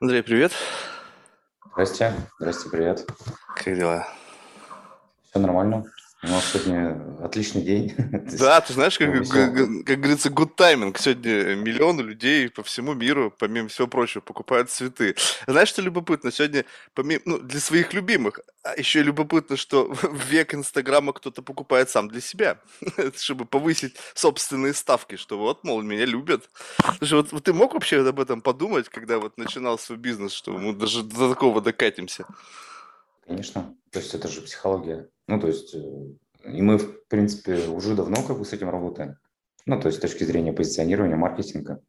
Андрей, привет. Здрасте, здрасте, привет. Как дела? Все нормально. У нас сегодня отличный день. Да, ты знаешь, как, как, как говорится, good timing. Сегодня миллионы людей по всему миру, помимо всего прочего, покупают цветы. Знаешь, что любопытно? Сегодня, помимо, ну, для своих любимых, а еще любопытно, что в век Инстаграма кто-то покупает сам для себя, чтобы повысить собственные ставки, что вот, мол, меня любят. Слушай, вот, вот ты мог вообще об этом подумать, когда вот начинал свой бизнес, что мы даже до такого докатимся? Конечно. То есть это же психология. Ну, то есть, э, и мы, в принципе, уже давно как бы с этим работаем. Ну, то есть с точки зрения позиционирования, маркетинга.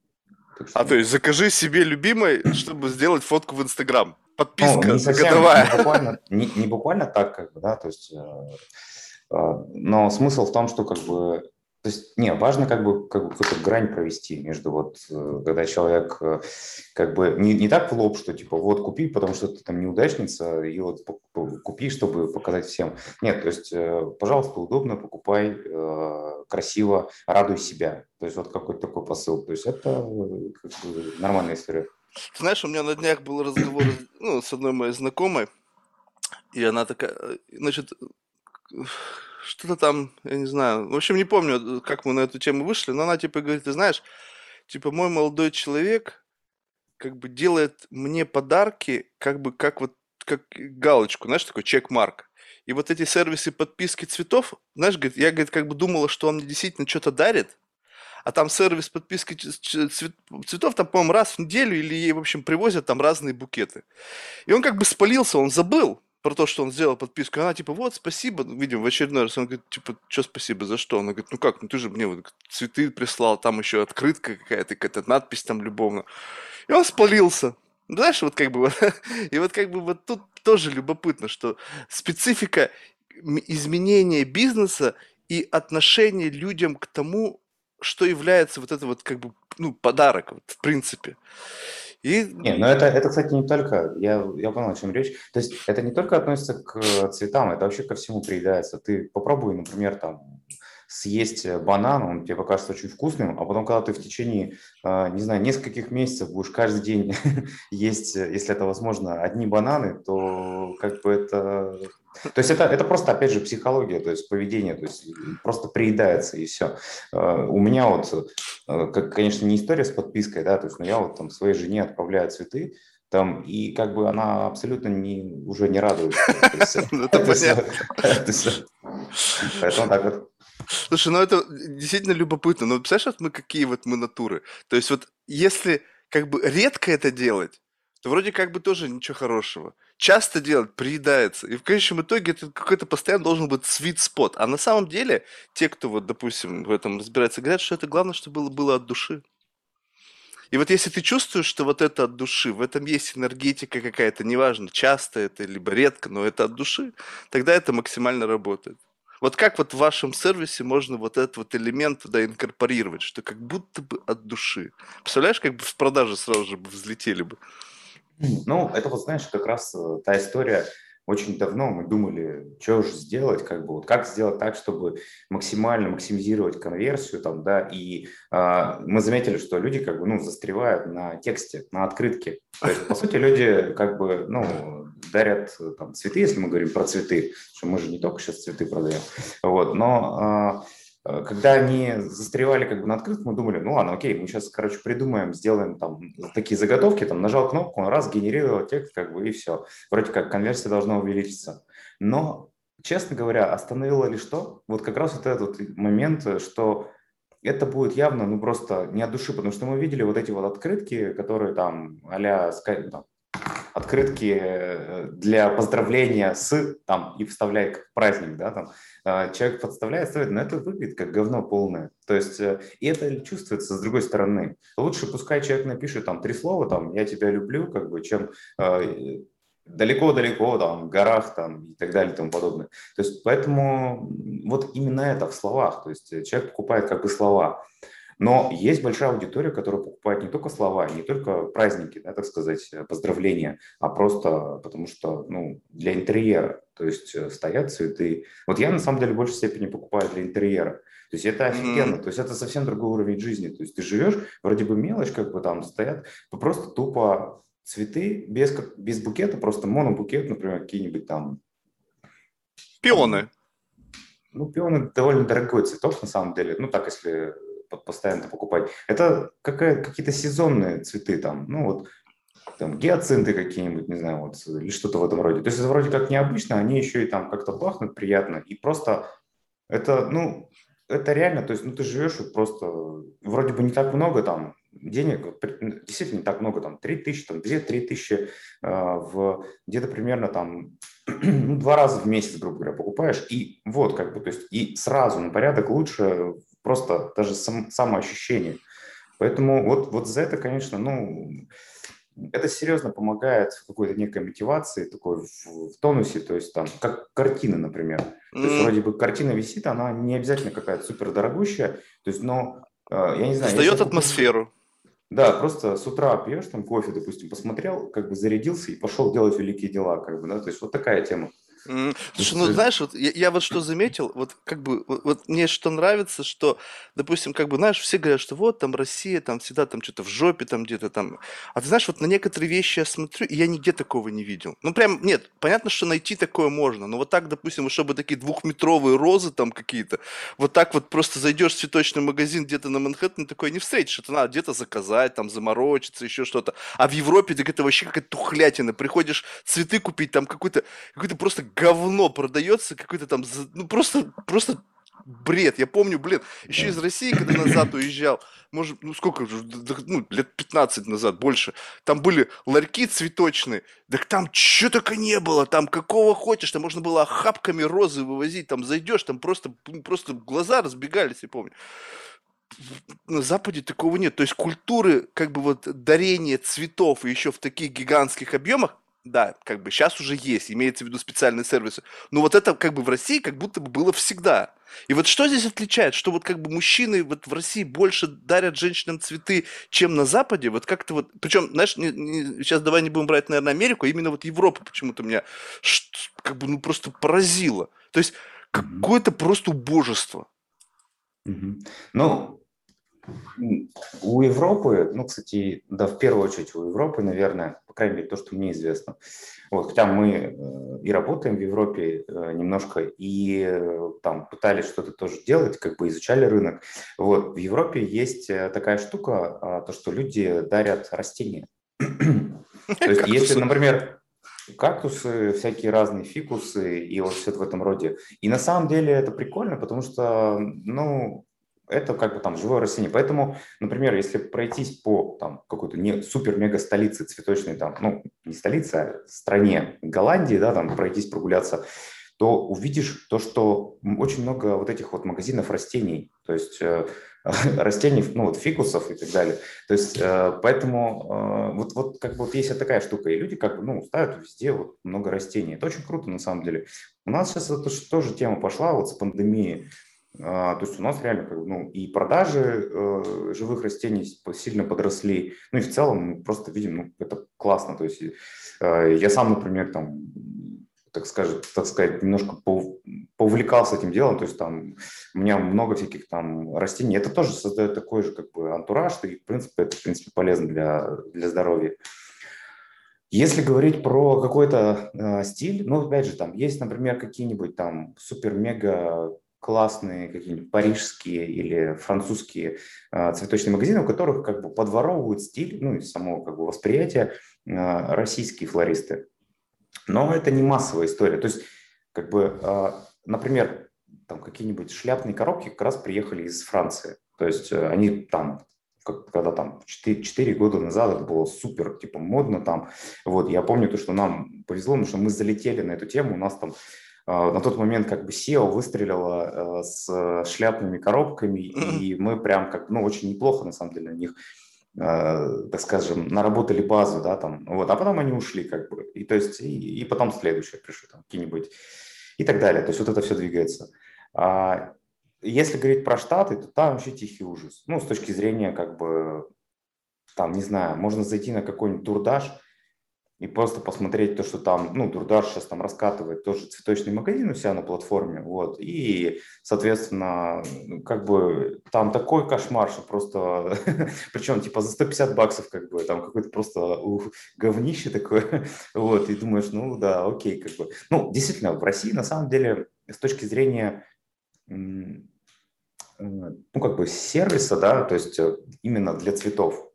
Что... А то есть закажи себе любимой, чтобы сделать фотку в Инстаграм. Подписка ну, не совсем, годовая. Не буквально, не, не буквально так, как бы, да, то есть, э, э, но смысл в том, что как бы то есть, не, важно как бы, как бы какую-то грань провести между вот, э, когда человек э, как бы не, не так в лоб, что типа вот купи, потому что ты там неудачница, и вот купи, чтобы показать всем. Нет, то есть, э, пожалуйста, удобно, покупай, красиво, радуй себя. То есть, вот какой-то такой посыл. То есть, это как бы, нормальная история. Знаешь, у меня на днях был разговор ну, с одной моей знакомой, и она такая, значит, что-то там, я не знаю, в общем, не помню, как мы на эту тему вышли, но она типа говорит, ты знаешь, типа мой молодой человек как бы делает мне подарки, как бы как вот как галочку, знаешь, такой чек-марк. И вот эти сервисы подписки цветов, знаешь, говорит, я, говорит, как бы думала, что он мне действительно что-то дарит, а там сервис подписки цветов, там, по-моему, раз в неделю или ей, в общем, привозят там разные букеты. И он как бы спалился, он забыл, про то, что он сделал подписку. Она типа, вот, спасибо, видим в очередной раз. Он говорит, типа, что спасибо, за что? Она говорит, ну как, ну ты же мне вот цветы прислал, там еще открытка какая-то, какая-то надпись там любовно. И он спалился. Знаешь, вот как бы, и вот как бы вот тут тоже любопытно, что специфика изменения бизнеса и отношение людям к тому, что является вот это вот как бы, ну, подарок, вот, в принципе. И... Не, но это, это, кстати, не только, я, я понял, о чем речь. То есть это не только относится к цветам, это вообще ко всему приедается. Ты попробуй, например, там, съесть банан, он тебе покажется очень вкусным, а потом, когда ты в течение, а, не знаю, нескольких месяцев будешь каждый день есть, если это возможно, одни бананы, то как бы это то есть это, это просто, опять же, психология, то есть поведение, то есть просто приедается и все. Э, у меня вот, э, как, конечно, не история с подпиской, да, то есть, но я вот там своей жене отправляю цветы, там, и как бы она абсолютно не, уже не радует. Ну. Поэтому так вот. Слушай, ну это действительно любопытно. Но представляешь, вот мы какие вот мы натуры? То есть вот если как бы редко это делать, то вроде как бы тоже ничего хорошего. Часто делать приедается. И в конечном итоге это какой-то постоянно должен быть sweet spot. А на самом деле, те, кто вот, допустим, в этом разбирается, говорят, что это главное, чтобы было, было от души. И вот если ты чувствуешь, что вот это от души, в этом есть энергетика какая-то, неважно, часто это, либо редко, но это от души, тогда это максимально работает. Вот как вот в вашем сервисе можно вот этот вот элемент туда инкорпорировать, что как будто бы от души. Представляешь, как бы в продаже сразу же взлетели бы. Ну, это вот, знаешь, как раз э, та история, очень давно мы думали, что же сделать, как бы вот как сделать так, чтобы максимально максимизировать конверсию там, да, и э, мы заметили, что люди как бы, ну, застревают на тексте, на открытке. То есть, по сути, люди как бы, ну, дарят э, там цветы, если мы говорим про цветы, что мы же не только сейчас цветы продаем, вот, но э, когда они застревали как бы на открытку, мы думали, ну ладно, окей, мы сейчас, короче, придумаем, сделаем там такие заготовки, там нажал кнопку, он раз, генерировал текст, как бы, и все. Вроде как конверсия должна увеличиться. Но, честно говоря, остановило ли что? Вот как раз вот этот момент, что это будет явно, ну, просто не от души, потому что мы видели вот эти вот открытки, которые там а-ля там, открытки э, для поздравления с, там, и вставляй как праздник, да, там, а, человек подставляет, ставит, но это выглядит как говно полное. То есть, э, и это чувствуется с другой стороны. Лучше пускай человек напишет там три слова, там, я тебя люблю, как бы, чем э, далеко-далеко, там, в горах, там, и так далее, и тому подобное. То есть, поэтому вот именно это в словах, то есть человек покупает как бы слова. Но есть большая аудитория, которая покупает не только слова, не только праздники, да, так сказать, поздравления, а просто потому что ну, для интерьера. То есть э, стоят цветы. Вот я на самом деле в большей степени покупаю для интерьера. То есть это офигенно, mm-hmm. то есть это совсем другой уровень жизни. То есть ты живешь, вроде бы мелочь, как бы там стоят, просто тупо цветы без, без букета, просто монобукет, например, какие-нибудь там... Пионы. Ну, пионы довольно дорогой цветок, на самом деле. Ну, так, если постоянно покупать. Это какие-то сезонные цветы там. Ну, вот там гиацинты какие-нибудь, не знаю, вот, или что-то в этом роде. То есть это вроде как необычно, они еще и там как-то пахнут приятно, и просто это, ну, это реально, то есть, ну, ты живешь вот просто, вроде бы не так много там денег, действительно не так много, там, 3 тысячи, там, 2-3 тысячи э, в где-то примерно там ну, два раза в месяц, грубо говоря, покупаешь, и вот, как бы, то есть, и сразу на порядок лучше просто даже сам, самоощущение. Поэтому вот, вот за это, конечно, ну, это серьезно помогает в какой-то некой мотивации, такой в, в тонусе, то есть там, как картина, например. То есть вроде бы картина висит, она не обязательно какая-то супер дорогущая, то есть, но, э, я не знаю... Создает атмосферу. Да, просто с утра пьешь там кофе, допустим, посмотрел, как бы зарядился и пошел делать великие дела, как бы, да, то есть вот такая тема. Слушай, ну знаешь, вот я, я вот что заметил, вот как бы, вот, вот мне что нравится, что, допустим, как бы, знаешь, все говорят, что вот там Россия, там всегда там что-то в жопе, там где-то там. А ты знаешь, вот на некоторые вещи я смотрю, и я нигде такого не видел. Ну прям, нет, понятно, что найти такое можно, но вот так, допустим, чтобы такие двухметровые розы там какие-то, вот так вот просто зайдешь в цветочный магазин где-то на Манхэттене, такое не встретишь, это надо где-то заказать, там заморочиться, еще что-то. А в Европе так это вообще какая-то тухлятина. Приходишь цветы купить, там какой-то какой-то просто говно продается, какой-то там, ну просто, просто бред. Я помню, блин, еще из России, когда назад уезжал, может, ну сколько, ну, лет 15 назад, больше, там были ларьки цветочные, так там что только не было, там какого хочешь, там можно было охапками розы вывозить, там зайдешь, там просто, ну, просто глаза разбегались, я помню. На Западе такого нет. То есть культуры, как бы вот дарения цветов и еще в таких гигантских объемах да, как бы сейчас уже есть, имеется в виду специальные сервисы. Но вот это как бы в России как будто бы было всегда. И вот что здесь отличает, что вот как бы мужчины вот в России больше дарят женщинам цветы, чем на Западе, вот как-то вот, причем, знаешь, не, не, сейчас давай не будем брать, наверное, Америку, а именно вот Европа почему-то меня как бы ну просто поразило. То есть какое-то просто убожество. Ну, у Европы, ну, кстати, да, в первую очередь у Европы, наверное, по крайней мере, то, что мне известно. Вот, хотя мы э, и работаем в Европе э, немножко, и э, там пытались что-то тоже делать, как бы изучали рынок. Вот, в Европе есть такая штука, а, то, что люди дарят растения. То есть, если, например, кактусы, всякие разные фикусы и вот все это в этом роде. И на самом деле это прикольно, потому что, ну, это как бы там живое растение. Поэтому, например, если пройтись по там какой-то не супер-мега столице цветочной, там, ну, не столице, а стране Голландии, да, там пройтись, прогуляться, то увидишь то, что очень много вот этих вот магазинов растений, то есть э, растений, ну вот фикусов и так далее. То есть э, поэтому э, вот, вот как бы вот есть такая штука, и люди как бы, ну, ставят везде вот много растений. Это очень круто на самом деле. У нас сейчас это тоже тема пошла вот с пандемией. А, то есть у нас реально ну, и продажи э, живых растений сильно подросли. Ну и в целом мы просто видим, ну, это классно. То есть э, я сам, например, там, так, скажем, так сказать, немножко повлекался этим делом. То есть там у меня много всяких там растений. Это тоже создает такой же как бы антураж, и в принципе это в принципе полезно для, для здоровья. Если говорить про какой-то э, стиль, ну, опять же, там есть, например, какие-нибудь там супер-мега классные какие-нибудь парижские или французские э, цветочные магазины, у которых как бы подворовывают стиль, ну и само как бы восприятие э, российские флористы. Но это не массовая история. То есть, как бы, э, например, там какие-нибудь шляпные коробки как раз приехали из Франции. То есть э, они там когда там 4, 4 года назад это было супер, типа, модно там. Вот, я помню то, что нам повезло, потому что мы залетели на эту тему, у нас там на тот момент как бы SEO выстрелила э, с шляпными коробками, и мы прям как, ну, очень неплохо, на самом деле, на них э, так скажем, наработали базу, да, там, вот, а потом они ушли, как бы, и то есть, и, и потом следующее пришло, там, какие-нибудь, и так далее, то есть вот это все двигается. А если говорить про Штаты, то там вообще тихий ужас, ну, с точки зрения, как бы, там, не знаю, можно зайти на какой-нибудь турдаш, и просто посмотреть то, что там, ну, Дурдаш сейчас там раскатывает тоже цветочный магазин у себя на платформе, вот, и, соответственно, как бы там такой кошмар, что просто, причем, типа, за 150 баксов, как бы, там какой-то просто ух, говнище такое, вот, и думаешь, ну, да, окей, как бы. Ну, действительно, в России, на самом деле, с точки зрения ну, как бы сервиса, да, то есть э, именно для цветов,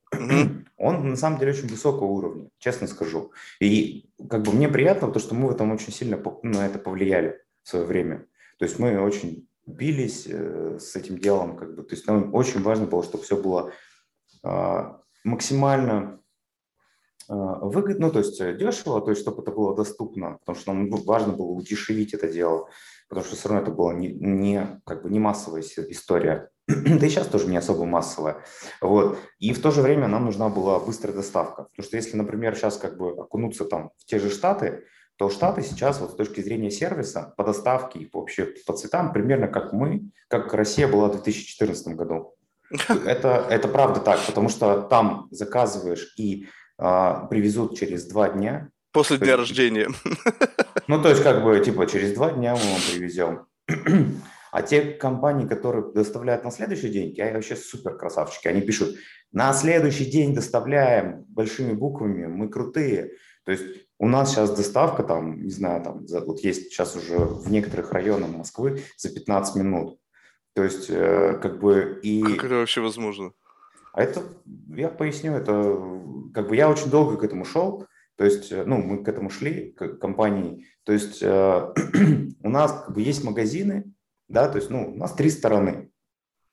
он на самом деле очень высокого уровня, честно скажу. И как бы мне приятно, то, что мы в этом очень сильно на это повлияли в свое время. То есть мы очень бились э, с этим делом, как бы, то есть нам очень важно было, чтобы все было э, максимально э, выгодно, ну, то есть дешево, то есть чтобы это было доступно, потому что нам важно было удешевить это дело, потому что все равно это была не, не, как бы не массовая история. да и сейчас тоже не особо массовая. Вот. И в то же время нам нужна была быстрая доставка. Потому что если, например, сейчас как бы окунуться там в те же Штаты, то Штаты сейчас вот с точки зрения сервиса по доставке и вообще по цветам примерно как мы, как Россия была в 2014 году. Это, это правда так, потому что там заказываешь и а, привезут через два дня. После дня рождения. Ну, то есть, как бы, типа, через два дня мы вам привезем. А те компании, которые доставляют на следующий день, я вообще супер красавчики. Они пишут, на следующий день доставляем большими буквами, мы крутые. То есть у нас сейчас доставка там, не знаю, там, вот есть сейчас уже в некоторых районах Москвы за 15 минут. То есть э, как бы и... Как это вообще возможно? А это, я поясню, это как бы я очень долго к этому шел, то есть, э, ну, мы к этому шли, к компании. То есть э, у нас как бы есть магазины, да, то есть, ну, у нас три стороны.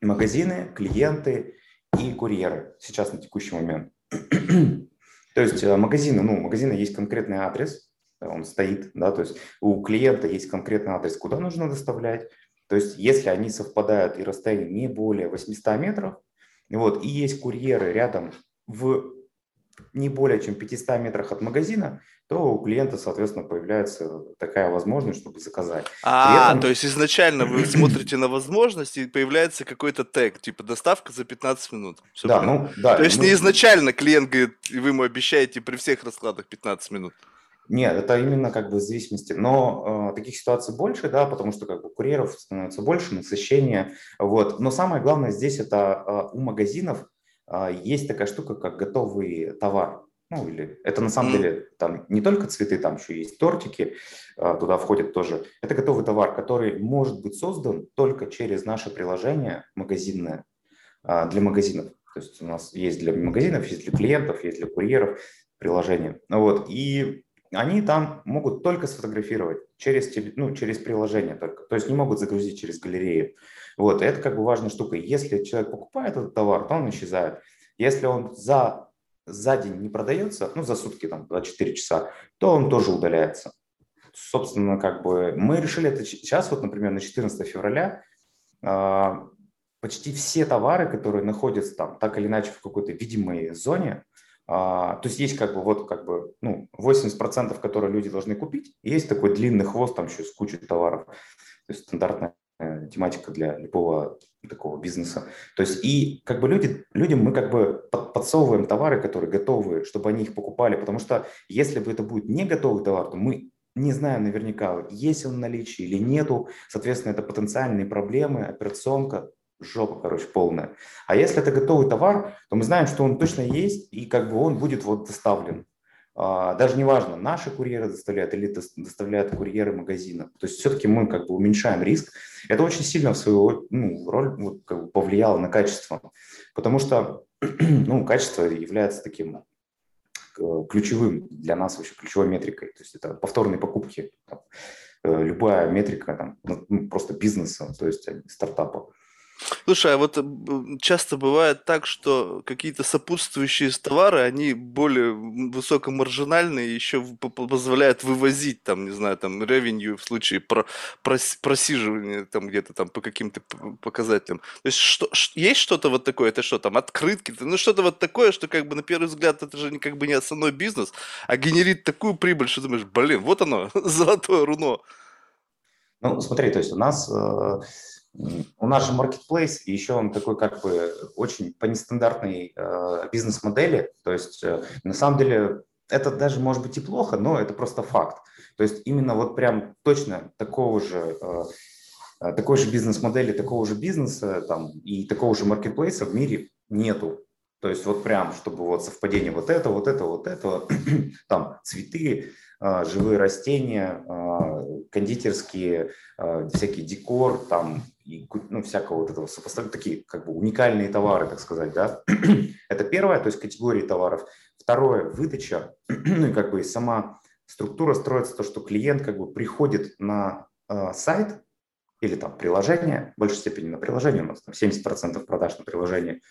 Магазины, клиенты и курьеры сейчас на текущий момент. то есть э, магазины, ну, у магазина есть конкретный адрес, он стоит, да, то есть у клиента есть конкретный адрес, куда нужно доставлять. То есть если они совпадают и расстояние не более 800 метров, вот, и есть курьеры рядом в не более чем 500 метрах от магазина, то у клиента, соответственно, появляется такая возможность, чтобы заказать. А, этом... то есть изначально вы смотрите на возможности, и появляется какой-то тег, типа доставка за 15 минут. Все да, ну, да. То есть ну... не изначально клиент говорит, и вы ему обещаете при всех раскладах 15 минут. Нет, это именно как бы в зависимости. Но э, таких ситуаций больше, да, потому что как бы курьеров становится больше, насыщение. Вот. Но самое главное здесь это э, у магазинов а, есть такая штука, как готовый товар. Ну, или это на самом mm. деле там не только цветы, там еще есть тортики, а, туда входят тоже. Это готовый товар, который может быть создан только через наше приложение магазинное а, для магазинов. То есть у нас есть для магазинов, есть для клиентов, есть для курьеров приложение. Вот. И они там могут только сфотографировать через, ну, через приложение только. То есть не могут загрузить через галерею. Вот, это как бы важная штука. Если человек покупает этот товар, то он исчезает. Если он за, за день не продается, ну, за сутки, там, 24 часа, то он тоже удаляется. Собственно, как бы мы решили это сейчас, вот, например, на 14 февраля, э, почти все товары, которые находятся там так или иначе в какой-то видимой зоне, а, то есть есть как бы вот как бы ну, 80%, которые люди должны купить, и есть такой длинный хвост там еще с кучей товаров. То есть стандартная Э, тематика для любого такого бизнеса. То есть и как бы люди, людям мы как бы подсовываем товары, которые готовы, чтобы они их покупали, потому что если бы это будет не готовый товар, то мы не знаем наверняка, есть он в наличии или нету, соответственно, это потенциальные проблемы, операционка, жопа, короче, полная. А если это готовый товар, то мы знаем, что он точно есть, и как бы он будет вот доставлен. А, даже неважно, наши курьеры доставляют или доставляют курьеры магазина. То есть все-таки мы как бы уменьшаем риск. Это очень сильно в свою ну, роль вот, как бы повлияло на качество, потому что ну, качество является таким э, ключевым для нас вообще ключевой метрикой. То есть это повторные покупки, там, э, любая метрика там, ну, просто бизнеса, то есть стартапа. Слушай, а вот э, часто бывает так, что какие-то сопутствующие товары, они более высокомаржинальные, еще позволяют вывозить, там, не знаю, там, ревенью в случае про прос просиживания там где-то там по каким-то показателям. То есть что, есть что-то вот такое? Это что там, открытки? Ну, что-то вот такое, что как бы на первый взгляд это же как бы не основной бизнес, а генерит такую прибыль, что думаешь, блин, вот оно, золотое руно. Ну, смотри, то есть у нас э, у нас же marketplace, и еще он такой как бы очень по нестандартной э, бизнес-модели. То есть э, на самом деле это даже может быть и плохо, но это просто факт. То есть именно вот прям точно такого же э, э, такой же бизнес-модели, такого же бизнеса там, и такого же маркетплейса в мире нету. То есть вот прям, чтобы вот совпадение вот это, вот это, вот это, там цветы, живые растения, кондитерские, всякий декор, там, и, ну, всякого вот этого сопоставить, такие как бы уникальные товары, так сказать, да. Это первое, то есть категории товаров. Второе, выдача, ну и как бы сама структура строится то, что клиент как бы приходит на сайт или там приложение, в большей степени на приложение, у нас там 70% продаж на приложение,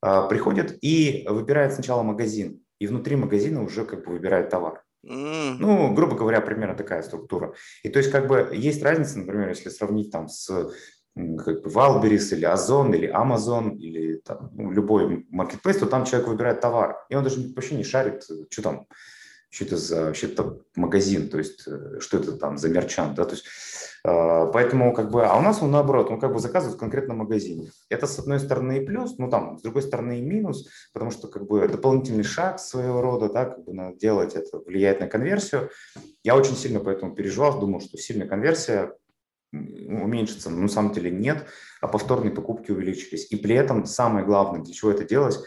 приходит и выбирает сначала магазин, и внутри магазина уже как бы выбирает товар. Ну, грубо говоря, примерно такая структура. И то есть как бы есть разница, например, если сравнить там с как бы Валберис или Озон или Amazon или там, ну, любой маркетплейс, то там человек выбирает товар, и он даже вообще не шарит, что там, что это за вообще -то магазин, то есть э, что это там за мерчант, да, то есть э, поэтому как бы, а у нас он наоборот, он как бы заказывает в конкретном магазине. Это с одной стороны и плюс, ну там, с другой стороны и минус, потому что как бы дополнительный шаг своего рода, да, как бы надо делать, это влияет на конверсию. Я очень сильно поэтому переживал, думал, что сильная конверсия уменьшится, но на самом деле нет, а повторные покупки увеличились. И при этом самое главное, для чего это делать,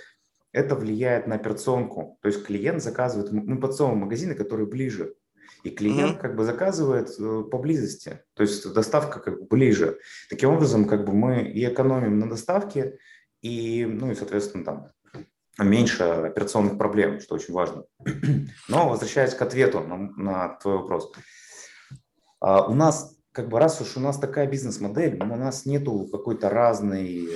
это влияет на операционку. То есть клиент заказывает, мы подсовываем магазины, которые ближе, и клиент mm-hmm. как бы заказывает э, поблизости, то есть доставка как бы ближе. Таким образом, как бы мы и экономим на доставке, и, ну и, соответственно, там меньше операционных проблем, что очень важно. Но возвращаясь к ответу на, на твой вопрос. А, у нас как бы раз уж у нас такая бизнес-модель, у нас нету какой-то разной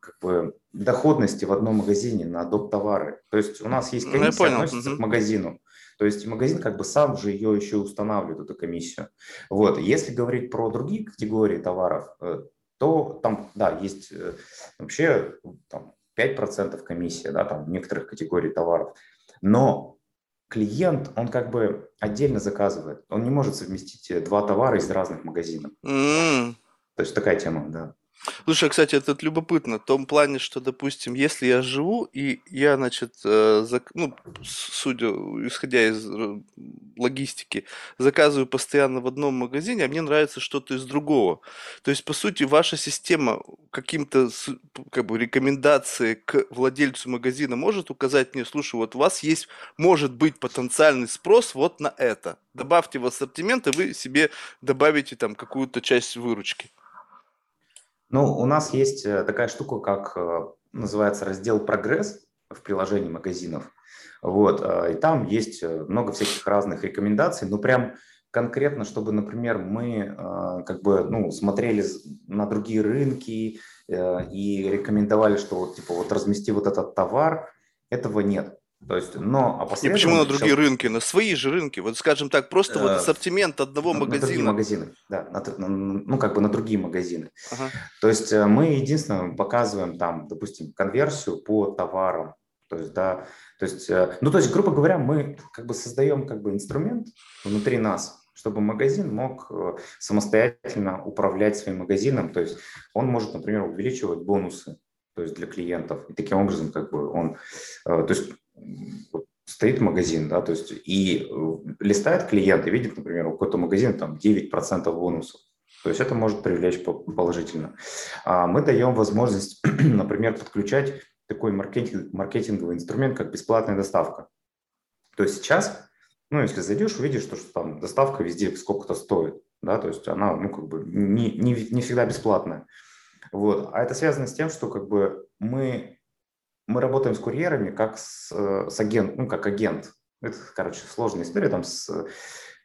как бы, доходности в одном магазине на доп. товары. То есть у нас есть ну, комиссия, ну, относится угу. к магазину. То есть магазин как бы сам же ее еще устанавливает, эту комиссию. Вот. Если говорить про другие категории товаров, э, то там, да, есть э, вообще там, 5% комиссия, да, там некоторых категорий товаров. Но клиент, он как бы отдельно заказывает. Он не может совместить э, два товара из разных магазинов. Mm. То есть такая тема, да. Слушай, кстати, это любопытно в том плане, что, допустим, если я живу, и я, значит, э, зак... ну, судя, исходя из э, логистики, заказываю постоянно в одном магазине, а мне нравится что-то из другого. То есть, по сути, ваша система каким-то, как бы, рекомендации к владельцу магазина может указать мне, слушай, вот у вас есть, может быть, потенциальный спрос вот на это. Добавьте в ассортимент, и вы себе добавите там какую-то часть выручки. Ну, у нас есть э, такая штука, как э, называется раздел «Прогресс» в приложении магазинов. Вот, э, и там есть много всяких разных рекомендаций, но прям конкретно, чтобы, например, мы как бы, ну, смотрели на другие рынки и рекомендовали, что вот, типа, вот размести вот этот товар, этого нет. То есть, но а И почему на другие рынки? На свои же рынки. Вот, скажем так, просто вот э, ассортимент одного на, магазина. На другие магазины, да. На, ну, как бы на другие магазины. Ага. То есть э, мы единственное показываем там, допустим, конверсию по товарам. То есть, да, то есть, э, ну, то есть, грубо говоря, мы как бы создаем как бы инструмент внутри нас, чтобы магазин мог самостоятельно управлять своим магазином. То есть он может, например, увеличивать бонусы то есть для клиентов. И таким образом, как бы он, то есть стоит магазин, да, то есть и э, листает клиент и видит, например, у какой-то магазин там 9% бонусов. То есть это может привлечь положительно. А мы даем возможность, например, подключать такой маркетинг, маркетинговый инструмент, как бесплатная доставка. То есть сейчас, ну, если зайдешь, увидишь, что, что там доставка везде сколько-то стоит, да, то есть она, ну, как бы не, не, не всегда бесплатная. Вот. А это связано с тем, что как бы мы мы работаем с курьерами как с, э, с агент, ну, как агент. Это, короче, сложная история, там с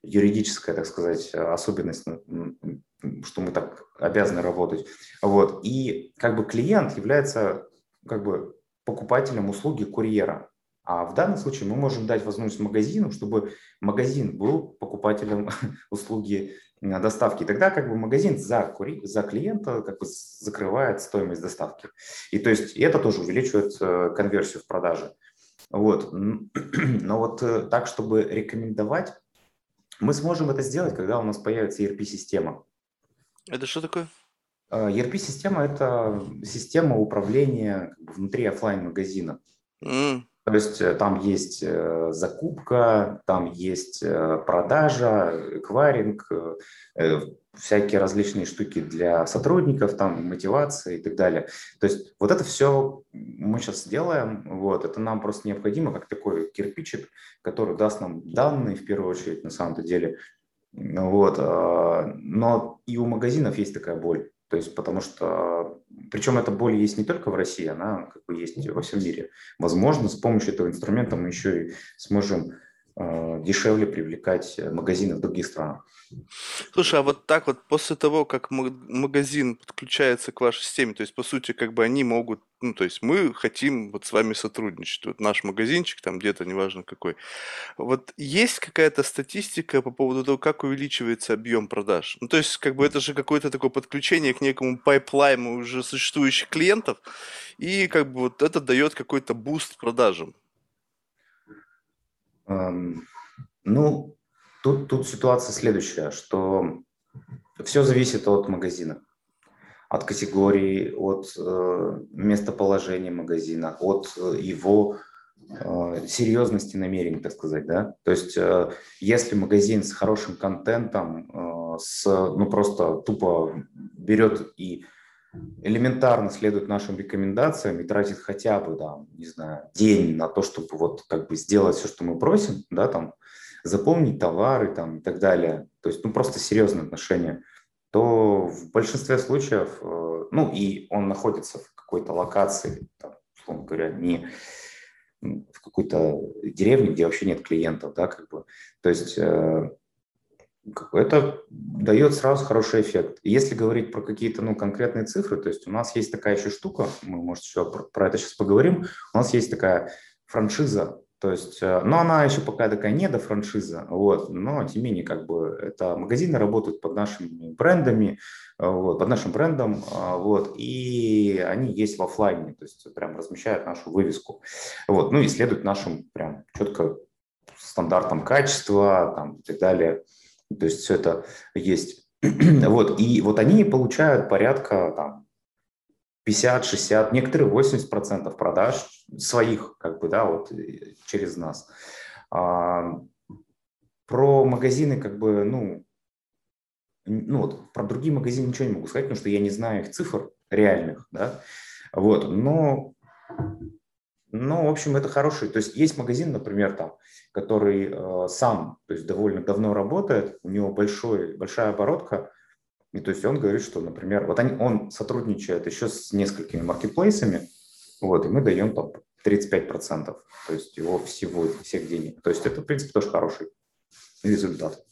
юридическая, так сказать, особенность, что мы так обязаны работать. Вот. И как бы клиент является как бы покупателем услуги курьера. А в данном случае мы можем дать возможность магазину, чтобы магазин был покупателем услуги доставки. Тогда как бы магазин за, кури... за клиента как бы закрывает стоимость доставки. И то есть и это тоже увеличивает э, конверсию в продаже. Вот. Но вот э, так, чтобы рекомендовать, мы сможем это сделать, когда у нас появится ERP-система. Это что такое? ERP-система – это система управления внутри офлайн магазина. Mm. То есть э, там есть э, закупка, там есть э, продажа, эквайринг, всякие различные штуки для сотрудников, там мотивация и так далее. То есть вот это все мы сейчас делаем, вот, это нам просто необходимо, как такой кирпичик, который даст нам данные в первую очередь на самом-то деле. Вот, а, но и у магазинов есть такая боль. То есть, потому что, причем эта боль есть не только в России, она как бы есть во всем мире. Возможно, с помощью этого инструмента мы еще и сможем дешевле привлекать магазины в других странах. Слушай, а вот так вот после того, как магазин подключается к вашей системе, то есть, по сути, как бы они могут, ну, то есть мы хотим вот с вами сотрудничать, вот наш магазинчик там где-то, неважно какой. Вот есть какая-то статистика по поводу того, как увеличивается объем продаж? Ну, то есть, как бы это же какое-то такое подключение к некому pipeline -у уже существующих клиентов, и как бы вот это дает какой-то boost продажам. Ну, Тут, тут ситуация следующая, что все зависит от магазина, от категории, от э, местоположения магазина, от э, его э, серьезности намерений, так сказать, да. То есть, э, если магазин с хорошим контентом, э, с, ну просто тупо берет и элементарно следует нашим рекомендациям и тратит хотя бы, там, не знаю, день на то, чтобы вот как бы сделать все, что мы просим, да, там, запомнить товары там, и так далее, то есть ну, просто серьезные отношения, то в большинстве случаев, э, ну и он находится в какой-то локации, там, условно говоря, не в какой-то деревне, где вообще нет клиентов, да, как бы, то есть э, это дает сразу хороший эффект. Если говорить про какие-то ну, конкретные цифры, то есть у нас есть такая еще штука, мы, может, еще про, это сейчас поговорим, у нас есть такая франшиза то есть, э, но она еще пока такая не до франшиза, вот, но тем не менее, как бы, это магазины работают под нашими брендами, э, вот, под нашим брендом, э, вот, и они есть в офлайне, то есть прям размещают нашу вывеску, вот, ну и следуют нашим прям четко стандартам качества, там, и так далее, то есть все это есть. Вот, и вот они получают порядка там 50, 60, некоторые 80 процентов продаж своих, как бы, да, вот э, через нас. А, про магазины, как бы, ну, ну вот, про другие магазины ничего не могу сказать, потому что я не знаю их цифр реальных, да, вот, но, но, в общем, это хороший, то есть есть магазин, например, там, который э, сам, то есть довольно давно работает, у него большой, большая оборотка, и то есть он говорит, что, например, вот они, он сотрудничает еще с несколькими маркетплейсами, вот, и мы даем там 35%, то есть его всего, всех денег. То есть это, в принципе, тоже хороший результат.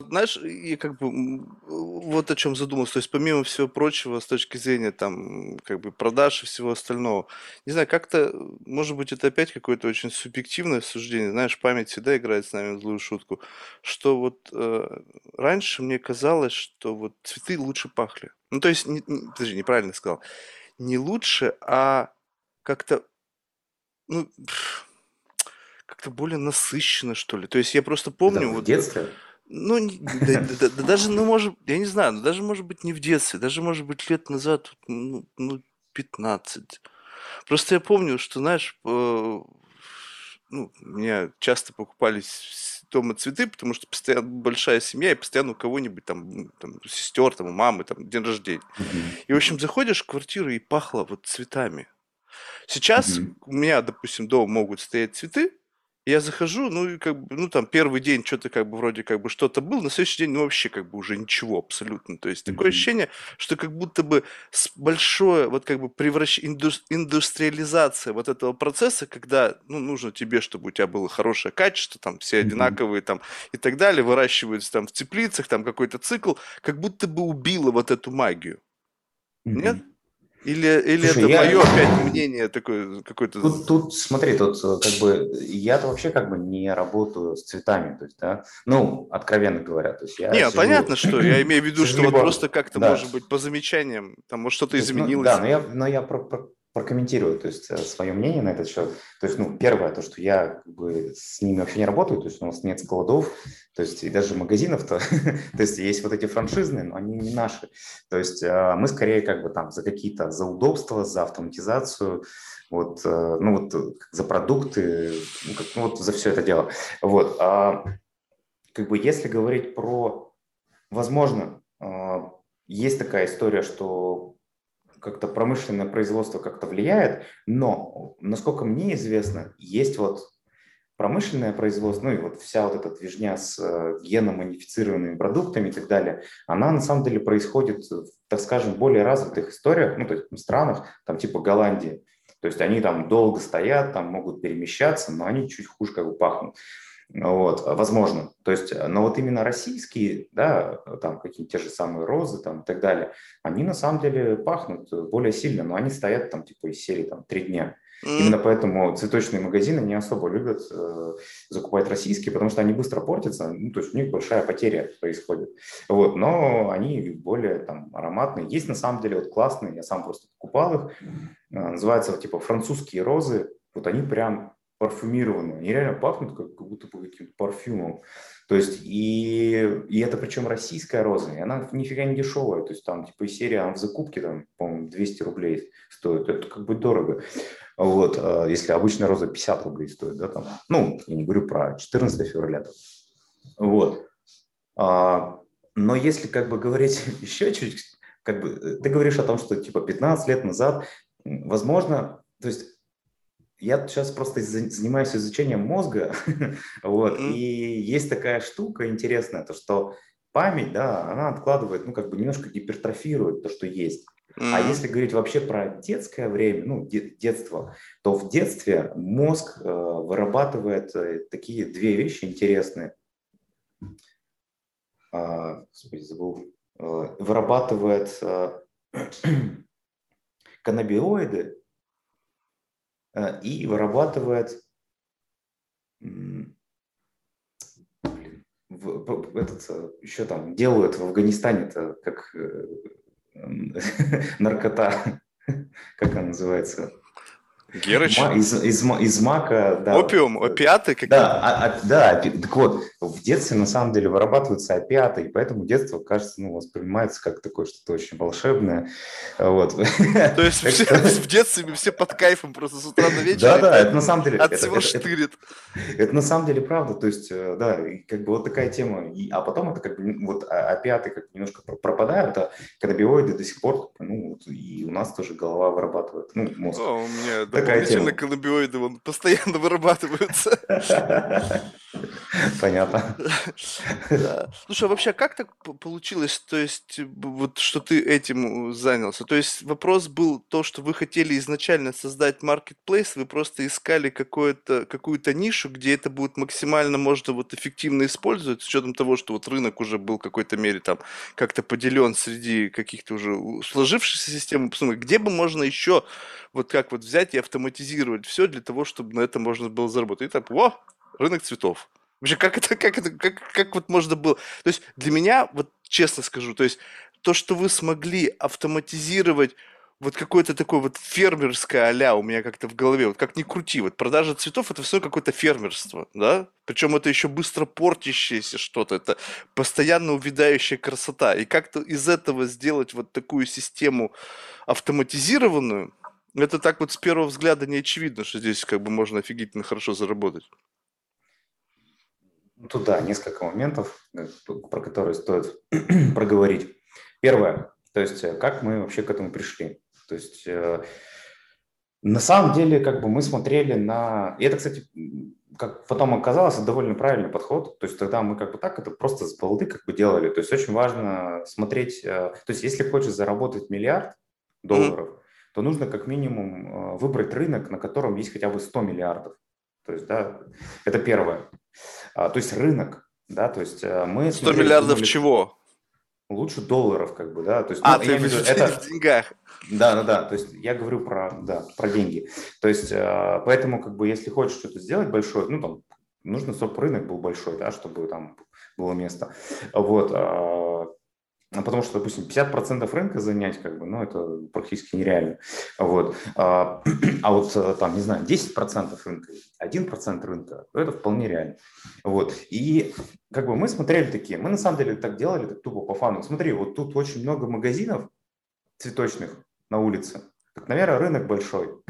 Знаешь, я как бы вот о чем задумался. То есть, помимо всего прочего, с точки зрения там, как бы продаж и всего остального, не знаю, как-то, может быть, это опять какое-то очень субъективное суждение. Знаешь, память всегда играет с нами злую шутку, что вот э, раньше мне казалось, что вот цветы лучше пахли. Ну, то есть, не, не, подожди, неправильно сказал. Не лучше, а как-то, ну, как-то более насыщенно, что ли. То есть я просто помню... Да, в вот, детстве? Ну, да, да, да, даже, ну, может, я не знаю, ну, даже, может быть, не в детстве, даже, может быть, лет назад, ну, ну 15. Просто я помню, что, знаешь, э, ну, у меня часто покупались дома цветы, потому что постоянно большая семья, и постоянно у кого-нибудь там, там сестер, там, у мамы, там, день рождения. И, в общем, заходишь в квартиру, и пахло вот цветами. Сейчас mm-hmm. у меня, допустим, дома могут стоять цветы, я захожу, ну, и как бы, ну, там, первый день что-то как бы вроде как бы что-то было, на следующий день, ну, вообще как бы уже ничего абсолютно. То есть такое ощущение, что как будто бы большое, вот как бы превращ... индустриализация вот этого процесса, когда, ну, нужно тебе, чтобы у тебя было хорошее качество, там, все одинаковые, там, и так далее, выращиваются там в теплицах, там какой-то цикл, как будто бы убило вот эту магию. Нет? Или, или Слушай, это я... мое опять мнение такое какое-то? Тут, тут, смотри, тут э, как бы я-то вообще как бы не работаю с цветами, то есть, да, ну, откровенно говоря, то есть я. Не, сижу... понятно, что я имею в виду, что вот просто как-то, да. может быть, по замечаниям, там, может, что-то изменилось. Ну, да, но я, но я про, про, прокомментирую, то есть, свое мнение на этот счет. То есть, ну, первое, то, что я как бы с ними вообще не работаю, то есть у нас нет складов, то есть и даже магазинов-то, то есть есть вот эти франшизные, но они не наши. То есть мы скорее как бы там за какие-то, за удобства, за автоматизацию, вот, ну вот за продукты, ну, как, ну, вот за все это дело. Вот, а, как бы если говорить про, возможно, есть такая история, что как-то промышленное производство как-то влияет, но, насколько мне известно, есть вот промышленное производство, ну и вот вся вот эта движня с э, геномодифицированными продуктами и так далее, она на самом деле происходит, так скажем, в более развитых историях, ну то есть в странах, там типа Голландии. То есть они там долго стоят, там могут перемещаться, но они чуть хуже как бы пахнут. Вот, возможно. То есть, э, но вот именно российские, да, там какие-то те же самые розы там и так далее, они на самом деле пахнут более сильно, но они стоят там типа из серии там три дня. Mm. Именно поэтому цветочные магазины не особо любят э, закупать российские, потому что они быстро портятся, ну, то есть у них большая потеря происходит. Вот, но они более там ароматные. Есть на самом деле вот классные, я сам просто покупал их, э, называются типа французские розы, вот они прям парфюмированные. Они реально пахнут как, как будто бы каким-то парфюмом. То есть, и, и это причем российская роза, и она нифига не дешевая. То есть, там, типа, серия она в закупке, там, по-моему, 200 рублей стоит. Это как бы дорого. Вот, а если обычная роза 50 рублей стоит, да, там, ну, я не говорю про 14 февраля. Там. Вот. А, но если как бы говорить еще чуть, как бы, ты говоришь о том, что типа 15 лет назад, возможно, то есть я сейчас просто занимаюсь изучением мозга, вот, mm-hmm. и есть такая штука интересная, то что память, да, она откладывает, ну, как бы немножко гипертрофирует то, что есть. Mm-hmm. А если говорить вообще про детское время, ну, де- детство, то в детстве мозг э, вырабатывает э, такие две вещи интересные. А, господи, забыл. Э, вырабатывает э, каннабиоиды, Э, и вырабатывает этот, э, еще там делают в Афганистане-то как э, наркота, как она называется, Герыч? Из, из, из мака, да. Опиум, опиаты какие-то? Да, а, а, да, так вот, в детстве на самом деле вырабатываются опиаты, и поэтому детство, кажется, ну, воспринимается как такое что-то очень волшебное. Вот. То есть в детстве все под кайфом просто с утра до вечера? Да, да, это на самом деле... От всего штырит. Это на самом деле правда, то есть, э, да, как бы вот такая тема. А потом это как бы, вот опиаты как немножко пропадают, а каннабиоиды до сих пор, ну, и у нас тоже голова вырабатывает, ну, мозг. О, у меня дополнительно каннабиоиды вон, постоянно вырабатываются. Понятно. Слушай, а вообще как так получилось, то есть, вот, что ты этим занялся? То есть вопрос был то, что вы хотели изначально создать marketplace, вы просто искали какую-то какую-то нишу, где это будет максимально можно вот эффективно использовать, с учетом того, что вот рынок уже был в какой-то мере там как-то поделен среди каких-то уже сложившихся систем, где бы можно еще вот как вот взять и автоматизировать все для того, чтобы на это можно было заработать. И так, о, рынок цветов. Вообще, как это, как это, как, как вот можно было... То есть для меня, вот честно скажу, то есть то, что вы смогли автоматизировать вот какое-то такое вот фермерское а у меня как-то в голове, вот как ни крути, вот продажа цветов это все какое-то фермерство, да? Причем это еще быстро портящееся что-то, это постоянно увядающая красота. И как-то из этого сделать вот такую систему автоматизированную, это так вот с первого взгляда не очевидно, что здесь как бы можно офигительно хорошо заработать. Тут да, несколько моментов, э, про которые стоит проговорить. Первое, то есть э, как мы вообще к этому пришли. То есть э, на самом деле как бы мы смотрели на... И это, кстати, как потом оказалось, довольно правильный подход. То есть тогда мы как бы так это просто с балды как бы делали. То есть очень важно смотреть... То есть если хочешь заработать миллиард долларов, mm-hmm. То нужно как минимум выбрать рынок, на котором есть хотя бы 100 миллиардов. То есть, да, это первое. А, то есть рынок, да, то есть э, мы... 100 смотрели, миллиардов думали, чего? Лучше долларов, как бы, да. То есть, а, ну, ты виду, это в деньгах. Да, да, да. То есть я говорю про, да, про деньги. То есть э, поэтому, как бы, если хочешь что-то сделать большое, ну, там, нужно, чтобы рынок был большой, да, чтобы там было место. Вот. А, потому что, допустим, 50% рынка занять, как бы, ну, это практически нереально. Вот. А, а вот э, там, не знаю, 10% рынка, 1% рынка, это вполне реально. Вот. И как бы мы смотрели такие, мы на самом деле так делали, так тупо по фану. Смотри, вот тут очень много магазинов цветочных на улице. Так, наверное, рынок большой.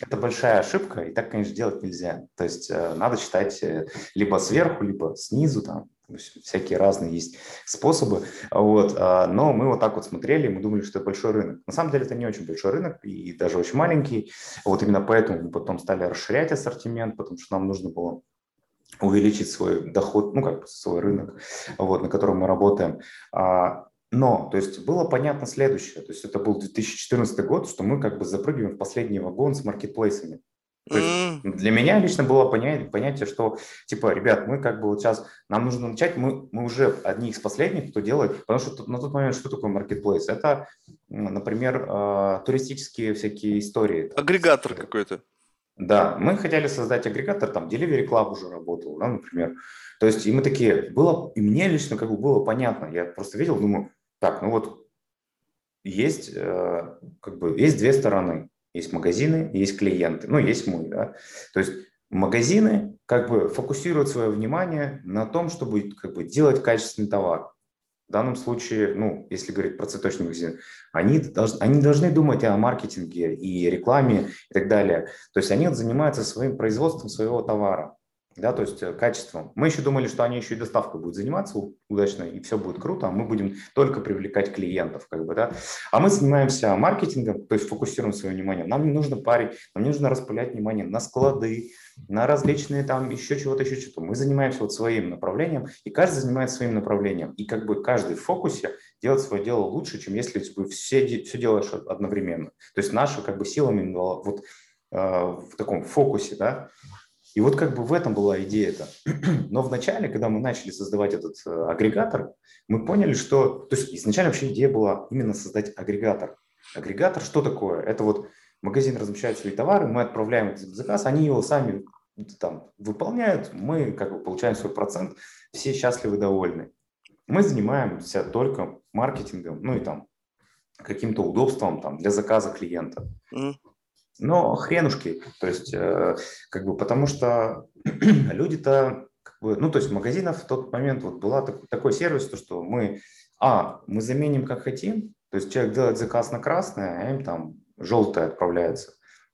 Это большая ошибка, и так, конечно, делать нельзя. То есть э, надо читать э, либо сверху, либо снизу, там, всякие разные есть способы, вот, а, но мы вот так вот смотрели, мы думали, что это большой рынок. На самом деле это не очень большой рынок и даже очень маленький, вот именно поэтому мы потом стали расширять ассортимент, потому что нам нужно было увеличить свой доход, ну как свой рынок, вот, на котором мы работаем. А, но, то есть было понятно следующее, то есть это был 2014 год, что мы как бы запрыгиваем в последний вагон с маркетплейсами. То есть для меня лично было понятие, понятие, что, типа, ребят, мы как бы вот сейчас, нам нужно начать, мы, мы уже одни из последних, кто делает, потому что на тот момент что такое маркетплейс? Это, например, э, туристические всякие истории. Агрегатор какой-то. Да, мы хотели создать агрегатор, там Delivery Club уже работал, да, например. То есть и мы такие, было, и мне лично как бы было понятно, я просто видел, думаю, так, ну вот есть, э, как бы, есть две стороны. Есть магазины, есть клиенты, ну, есть мы, да. То есть магазины как бы фокусируют свое внимание на том, чтобы как бы делать качественный товар. В данном случае, ну, если говорить про цветочный магазин, они, должны, они должны думать о маркетинге и рекламе и так далее. То есть они занимаются своим производством своего товара да, то есть э, качеством. Мы еще думали, что они еще и доставкой будут заниматься удачно, и все будет круто, а мы будем только привлекать клиентов, как бы, да. А мы занимаемся маркетингом, то есть фокусируем свое внимание. Нам не нужно парить, нам не нужно распылять внимание на склады, на различные там еще чего-то, еще что-то. Мы занимаемся вот своим направлением, и каждый занимается своим направлением. И как бы каждый в фокусе делает свое дело лучше, чем если ты все, все делаешь одновременно. То есть наша как бы сила именно вот э, в таком фокусе, да, и вот как бы в этом была идея-то. Но вначале, когда мы начали создавать этот э, агрегатор, мы поняли, что... То есть изначально вообще идея была именно создать агрегатор. Агрегатор что такое? Это вот магазин размещает свои товары, мы отправляем этот заказ, они его сами там выполняют, мы как бы получаем свой процент, все счастливы, довольны. Мы занимаемся только маркетингом, ну и там каким-то удобством там для заказа клиента. Mm. Но хренушки, то есть, э, как бы, потому что люди-то, как бы, ну, то есть, магазинов в тот момент вот была так, такой сервис, то, что мы, а, мы заменим как хотим, то есть, человек делает заказ на красное, а им там желтое отправляется.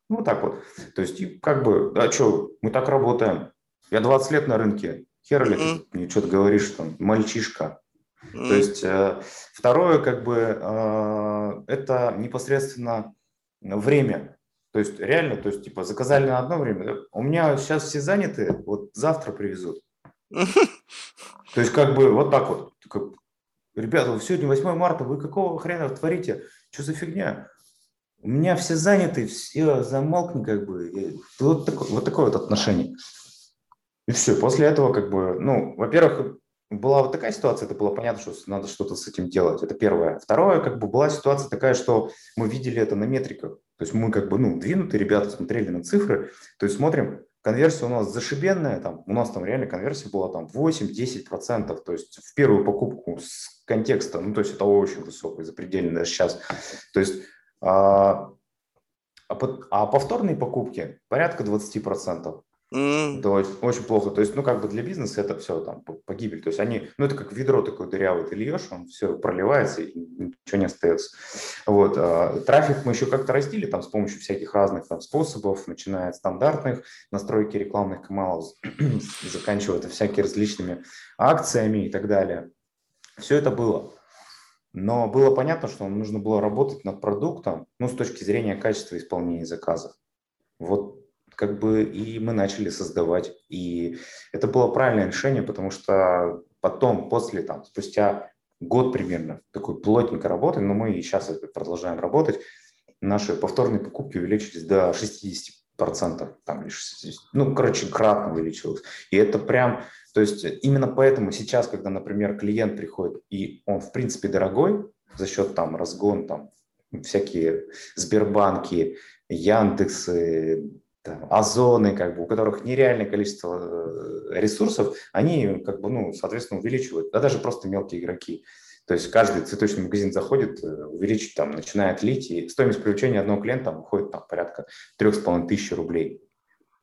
Ну, вот так вот. То есть, и как бы, а что, мы так работаем. Я 20 лет на рынке. Хер ли mm-hmm. ты мне что-то говоришь, там, мальчишка. Mm-hmm. То есть, э, второе, как бы, э, это непосредственно время. То есть реально, то есть типа заказали на одно время. У меня сейчас все заняты, вот завтра привезут. То есть как бы вот так вот. Ребята, сегодня 8 марта, вы какого хрена творите? Что за фигня? У меня все заняты, все замолкни как бы. Вот, такое, вот такое вот отношение. И все, после этого как бы, ну, во-первых, была вот такая ситуация, это было понятно, что надо что-то с этим делать. Это первое. Второе, как бы была ситуация такая, что мы видели это на метриках. То есть мы как бы, ну, двинутые ребята смотрели на цифры, то есть смотрим, конверсия у нас зашибенная, там, у нас там реально конверсия была там 8-10%, то есть в первую покупку с контекста, ну, то есть это очень высокое, запредельно даже сейчас. То есть, а, а, а повторные покупки порядка 20%. Mm. Это очень, очень плохо. То есть, ну, как бы для бизнеса это все там погибель. То есть они, ну, это как ведро такое дырявое, ты льешь, он все проливается, и ничего не остается. Вот. А, трафик мы еще как-то растили там с помощью всяких разных там способов, начиная от стандартных настройки рекламных каналов, заканчивая это всякими различными акциями и так далее. Все это было. Но было понятно, что нужно было работать над продуктом, ну, с точки зрения качества исполнения заказов. Вот как бы и мы начали создавать. И это было правильное решение, потому что потом, после, там, спустя год примерно, такой плотненько работы, но мы и сейчас продолжаем работать, наши повторные покупки увеличились до 60%, там, или 60, ну, короче, кратно увеличилось. И это прям, то есть именно поэтому сейчас, когда, например, клиент приходит, и он, в принципе, дорогой, за счет там разгон, там, всякие Сбербанки, Яндексы, там, озоны, как бы, у которых нереальное количество э, ресурсов, они, как бы, ну, соответственно, увеличивают, да даже просто мелкие игроки. То есть каждый цветочный магазин заходит, э, увеличить, там, начинает лить, и стоимость привлечения одного клиента там, выходит там, порядка 3,5 тысяч рублей.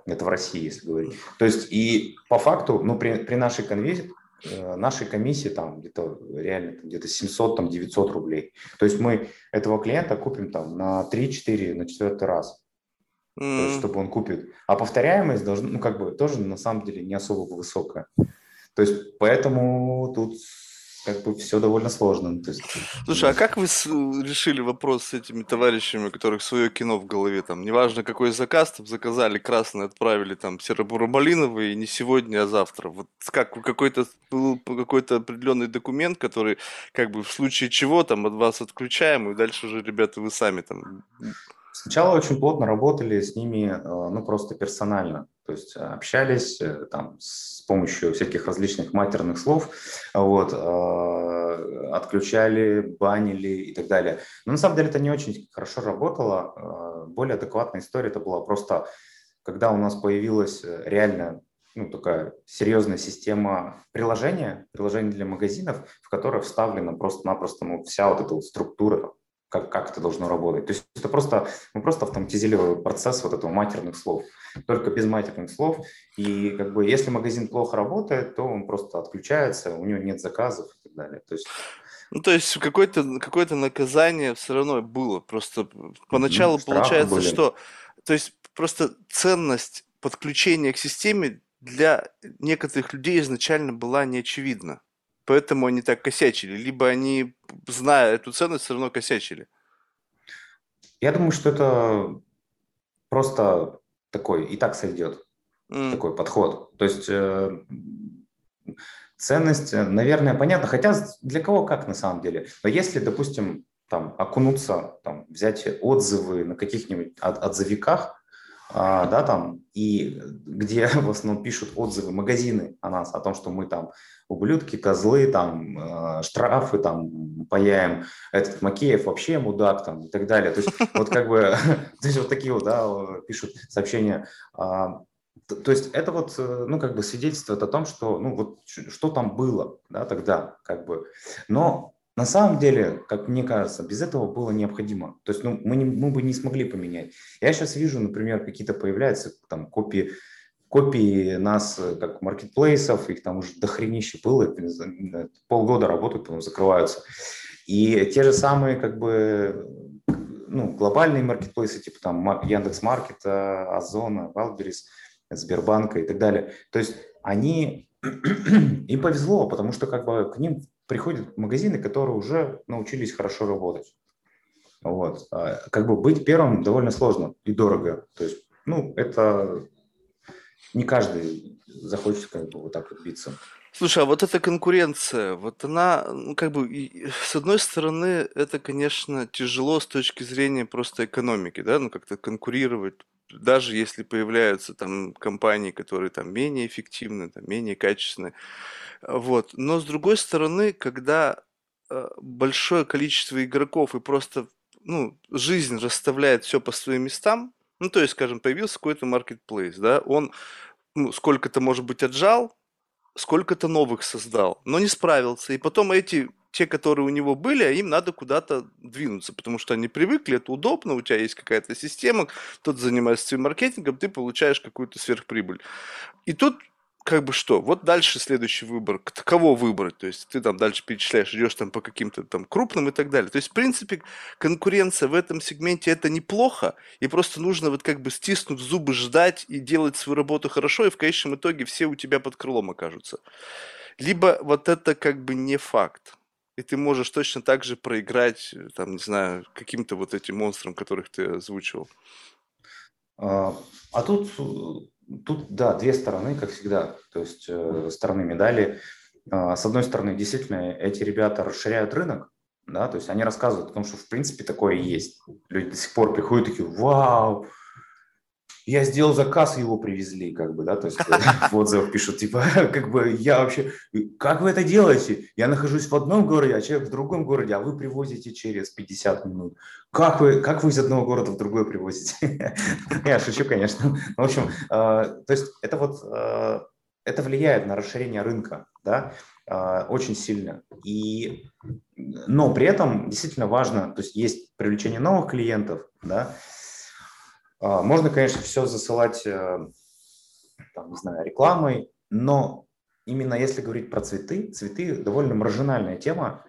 Это в России, если говорить. То есть и по факту, ну, при, при нашей конверсии, э, нашей комиссии там где-то реально где-то 700, там 900 рублей. То есть мы этого клиента купим там на 3-4, на четвертый раз. Mm. То есть, чтобы он купит. А повторяемость должна, ну, как бы тоже на самом деле не особо высокая. То есть, поэтому тут как бы все довольно сложно. То есть, Слушай, а как вы с- решили вопрос с этими товарищами, у которых свое кино в голове? Там, неважно, какой заказ, там, заказали красный, отправили там серо-буро-малиновый, не сегодня, а завтра. Вот как какой-то был какой-то определенный документ, который как бы в случае чего там от вас отключаем, и дальше уже, ребята, вы сами там Сначала очень плотно работали с ними, э, ну, просто персонально. То есть общались э, там с помощью всяких различных матерных слов, вот, э, отключали, банили и так далее. Но на самом деле это не очень хорошо работало. Более адекватная история это была просто, когда у нас появилась реально ну, такая серьезная система приложения, приложение для магазинов, в которое вставлена просто-напросто ну, вся вот эта вот структура как, как это должно работать. То есть это просто, мы просто автоматизировали процесс вот этого матерных слов, только без матерных слов. И как бы если магазин плохо работает, то он просто отключается, у него нет заказов и так далее. То есть ну, то есть какое-то какое наказание все равно было. Просто поначалу ну, получается, были. что... То есть просто ценность подключения к системе для некоторых людей изначально была неочевидна поэтому они так косячили, либо они, зная эту ценность, все равно косячили? Я думаю, что это просто такой, и так сойдет, mm. такой подход. То есть э, ценность, наверное, понятно, хотя для кого как на самом деле. Но если, допустим, там окунуться, там, взять отзывы на каких-нибудь от, отзывиках, да, там, и где в основном пишут отзывы магазины о нас, о том, что мы там ублюдки, козлы, там, э, штрафы, там, паяем, этот Макеев вообще мудак, там, и так далее. То есть вот как бы, то есть вот такие вот, да, пишут сообщения. А, то есть это вот, э, ну, как бы свидетельствует о том, что, ну, вот что там было, да, тогда, как бы. Но на самом деле, как мне кажется, без этого было необходимо. То есть ну, мы, не, мы бы не смогли поменять. Я сейчас вижу, например, какие-то появляются там копии, копии нас э, как маркетплейсов, их там уже дохренище было, полгода работают, потом закрываются. И те же самые как бы ну, глобальные маркетплейсы, типа там Яндекс.Маркета, Озона, Валберис, Сбербанка и так далее. То есть они им повезло, потому что как бы к ним приходят магазины, которые уже научились хорошо работать. Вот. А как бы быть первым довольно сложно и дорого. То есть, ну, это не каждый захочет как бы вот так вот биться. Слушай, а вот эта конкуренция, вот она, ну, как бы, с одной стороны, это, конечно, тяжело с точки зрения просто экономики, да, ну, как-то конкурировать, даже если появляются там компании, которые там менее эффективны, там, менее качественные. Вот. Но с другой стороны, когда э, большое количество игроков и просто ну, жизнь расставляет все по своим местам, ну, то есть, скажем, появился какой-то marketplace, да, он ну, сколько-то, может быть, отжал, сколько-то новых создал, но не справился. И потом эти, те, которые у него были, им надо куда-то двинуться, потому что они привыкли, это удобно, у тебя есть какая-то система, тот занимается своим маркетингом, ты получаешь какую-то сверхприбыль. И тут как бы что? Вот дальше следующий выбор. Кого выбрать? То есть ты там дальше перечисляешь, идешь там по каким-то там крупным и так далее. То есть, в принципе, конкуренция в этом сегменте это неплохо, и просто нужно вот как бы стиснуть зубы, ждать и делать свою работу хорошо, и в конечном итоге все у тебя под крылом окажутся. Либо вот это как бы не факт. И ты можешь точно так же проиграть, там, не знаю, каким-то вот этим монстрам, которых ты озвучивал. А, а тут Тут, да, две стороны, как всегда, то есть э, стороны медали. Э, с одной стороны, действительно, эти ребята расширяют рынок, да, то есть они рассказывают о том, что в принципе такое есть. Люди до сих пор приходят такие, вау, я сделал заказ, его привезли, как бы, да, то есть э, в отзывах пишут, типа, как бы, я вообще, как вы это делаете? Я нахожусь в одном городе, а человек в другом городе, а вы привозите через 50 минут. Как вы, как вы из одного города в другой привозите? Я шучу, конечно. В общем, э, то есть это вот, э, это влияет на расширение рынка, да, очень сильно. И но при этом действительно важно, то есть есть привлечение новых клиентов, да, можно, конечно, все засылать, э, там, не знаю, рекламой, но именно если говорить про цветы, цветы довольно маржинальная тема,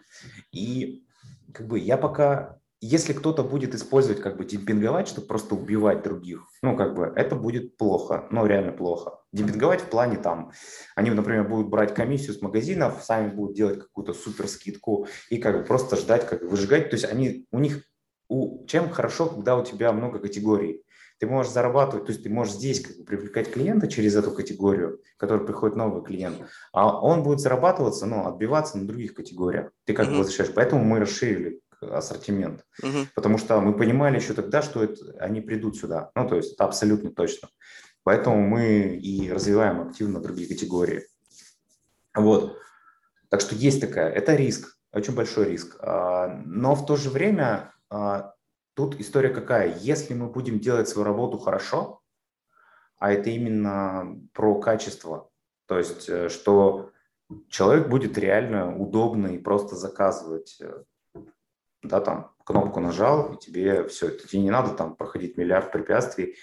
и как бы я пока если кто-то будет использовать, как бы демпинговать, чтобы просто убивать других, ну, как бы, это будет плохо, ну, реально плохо. Демпинговать в плане там, они, например, будут брать комиссию с магазинов, сами будут делать какую-то супер скидку и как бы просто ждать, как выжигать. То есть они, у них, у, чем хорошо, когда у тебя много категорий. Ты можешь зарабатывать, то есть ты можешь здесь как бы привлекать клиента через эту категорию, который приходит новый клиент, а он будет зарабатываться, ну, отбиваться на других категориях. Ты как mm-hmm. бы возвращаешь. Поэтому мы расширили ассортимент. Угу. Потому что мы понимали еще тогда, что это, они придут сюда. Ну, то есть это абсолютно точно. Поэтому мы и развиваем активно другие категории. Вот. Так что есть такая, это риск, очень большой риск. А, но в то же время а, тут история какая? Если мы будем делать свою работу хорошо, а это именно про качество, то есть э, что человек будет реально удобно и просто заказывать э, да, там кнопку нажал, и тебе все, тебе не надо там проходить миллиард препятствий.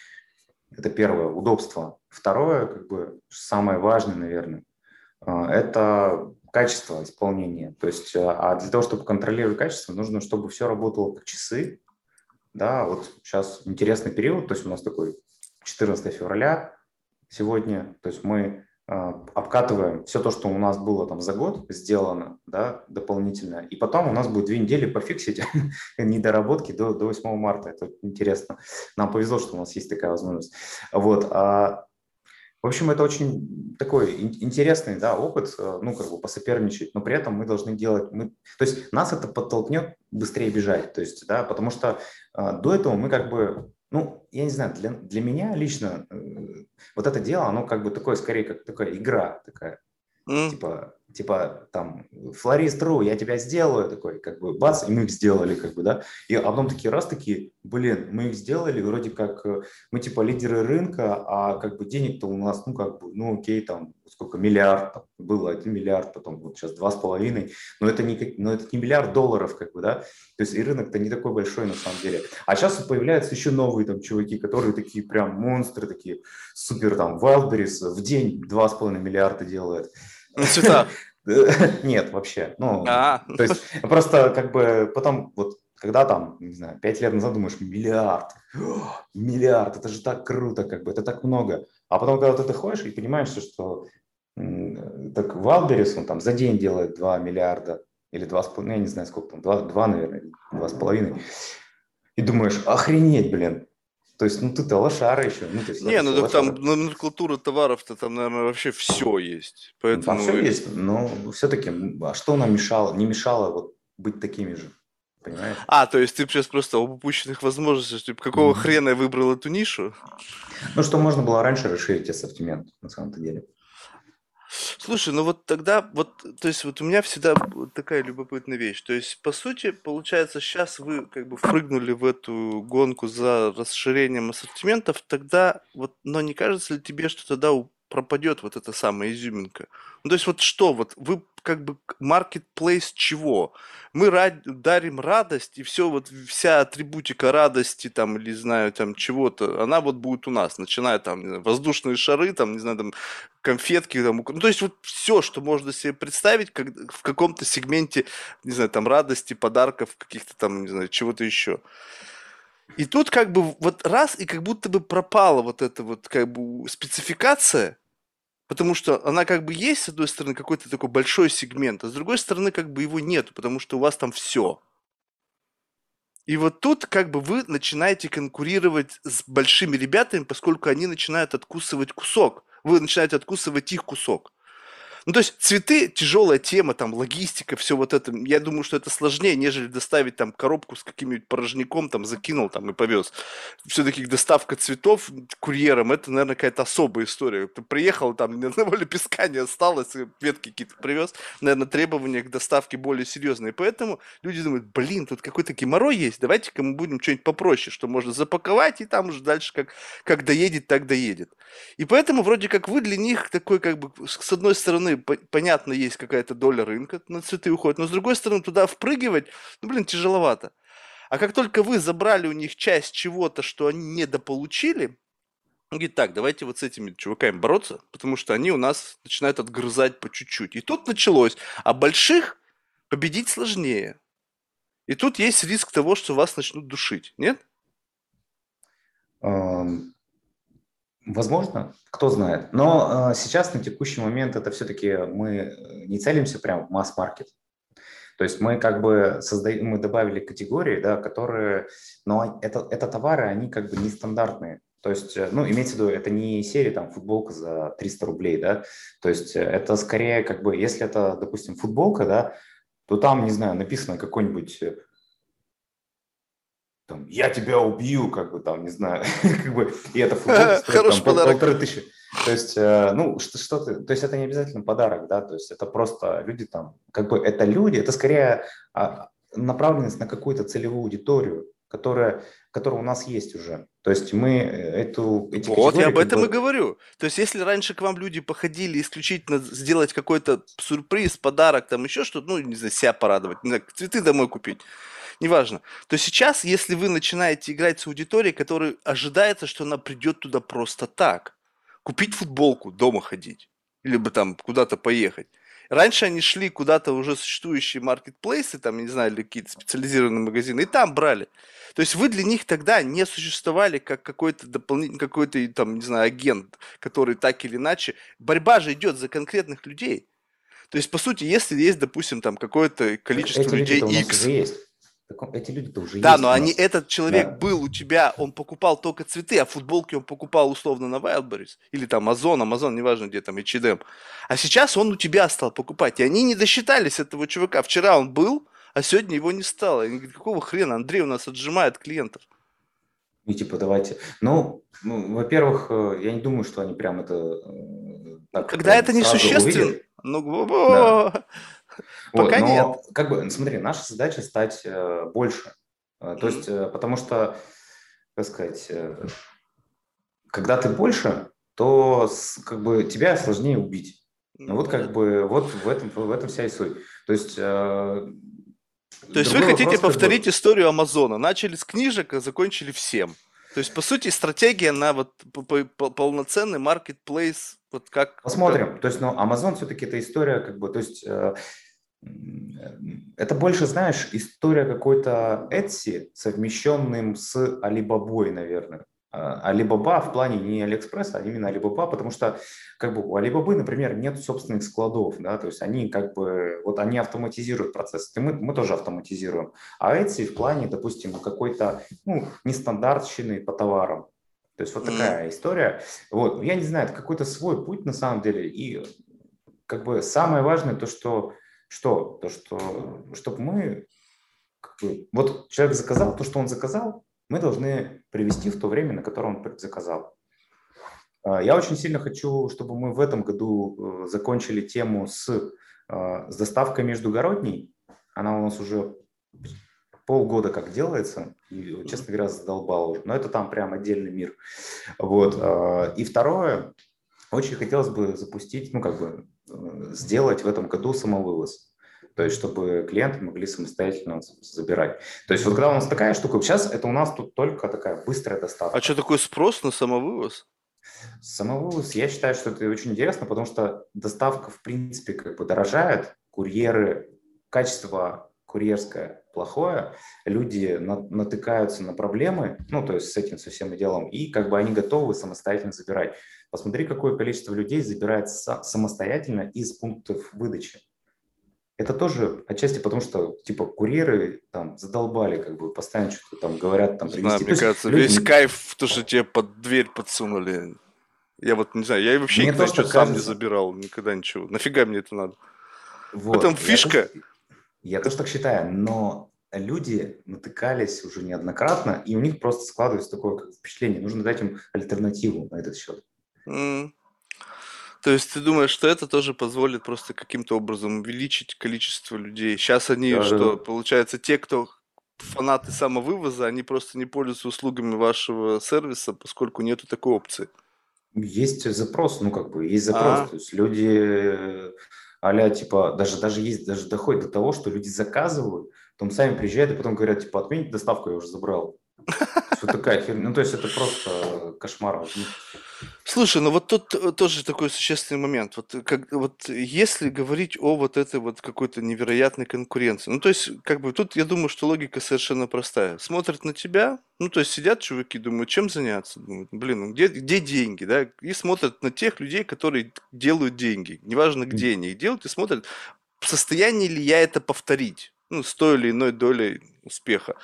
Это первое, удобство. Второе, как бы самое важное, наверное, а, это качество исполнения. То есть, а для того, чтобы контролировать качество, нужно, чтобы все работало как часы. Да, вот сейчас интересный период, то есть у нас такой 14 февраля сегодня, то есть мы а, обкатываем все то, что у нас было там за год сделано, да, дополнительно, и потом у нас будет две недели пофиксить недоработки до, до 8 марта. Это интересно. Нам повезло, что у нас есть такая возможность. Вот. А, в общем, это очень такой интересный да, опыт, э, ну, как бы посоперничать, но при этом мы должны делать, мы, то есть нас это подтолкнет быстрее бежать, то есть, да, потому что а, до этого мы как бы ну, я не знаю, для, для меня лично э, вот это дело, оно как бы такое, скорее, как такая игра такая. Mm. Типа, типа там, флорист Ру, я тебя сделаю, такой, как бы, бац, и мы их сделали, как бы, да, и а потом такие раз такие, блин, мы их сделали, вроде как, э, мы типа лидеры рынка, а как бы денег-то у нас, ну, как бы, ну, окей, там, сколько, миллиард, там, было один миллиард, потом вот сейчас два с половиной, но это не, но это не миллиард долларов, как бы, да, то есть и рынок-то не такой большой на самом деле. А сейчас появляются еще новые там чуваки, которые такие прям монстры, такие супер там, Wildberries в день два с половиной миллиарда делают. На цветах. Нет, вообще. Ну, а. то есть просто как бы потом вот когда там, не знаю, пять лет назад думаешь, миллиард, миллиард, это же так круто, как бы, это так много. А потом, когда ты ходишь и понимаешь, что так Валберис, он там за день делает 2 миллиарда или 2,5, ну, я не знаю, сколько там, 2, 2 наверное, 2,5. И думаешь, охренеть, блин, то есть, ну ты-то лошара еще. Ну, то есть, не, ну так там номенклатура товаров-то там, наверное, вообще все есть. Поэтому... Там все есть, но все-таки, а что нам мешало? Не мешало вот быть такими же. Понимаешь? А, то есть ты сейчас просто об упущенных возможностях, типа, какого mm-hmm. хрена я выбрал эту нишу? Ну, что можно было раньше расширить ассортимент, на самом-то деле. Слушай, ну вот тогда, вот, то есть вот у меня всегда такая любопытная вещь. То есть, по сути, получается, сейчас вы как бы впрыгнули в эту гонку за расширением ассортиментов, тогда вот, но не кажется ли тебе, что тогда пропадет вот эта самая изюминка. Ну, то есть вот что, вот вы как бы marketplace чего? Мы рад, дарим радость, и все, вот вся атрибутика радости там, или, знаю, там чего-то, она вот будет у нас, начиная там, знаю, воздушные шары, там, не знаю, там, конфетки, там, ну, то есть вот все, что можно себе представить как, в каком-то сегменте, не знаю, там, радости, подарков, каких-то там, не знаю, чего-то еще. И тут как бы вот раз, и как будто бы пропала вот эта вот как бы спецификация, потому что она как бы есть, с одной стороны, какой-то такой большой сегмент, а с другой стороны, как бы его нет, потому что у вас там все. И вот тут как бы вы начинаете конкурировать с большими ребятами, поскольку они начинают откусывать кусок. Вы начинаете откусывать их кусок. Ну, то есть цветы тяжелая тема, там, логистика, все вот это. Я думаю, что это сложнее, нежели доставить там коробку с каким-нибудь порожняком, там, закинул там и повез. Все-таки доставка цветов курьером, это, наверное, какая-то особая история. Ты приехал, там ни одного лепестка не осталось, ветки какие-то привез. Наверное, требования к доставке более серьезные. Поэтому люди думают, блин, тут какой-то геморрой есть, давайте-ка мы будем что-нибудь попроще, что можно запаковать, и там уже дальше как, как доедет, так доедет. И поэтому вроде как вы для них такой, как бы, с одной стороны, понятно, есть какая-то доля рынка, на цветы уходит, но с другой стороны, туда впрыгивать, ну, блин, тяжеловато. А как только вы забрали у них часть чего-то, что они недополучили, он говорит, так, давайте вот с этими чуваками бороться, потому что они у нас начинают отгрызать по чуть-чуть. И тут началось. А больших победить сложнее. И тут есть риск того, что вас начнут душить, нет? Возможно, кто знает. Но э, сейчас на текущий момент это все-таки мы не целимся прямо в масс-маркет. То есть мы как бы создаем, мы добавили категории, да, которые, но это, это товары, они как бы нестандартные. То есть, э, ну, имейте в виду, это не серия там футболка за 300 рублей, да, то есть э, это скорее как бы, если это, допустим, футболка, да, то там, не знаю, написано какой-нибудь э, там, я тебя убью, как бы там, не знаю, как бы, и это футболка стоит там пол, полторы тысячи. То есть, ну, что, что ты, то есть это не обязательно подарок, да, то есть это просто люди там, как бы это люди, это скорее а, направленность на какую-то целевую аудиторию, которая, которая у нас есть уже. То есть мы э, эту... Эти вот, я об этом бы... и говорю. То есть если раньше к вам люди походили исключительно сделать какой-то сюрприз, подарок, там еще что-то, ну, не знаю, себя порадовать, не знаю, цветы домой купить, неважно, то сейчас, если вы начинаете играть с аудиторией, которая ожидается, что она придет туда просто так, купить футболку, дома ходить, либо там куда-то поехать, Раньше они шли куда-то уже существующие маркетплейсы, там, не знаю, или какие-то специализированные магазины, и там брали. То есть вы для них тогда не существовали как какой-то дополнительный, какой-то там, не знаю, агент, который так или иначе... Борьба же идет за конкретных людей. То есть, по сути, если есть, допустим, там какое-то количество Эти людей X... есть. Так эти люди-то уже да, есть. Да, но они, этот человек да. был у тебя, он покупал только цветы, а футболки он покупал условно на Wildberries. Или там Озон, Амазон, неважно где там, H&M. А сейчас он у тебя стал покупать. И они не досчитались этого чувака. Вчера он был, а сегодня его не стало. Они говорят, какого хрена? Андрей у нас отжимает клиентов. И типа давайте. Ну, ну во-первых, э, я не думаю, что они прям это... Э, так, Когда это не существенно. Ну, да. Пока вот, но, нет. Как бы, смотри, наша задача стать э, больше. Э, то есть, э, потому что, как сказать, э, когда ты больше, то с, как бы тебя сложнее убить. Ну вот как бы вот в этом в этом вся и суть. То есть э, то есть вы хотите повторить бы... историю Амазона? Начали с книжек, а закончили всем. То есть, по сути, стратегия на вот полноценный маркетплейс, вот как... Посмотрим. То есть, ну, Amazon все-таки это история, как бы, то есть, э, это больше, знаешь, история какой-то Etsy, совмещенным с Alibaba, наверное. Alibaba а, в плане не Алиэкспресс, а именно Alibaba, потому что как бы у Alibaba, например, нет собственных складов, да, то есть они как бы, вот они автоматизируют процесс, и мы, мы тоже автоматизируем. А Etsy в плане, допустим, какой-то, ну, нестандартщины по товарам. То есть вот такая mm. история. Вот, я не знаю, это какой-то свой путь на самом деле, и как бы самое важное то, что что? То, что чтобы мы, как бы, вот человек заказал то, что он заказал, мы должны привести в то время, на которое он заказал. А, я очень сильно хочу, чтобы мы в этом году э, закончили тему с, а, с доставкой междугородней. Она у нас уже полгода как делается, и, честно говоря, задолбала уже. Но это там прям отдельный мир. Вот. А, и второе, очень хотелось бы запустить, ну, как бы, э, сделать в этом году самовывоз. То есть, чтобы клиенты могли самостоятельно забирать. То есть, вот когда у нас такая штука, сейчас это у нас тут только такая быстрая доставка. А что такое спрос на самовывоз? Самовывоз, я считаю, что это очень интересно, потому что доставка, в принципе, как бы дорожает, курьеры, качество курьерское плохое, люди натыкаются на проблемы, ну, то есть с этим со всем делом, и как бы они готовы самостоятельно забирать. Посмотри, какое количество людей забирает самостоятельно из пунктов выдачи. Это тоже отчасти потому, что типа курьеры там задолбали, как бы постоянно что-то там говорят, там привезти. Знаю, мне кажется, люди... весь кайф, то, что тебе под дверь подсунули. Я вот не знаю, я вообще мне никогда ничего кажется... сам не забирал, никогда ничего. Нафига мне это надо? Вот. В этом фишка. Я, я тоже так считаю, но люди натыкались уже неоднократно, и у них просто складывается такое впечатление. Нужно дать им альтернативу на этот счет. Mm. То есть ты думаешь, что это тоже позволит просто каким-то образом увеличить количество людей? Сейчас они, да, что, да. получается, те, кто фанаты самовывоза, они просто не пользуются услугами вашего сервиса, поскольку нету такой опции. Есть запрос, ну как бы есть запрос, а то есть люди а типа даже даже есть даже доходит до того, что люди заказывают, потом сами приезжают и потом говорят типа отмените доставку, я уже забрал. Вот такая херня. Ну, то есть это просто кошмар. Слушай, ну вот тут э, тоже такой существенный момент. Вот, э, как, вот если говорить о вот этой вот какой-то невероятной конкуренции, ну то есть как бы тут я думаю, что логика совершенно простая. Смотрят на тебя, ну то есть сидят чуваки, думают, чем заняться, думают, блин, ну где, где деньги, да, и смотрят на тех людей, которые делают деньги, неважно где они их делают, и смотрят, в состоянии ли я это повторить ну, с той или иной долей успеха.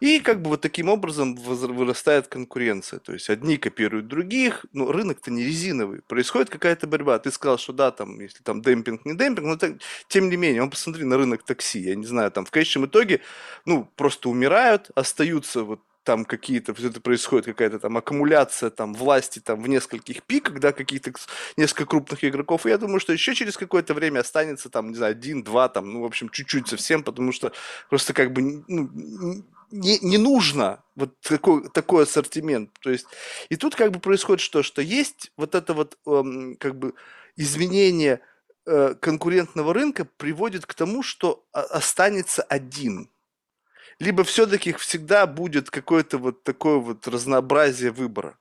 И как бы вот таким образом вырастает конкуренция. То есть одни копируют других, но рынок-то не резиновый. Происходит какая-то борьба. Ты сказал, что да, там, если там демпинг, не демпинг, но так, тем не менее, он посмотри на рынок такси. Я не знаю, там в конечном итоге, ну, просто умирают, остаются вот там какие-то, все это происходит, какая-то там аккумуляция там власти там в нескольких пиках, да, каких-то несколько крупных игроков, и я думаю, что еще через какое-то время останется там, не знаю, один, два, там, ну, в общем, чуть-чуть совсем, потому что просто как бы ну, не, не нужно вот такой, такой ассортимент, то есть, и тут как бы происходит что, что есть вот это вот эм, как бы изменение э, конкурентного рынка приводит к тому, что останется один – либо все-таки всегда будет какое-то вот такое вот разнообразие выбора?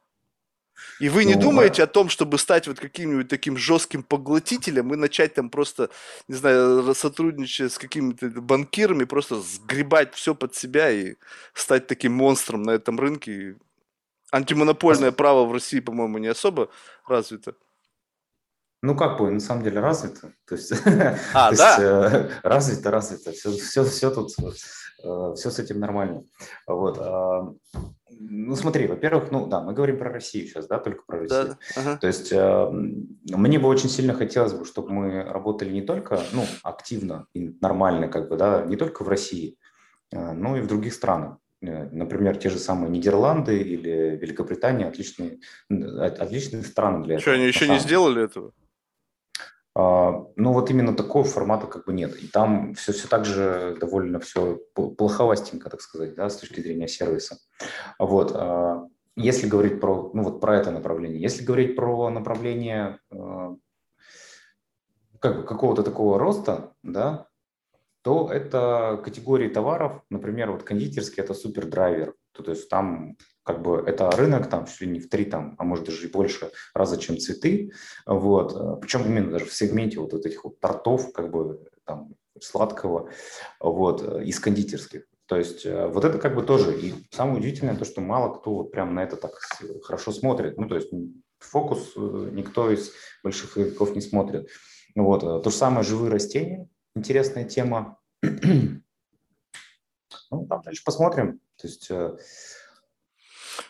И вы не ну, думаете о том, чтобы стать вот каким-нибудь таким жестким поглотителем и начать там просто, не знаю, сотрудничать с какими-то банкирами, просто сгребать все под себя и стать таким монстром на этом рынке? Антимонопольное право в России, по-моему, не особо развито. Ну, как бы, на самом деле развито. То есть, а, то да? есть э, развито, развито. Все, все, все тут все с этим нормально. Вот. Ну, смотри, во-первых, ну да, мы говорим про Россию сейчас, да, только про Россию. Да, ага. То есть э, мне бы очень сильно хотелось бы, чтобы мы работали не только, ну, активно и нормально, как бы, да, не только в России, э, но и в других странах. Например, те же самые Нидерланды или Великобритания отличные, отличные страны для Что, этого. Что, они еще не сделали этого? А, ну, вот именно такого формата как бы нет. И там все, все так же довольно все плоховастенько, так сказать, да, с точки зрения сервиса. Вот. А, если говорить про, ну, вот про это направление, если говорить про направление а, как бы какого-то такого роста, да, то это категории товаров, например, вот кондитерский – это супердрайвер, то, то есть там как бы это рынок там чуть ли не в три там, а может даже и больше раза, чем цветы, вот, причем именно даже в сегменте вот этих вот тортов, как бы там сладкого, вот, из кондитерских. То есть э, вот это как бы тоже, и самое удивительное то, что мало кто вот прям на это так хорошо смотрит, ну то есть фокус э, никто из больших игроков не смотрит. Вот, э, то же самое живые растения, интересная тема. ну, там дальше посмотрим. То есть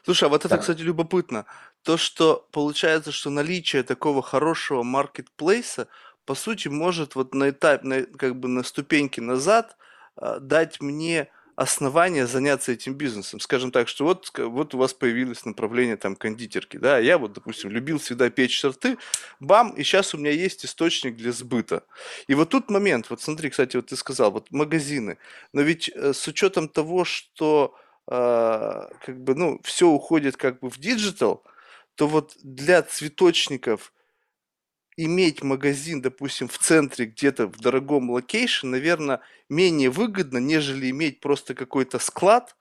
Слушай, а вот это, кстати, любопытно. То, что получается, что наличие такого хорошего маркетплейса, по сути, может вот на этап, на, как бы на ступеньке назад а, дать мне основания заняться этим бизнесом. Скажем так, что вот, вот у вас появилось направление там кондитерки, да, я вот, допустим, любил всегда печь торты, бам, и сейчас у меня есть источник для сбыта. И вот тут момент, вот смотри, кстати, вот ты сказал, вот магазины, но ведь э, с учетом того, что как бы, ну, все уходит как бы в digital, то вот для цветочников иметь магазин, допустим, в центре где-то в дорогом location, наверное, менее выгодно, нежели иметь просто какой-то склад,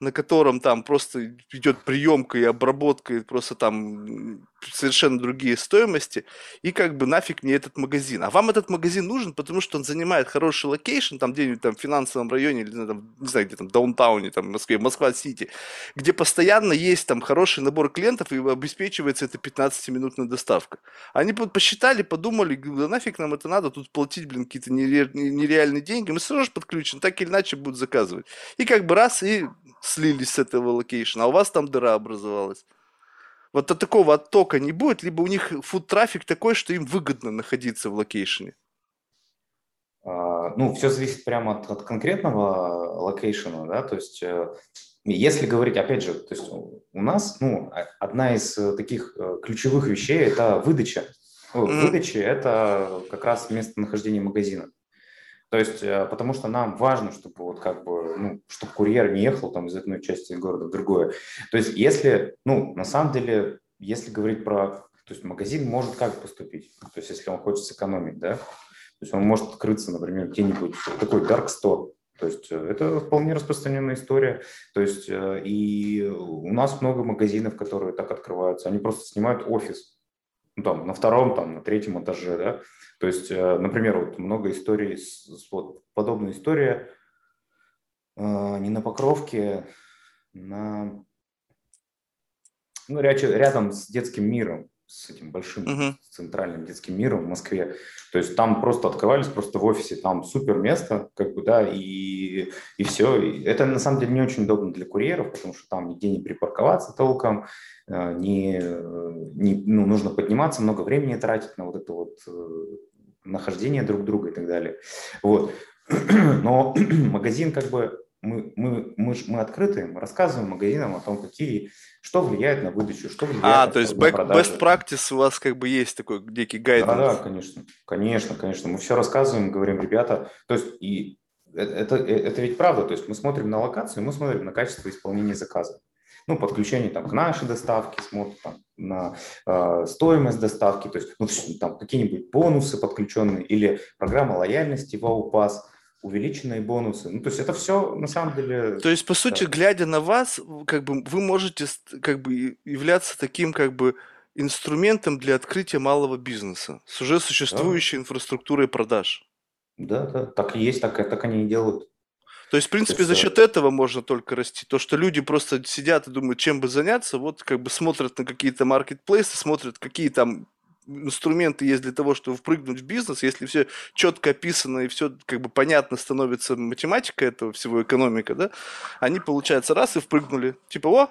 на котором там просто идет приемка и обработка, и просто там совершенно другие стоимости, и как бы нафиг мне этот магазин. А вам этот магазин нужен, потому что он занимает хороший location, там где-нибудь там в финансовом районе, или там, не знаю, где там, downtown е, там, в Москве, Москва-Сити, где постоянно есть там хороший набор клиентов, и обеспечивается это 15-минутная доставка. Они посчитали, подумали, да нафиг нам это надо, тут платить, блин, какие-то нереальные деньги, мы сразу же подключим, так или иначе будут заказывать. И как бы раз, и слились с этого location а, а у вас там дыра образовалась. Вот от такого оттока не будет, либо у них foot-трафик такой, что им выгодно находиться в location е. А, ну, все зависит прямо от, от конкретного location а, да, то есть э, если говорить, опять же, то есть у нас, ну, одна из э, таких э, ключевых вещей – это выдача. Mm-hmm. Выдача – это как раз местонахождение магазина. То есть, э, потому что нам важно, чтобы вот как бы, ну, чтобы курьер не ехал там из одной части города в другое. То есть, если, ну, на самом деле, если говорить про То есть магазин может как поступить? То есть если он хочет сэкономить, да? То есть он может открыться, например, где-нибудь такой dark store, то есть э, это вполне распространенная история. То есть э, и у нас много магазинов, которые так открываются. Они просто снимают офис. Ну, там, на втором, там, на третьем этаже, да. То есть, э, например, вот много историй, вот подобная история не на Покровке, на, ну, рядом с детским миром с этим большим uh-huh. центральным детским миром в Москве. То есть там просто открывались просто в офисе, там супер место, как бы, да, и, и все. И это на самом деле не очень удобно для курьеров, потому что там нигде не припарковаться толком, э, не, не, ну, нужно подниматься, много времени тратить на вот это вот э, нахождение друг друга и так далее. Вот. Но магазин как бы мы, мы, мы, мы открыты, мы рассказываем магазинам о том, какие, что влияет на выдачу, что влияет а, на то есть back, best practice у вас как бы есть такой некий гайд. Да, да, конечно, конечно, конечно. Мы все рассказываем, говорим, ребята, то есть и это, э, это ведь правда, то есть мы смотрим на локацию, мы смотрим на качество исполнения заказа. Ну, подключение там к нашей доставке, смотрим там, на э, стоимость доставки, то есть ну, там какие-нибудь бонусы подключенные или программа лояльности Wow Pass – увеличенные бонусы. Ну, то есть это все на самом деле... То есть, по сути, да. глядя на вас, как бы вы можете как бы являться таким как бы инструментом для открытия малого бизнеса с уже существующей да. инфраструктурой продаж. Да, да, так и есть, так, так они и делают. То есть, в принципе, есть, за счет этого можно только расти. То, что люди просто сидят и думают, чем бы заняться, вот как бы смотрят на какие-то маркетплейсы, смотрят, какие там инструменты есть для того, чтобы впрыгнуть в бизнес, если все четко описано и все как бы понятно становится математика этого всего, экономика, да, они, получается, раз и впрыгнули. Типа, о,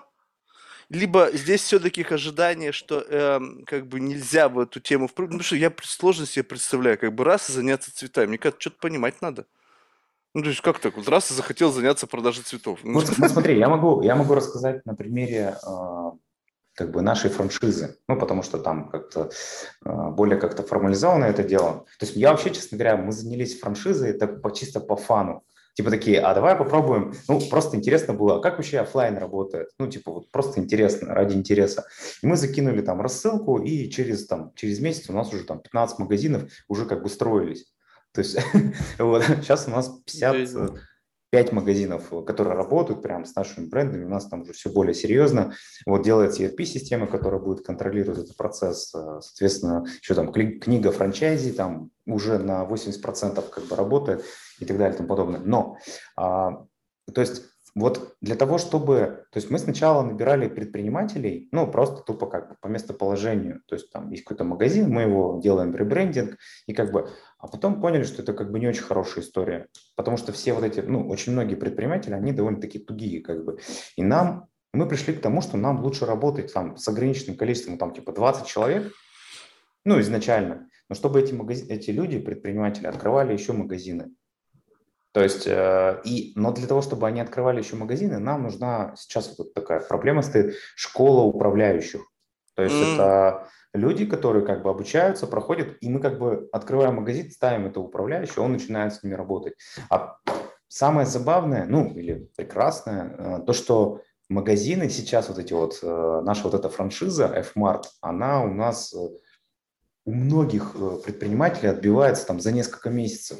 либо здесь все-таки ожидание, что э, как бы нельзя в эту тему впрыгнуть, потому что я сложно себе представляю, как бы раз и заняться цветами. Мне кажется, что-то понимать надо. Ну, то есть как так? Вот раз и захотел заняться продажей цветов. Вот, смотри, я могу, я могу рассказать на примере э, как бы нашей франшизы, ну, потому что там как-то а, более как-то формализовано это дело. То есть я вообще, честно говоря, мы занялись франшизой так по, чисто по фану. Типа такие, а давай попробуем. Ну, просто интересно было, а как вообще офлайн работает? Ну, типа вот просто интересно, ради интереса. И мы закинули там рассылку, и через, там, через месяц у нас уже там 15 магазинов уже как бы строились. То есть вот, сейчас у нас 50 пять магазинов, которые работают прямо с нашими брендами, у нас там уже все более серьезно. Вот делается ERP-система, которая будет контролировать этот процесс. Э, соответственно, еще там книга франчайзи там уже на 80% как бы работает и так далее и тому подобное. Но, а, то есть вот для того, чтобы... То есть мы сначала набирали предпринимателей, ну, просто тупо как бы по местоположению. То есть там есть какой-то магазин, мы его делаем ребрендинг, и как бы... А потом поняли, что это как бы не очень хорошая история, потому что все вот эти, ну, очень многие предприниматели, они довольно-таки тугие как бы. И нам... Мы пришли к тому, что нам лучше работать там с ограниченным количеством, там типа 20 человек, ну, изначально, но чтобы эти, магазин, эти люди, предприниматели, открывали еще магазины. То есть, э, и, но для того, чтобы они открывали еще магазины, нам нужна сейчас вот такая проблема стоит школа управляющих. То есть mm. это люди, которые как бы обучаются, проходят, и мы как бы открываем магазин, ставим это управляющего, он начинает с ними работать. А самое забавное, ну или прекрасное, э, то, что магазины сейчас вот эти вот, э, наша вот эта франшиза F-Mart, она у нас у многих предпринимателей отбивается там за несколько месяцев.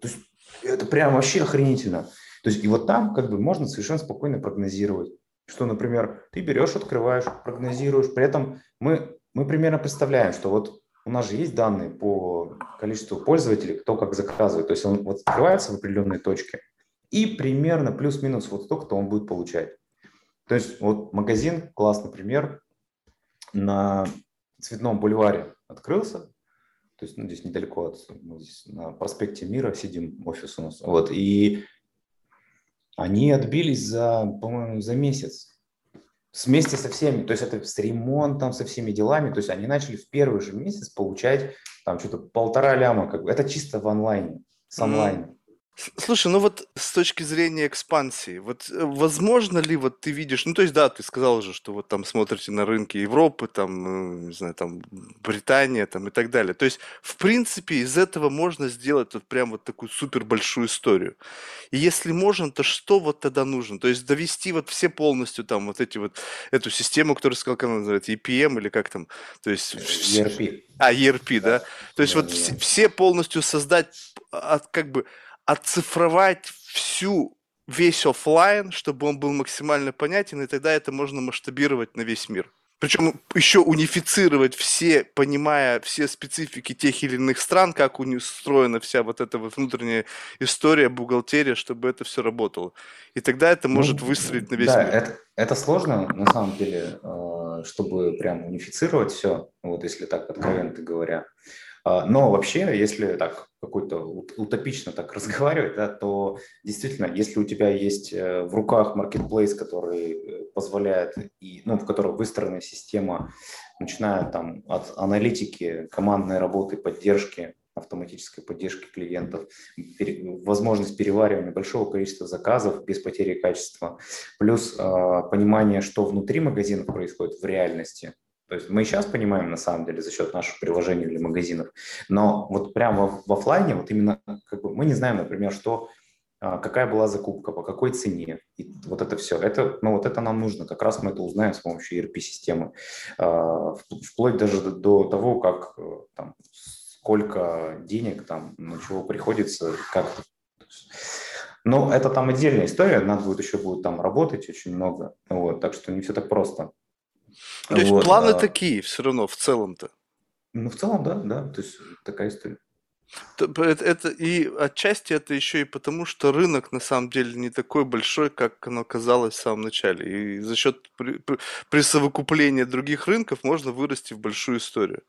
То есть это прям вообще охренительно. То есть и вот там как бы можно совершенно спокойно прогнозировать, что, например, ты берешь, открываешь, прогнозируешь. При этом мы, мы примерно представляем, что вот у нас же есть данные по количеству пользователей, кто как заказывает. То есть он вот открывается в определенной точке, и примерно плюс-минус вот столько-то он будет получать. То есть вот магазин, классный пример, на Цветном бульваре открылся, то есть, ну, здесь недалеко от, ну, здесь на проспекте Мира сидим, офис у нас. Вот, и они отбились за, по-моему, за месяц. Вместе со всеми, то есть это с ремонтом, со всеми делами, то есть они начали в первый же месяц получать там что-то полтора ляма, как бы. это чисто в онлайне, с онлайна. Mm-hmm. Слушай, ну вот с точки зрения экспансии, вот э, возможно ли вот ты видишь, ну то есть да, ты сказал же, что вот там смотрите на рынки Европы, там, э, не знаю, там Британия, там и так далее. То есть, в принципе, из этого можно сделать вот прям вот такую супер большую историю. И если можно, то что вот тогда нужно? То есть довести вот все полностью там вот эти вот, эту систему, которую сказал, как она называется, EPM или как там, то есть... ERP. А, ERP, да? То есть вот все, все полностью создать, от, как бы оцифровать всю весь офлайн, чтобы он был максимально понятен, и тогда это можно масштабировать на весь мир. Причем еще унифицировать все, понимая все специфики тех или иных стран, как устроена вся вот эта вот внутренняя история, бухгалтерия, чтобы это все работало. И тогда это может ну, выстрелить на весь да, мир. Это, это сложно, на самом деле, э, чтобы прям унифицировать все, вот если так откровенно говоря. А, но вообще, если так какой-то утопично так разговаривать, да, то действительно, если у тебя есть э, в руках marketplace, который э, позволяет, и, ну, в котором выстроена система, начиная там от аналитики, командной работы, поддержки, автоматической поддержки клиентов, возможность переваривания большого количества заказов без потери качества, плюс э, понимание, что внутри магазинов происходит в реальности, то есть мы сейчас понимаем, на самом деле, за счет наших приложений или магазинов, но вот прямо в, офлайне, вот именно как бы мы не знаем, например, что а, какая была закупка, по какой цене, и вот это все. Это, ну, вот это нам нужно, как раз мы это узнаем с помощью ERP-системы, а, вплоть даже до того, как э, там, сколько денег там, на чего приходится, как но это там отдельная история, надо будет еще будет там работать очень много, вот, так что не все так просто. То есть вот, планы а... такие все равно в целом-то. Ну, в целом, да, да, то есть такая история. Это, это и отчасти это еще и потому, что рынок на самом деле не такой большой, как оно казалось в самом начале. И за счет при, при, присовокупления других рынков можно вырасти в большую историю.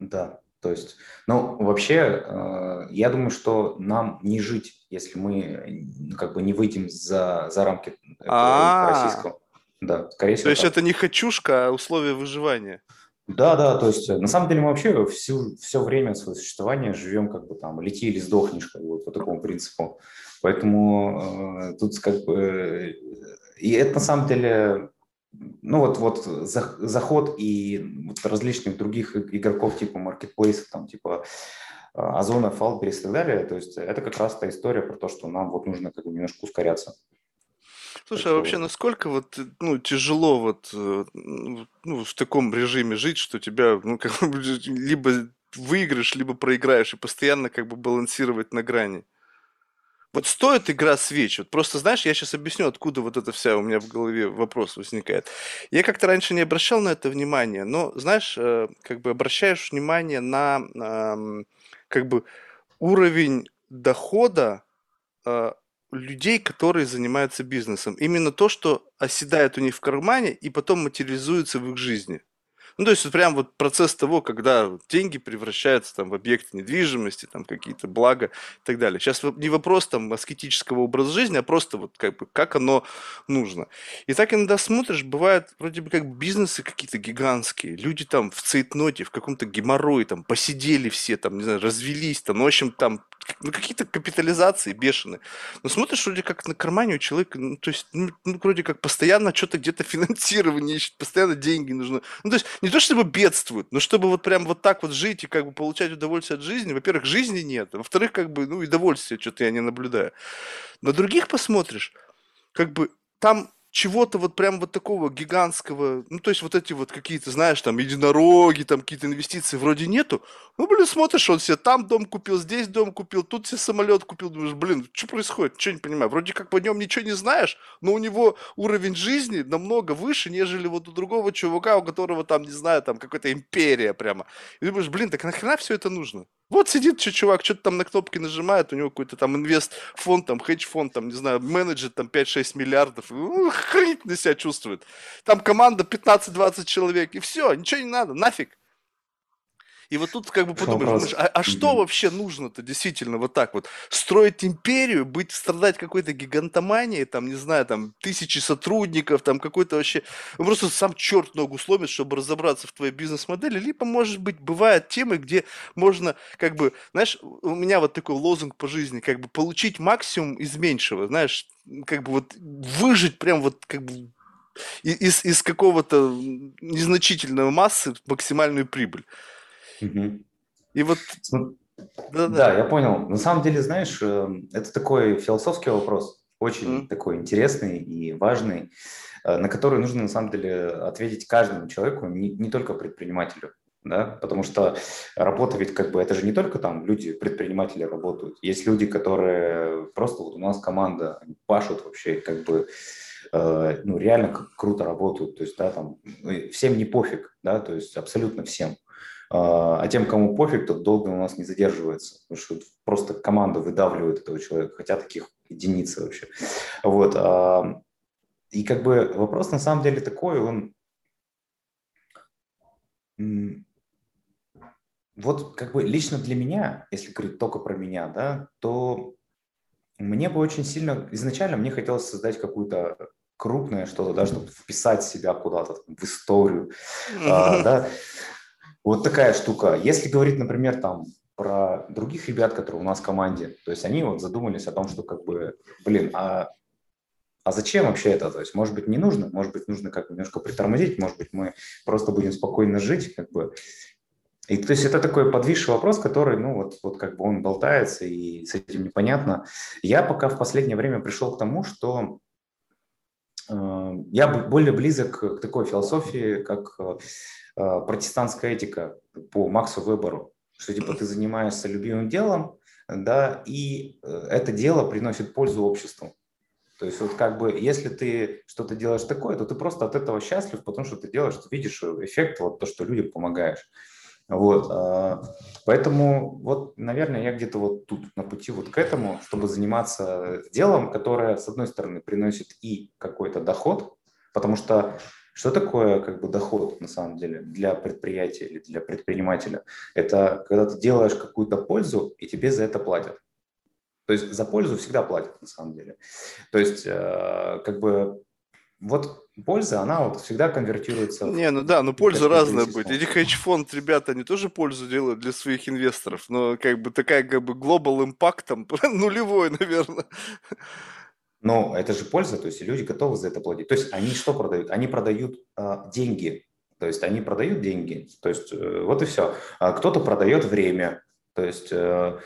Да, то есть, ну, вообще, э, я думаю, что нам не жить, если мы как бы не выйдем за, за рамки этого российского. Да, скорее всего. То есть так. это не хочушка, а условия выживания. Да, да, то есть на самом деле мы вообще всю, все время своего существования живем как бы там лети или сдохнешь, как бы вот по такому принципу. Поэтому э, тут как бы... И это на самом деле ну вот, вот заход и вот различных других игроков типа маркетплейсов, там типа Озона, Фалберис и так далее, то есть это как раз та история про то, что нам вот нужно как бы немножко ускоряться. Слушай, а вообще насколько вот, ну, тяжело вот, э, ну, в таком режиме жить, что тебя, ну, как бы, либо выиграешь, либо проиграешь, и постоянно как бы балансировать на грани? Вот стоит игра свеч? Вот просто, знаешь, я сейчас объясню, откуда вот это вся у меня в голове вопрос возникает. Я как-то раньше не обращал на это внимания, но, знаешь, э, как бы обращаешь внимание на, как бы, уровень дохода э, людей, которые занимаются бизнесом. Именно то, что оседает у них в кармане и потом материализуется в их жизни. Ну, то есть, вот прям вот процесс того, когда деньги превращаются там в объекты недвижимости, там какие-то блага и так далее. Сейчас не вопрос там аскетического образа жизни, а просто вот как бы как оно нужно. И так иногда смотришь, бывает вроде бы как бизнесы какие-то гигантские, люди там в цейтноте, в каком-то геморрое, там посидели все, там, не знаю, развелись, там, ну, в общем, там ну, какие-то капитализации бешеные. Но смотришь, вроде как на кармане у человека, ну, то есть, ну, ну вроде как постоянно что-то где-то финансирование ищет, постоянно деньги нужны. Ну, то есть, не то чтобы бедствуют, но чтобы вот прям вот так вот жить и как бы получать удовольствие от жизни, во-первых, жизни нет, во-вторых, как бы, ну, и удовольствия что-то я не наблюдаю. На других посмотришь, как бы там чего-то вот прям вот такого гигантского, ну, то есть вот эти вот какие-то, знаешь, там, единороги, там, какие-то инвестиции вроде нету. Ну, блин, смотришь, он себе там дом купил, здесь дом купил, тут себе самолет купил, думаешь, блин, что происходит? Ничего не понимаю. Вроде как по нем ничего не знаешь, но у него уровень жизни намного выше, нежели вот у другого чувака, у которого там, не знаю, там, какая-то империя прямо. И думаешь, блин, так нахрена все это нужно? Вот сидит чувак, что-то там на кнопки нажимает, у него какой-то там инвест-фонд, там, хедж-фонд, там, не знаю, менеджер, там, 5-6 миллиардов, ну, охренительно себя чувствует. Там команда 15-20 человек, и все, ничего не надо, нафиг. И вот тут как бы подумаешь, думаешь, а, а что вообще нужно-то действительно вот так вот? Строить империю, быть, страдать какой-то гигантоманией, там, не знаю, там, тысячи сотрудников, там, какой-то вообще... Ну, просто сам черт ногу сломит, чтобы разобраться в твоей бизнес-модели. Либо, может быть, бывают темы, где можно, как бы, знаешь, у меня вот такой лозунг по жизни, как бы, получить максимум из меньшего, знаешь, как бы вот выжить прям вот как бы из, из какого-то незначительного массы максимальную прибыль. Угу. И вот... Ну, да, да. да, я понял. На самом деле, знаешь, э, это такой философский вопрос, очень mm. такой интересный и важный, э, на который нужно на самом деле ответить каждому человеку, не, не только предпринимателю. Да? Потому что работа ведь как бы это же не только там люди, предприниматели работают. Есть люди, которые просто вот у нас команда, пашут вообще как бы Э, ну, реально круто работают, то есть, да, там, ну, всем не пофиг, да, то есть абсолютно всем. А, а тем, кому пофиг, тот долго у нас не задерживается, потому что просто команда выдавливает этого человека, хотя таких единицы вообще. Вот. А, и как бы вопрос на самом деле такой, он вот как бы лично для меня, если говорить только про меня, да, то мне бы очень сильно, изначально мне хотелось создать какую-то крупное что-то, да, чтобы вписать себя куда-то в историю, а, да. Вот такая штука. Если говорить, например, там про других ребят, которые у нас в команде, то есть они вот задумались о том, что как бы, блин, а, а зачем вообще это? То есть, может быть, не нужно, может быть, нужно как немножко притормозить, может быть, мы просто будем спокойно жить, как бы. И то есть это такой подвисший вопрос, который, ну, вот, вот как бы он болтается, и с этим непонятно. Я пока в последнее время пришел к тому, что я более близок к такой философии, как э, э, протестантская этика по Максу Веберу, что типа ты занимаешься любимым делом, да, и это дело приносит пользу обществу. То есть вот как бы, если ты что-то делаешь такое, то ты просто от этого счастлив, потому что ты делаешь, ты видишь эффект, вот то, что людям помогаешь. Вот, а, поэтому вот, наверное, я где-то вот тут на пути вот к этому, чтобы заниматься делом, которое, с одной стороны, приносит и какой-то доход, потому что что такое как бы доход на самом деле для предприятия или для предпринимателя? Это когда ты делаешь какую-то пользу, и тебе за это платят. То есть за пользу всегда платят на самом деле. То есть э, как бы вот польза, она вот всегда конвертируется. Не, ну да, но польза разная будет. Эти хедж-фонд, ребята, они тоже пользу делают для своих инвесторов, но как бы такая как бы global impact там нулевой, наверное. Но это же польза, то есть люди готовы за это платить. То есть они что продают? Они продают э, деньги, то есть они продают деньги, то есть э, вот и все. А кто-то продает время, то есть э,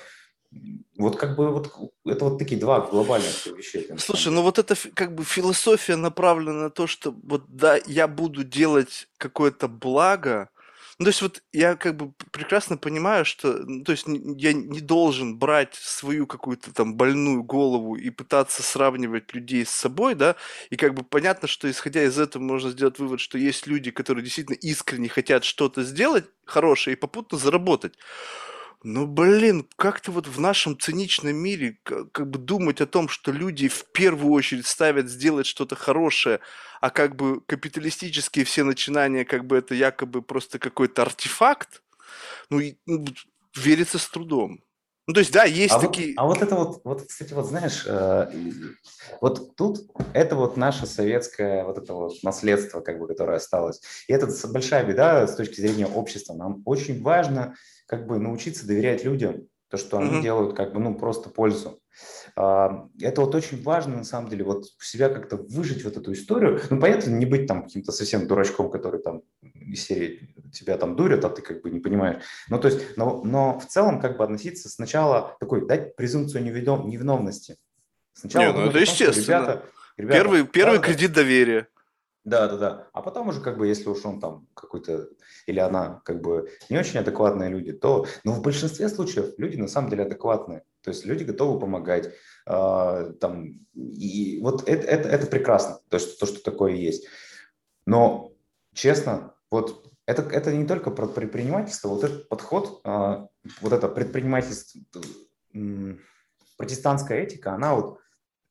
вот как бы вот это вот такие два глобальных вещей. Слушай, ну вот это как бы философия направлена на то, что вот да, я буду делать какое-то благо. Ну, то есть вот я как бы прекрасно понимаю, что, ну, то есть я не должен брать свою какую-то там больную голову и пытаться сравнивать людей с собой, да, и как бы понятно, что исходя из этого можно сделать вывод, что есть люди, которые действительно искренне хотят что-то сделать хорошее и попутно заработать. Ну, блин, как-то вот в нашем циничном мире как, как бы думать о том, что люди в первую очередь ставят сделать что-то хорошее, а как бы капиталистические все начинания, как бы это якобы просто какой-то артефакт, ну, и, ну верится с трудом. Ну, то есть, да, есть а такие... Вот, а вот это вот, вот, кстати, вот знаешь, э, вот тут это вот наше советское вот это вот наследство, как бы, которое осталось. И это большая беда с точки зрения общества. Нам очень важно как бы научиться доверять людям, то, что они mm-hmm. делают, как бы, ну, просто пользу. А, это вот очень важно, на самом деле, вот себя как-то выжить вот эту историю. Ну, понятно, не быть там каким-то совсем дурачком, который там из серии тебя там дурят, а ты как бы не понимаешь. Ну, то есть, но, но в целом как бы относиться сначала такой, дать презумпцию невинов, невиновности. Сначала не, ну это естественно. Ребята, ребята, первый, первый кредит доверия. Да, да, да. А потом уже, как бы, если уж он там какой-то, или она, как бы, не очень адекватные люди, то, но в большинстве случаев люди на самом деле адекватные. То есть люди готовы помогать. Э, там, и вот это, это, это прекрасно, то, что, то, что такое есть. Но, честно, вот это, это не только про предпринимательство, вот этот подход, э, вот это предпринимательство, э, протестантская этика, она вот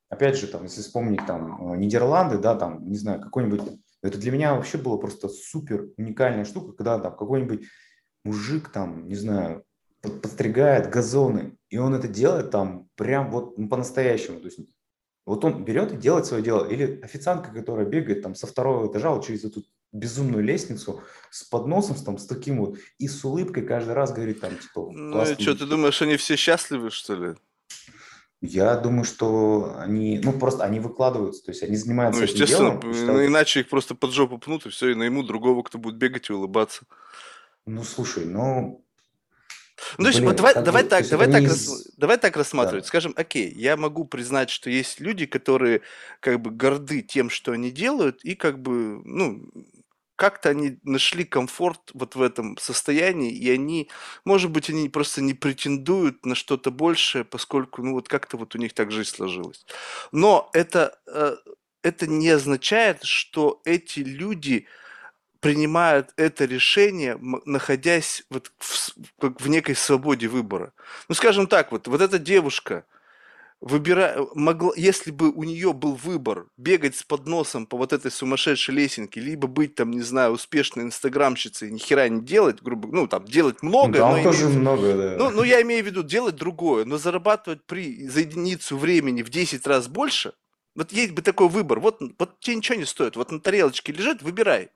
Опять же, там, если вспомнить там э, Нидерланды, да, там, не знаю, какой-нибудь, это для меня вообще было просто супер уникальная штука, когда там какой-нибудь мужик там, не знаю, подстригает газоны, и он это делает там прям вот ну, по-настоящему. То есть вот он берет и делает свое дело. Или официантка, которая бегает там со второго этажа вот через эту безумную лестницу с подносом, там, с таким вот, и с улыбкой каждый раз говорит там, типа, Ну что, ты думаешь, они все счастливы, что ли? Я думаю, что они, ну, просто они выкладываются, то есть они занимаются Ну, этим естественно, делом. считают- ну, иначе их просто под жопу пнут, и все, и наймут другого, кто будет бегать и улыбаться. Ну, слушай, ну, Ну, то есть, блин, вот давай, давай бы, так, есть давай так, не рас- давай так рассматривать. Да. Скажем, окей, я могу признать, что есть люди, которые как бы горды тем, что они делают, и как бы, ну, как-то они нашли комфорт вот в этом состоянии, и они, может быть, они просто не претендуют на что-то большее, поскольку, ну, вот как-то вот у них так жизнь сложилась. Но это, э, это не означает, что эти люди принимают это решение, находясь вот в, как в некой свободе выбора. Ну, скажем так, вот, вот эта девушка, выбира... могла, если бы у нее был выбор бегать с подносом по вот этой сумасшедшей лесенке, либо быть там, не знаю, успешной инстаграмщицей и ни хера не делать, грубо, ну, там, делать многое, там но тоже иметь- много, да. ну, ну, я имею в виду делать другое, но зарабатывать при, за единицу времени в 10 раз больше, вот есть бы такой выбор, вот, вот тебе ничего не стоит, вот на тарелочке лежит, выбирай.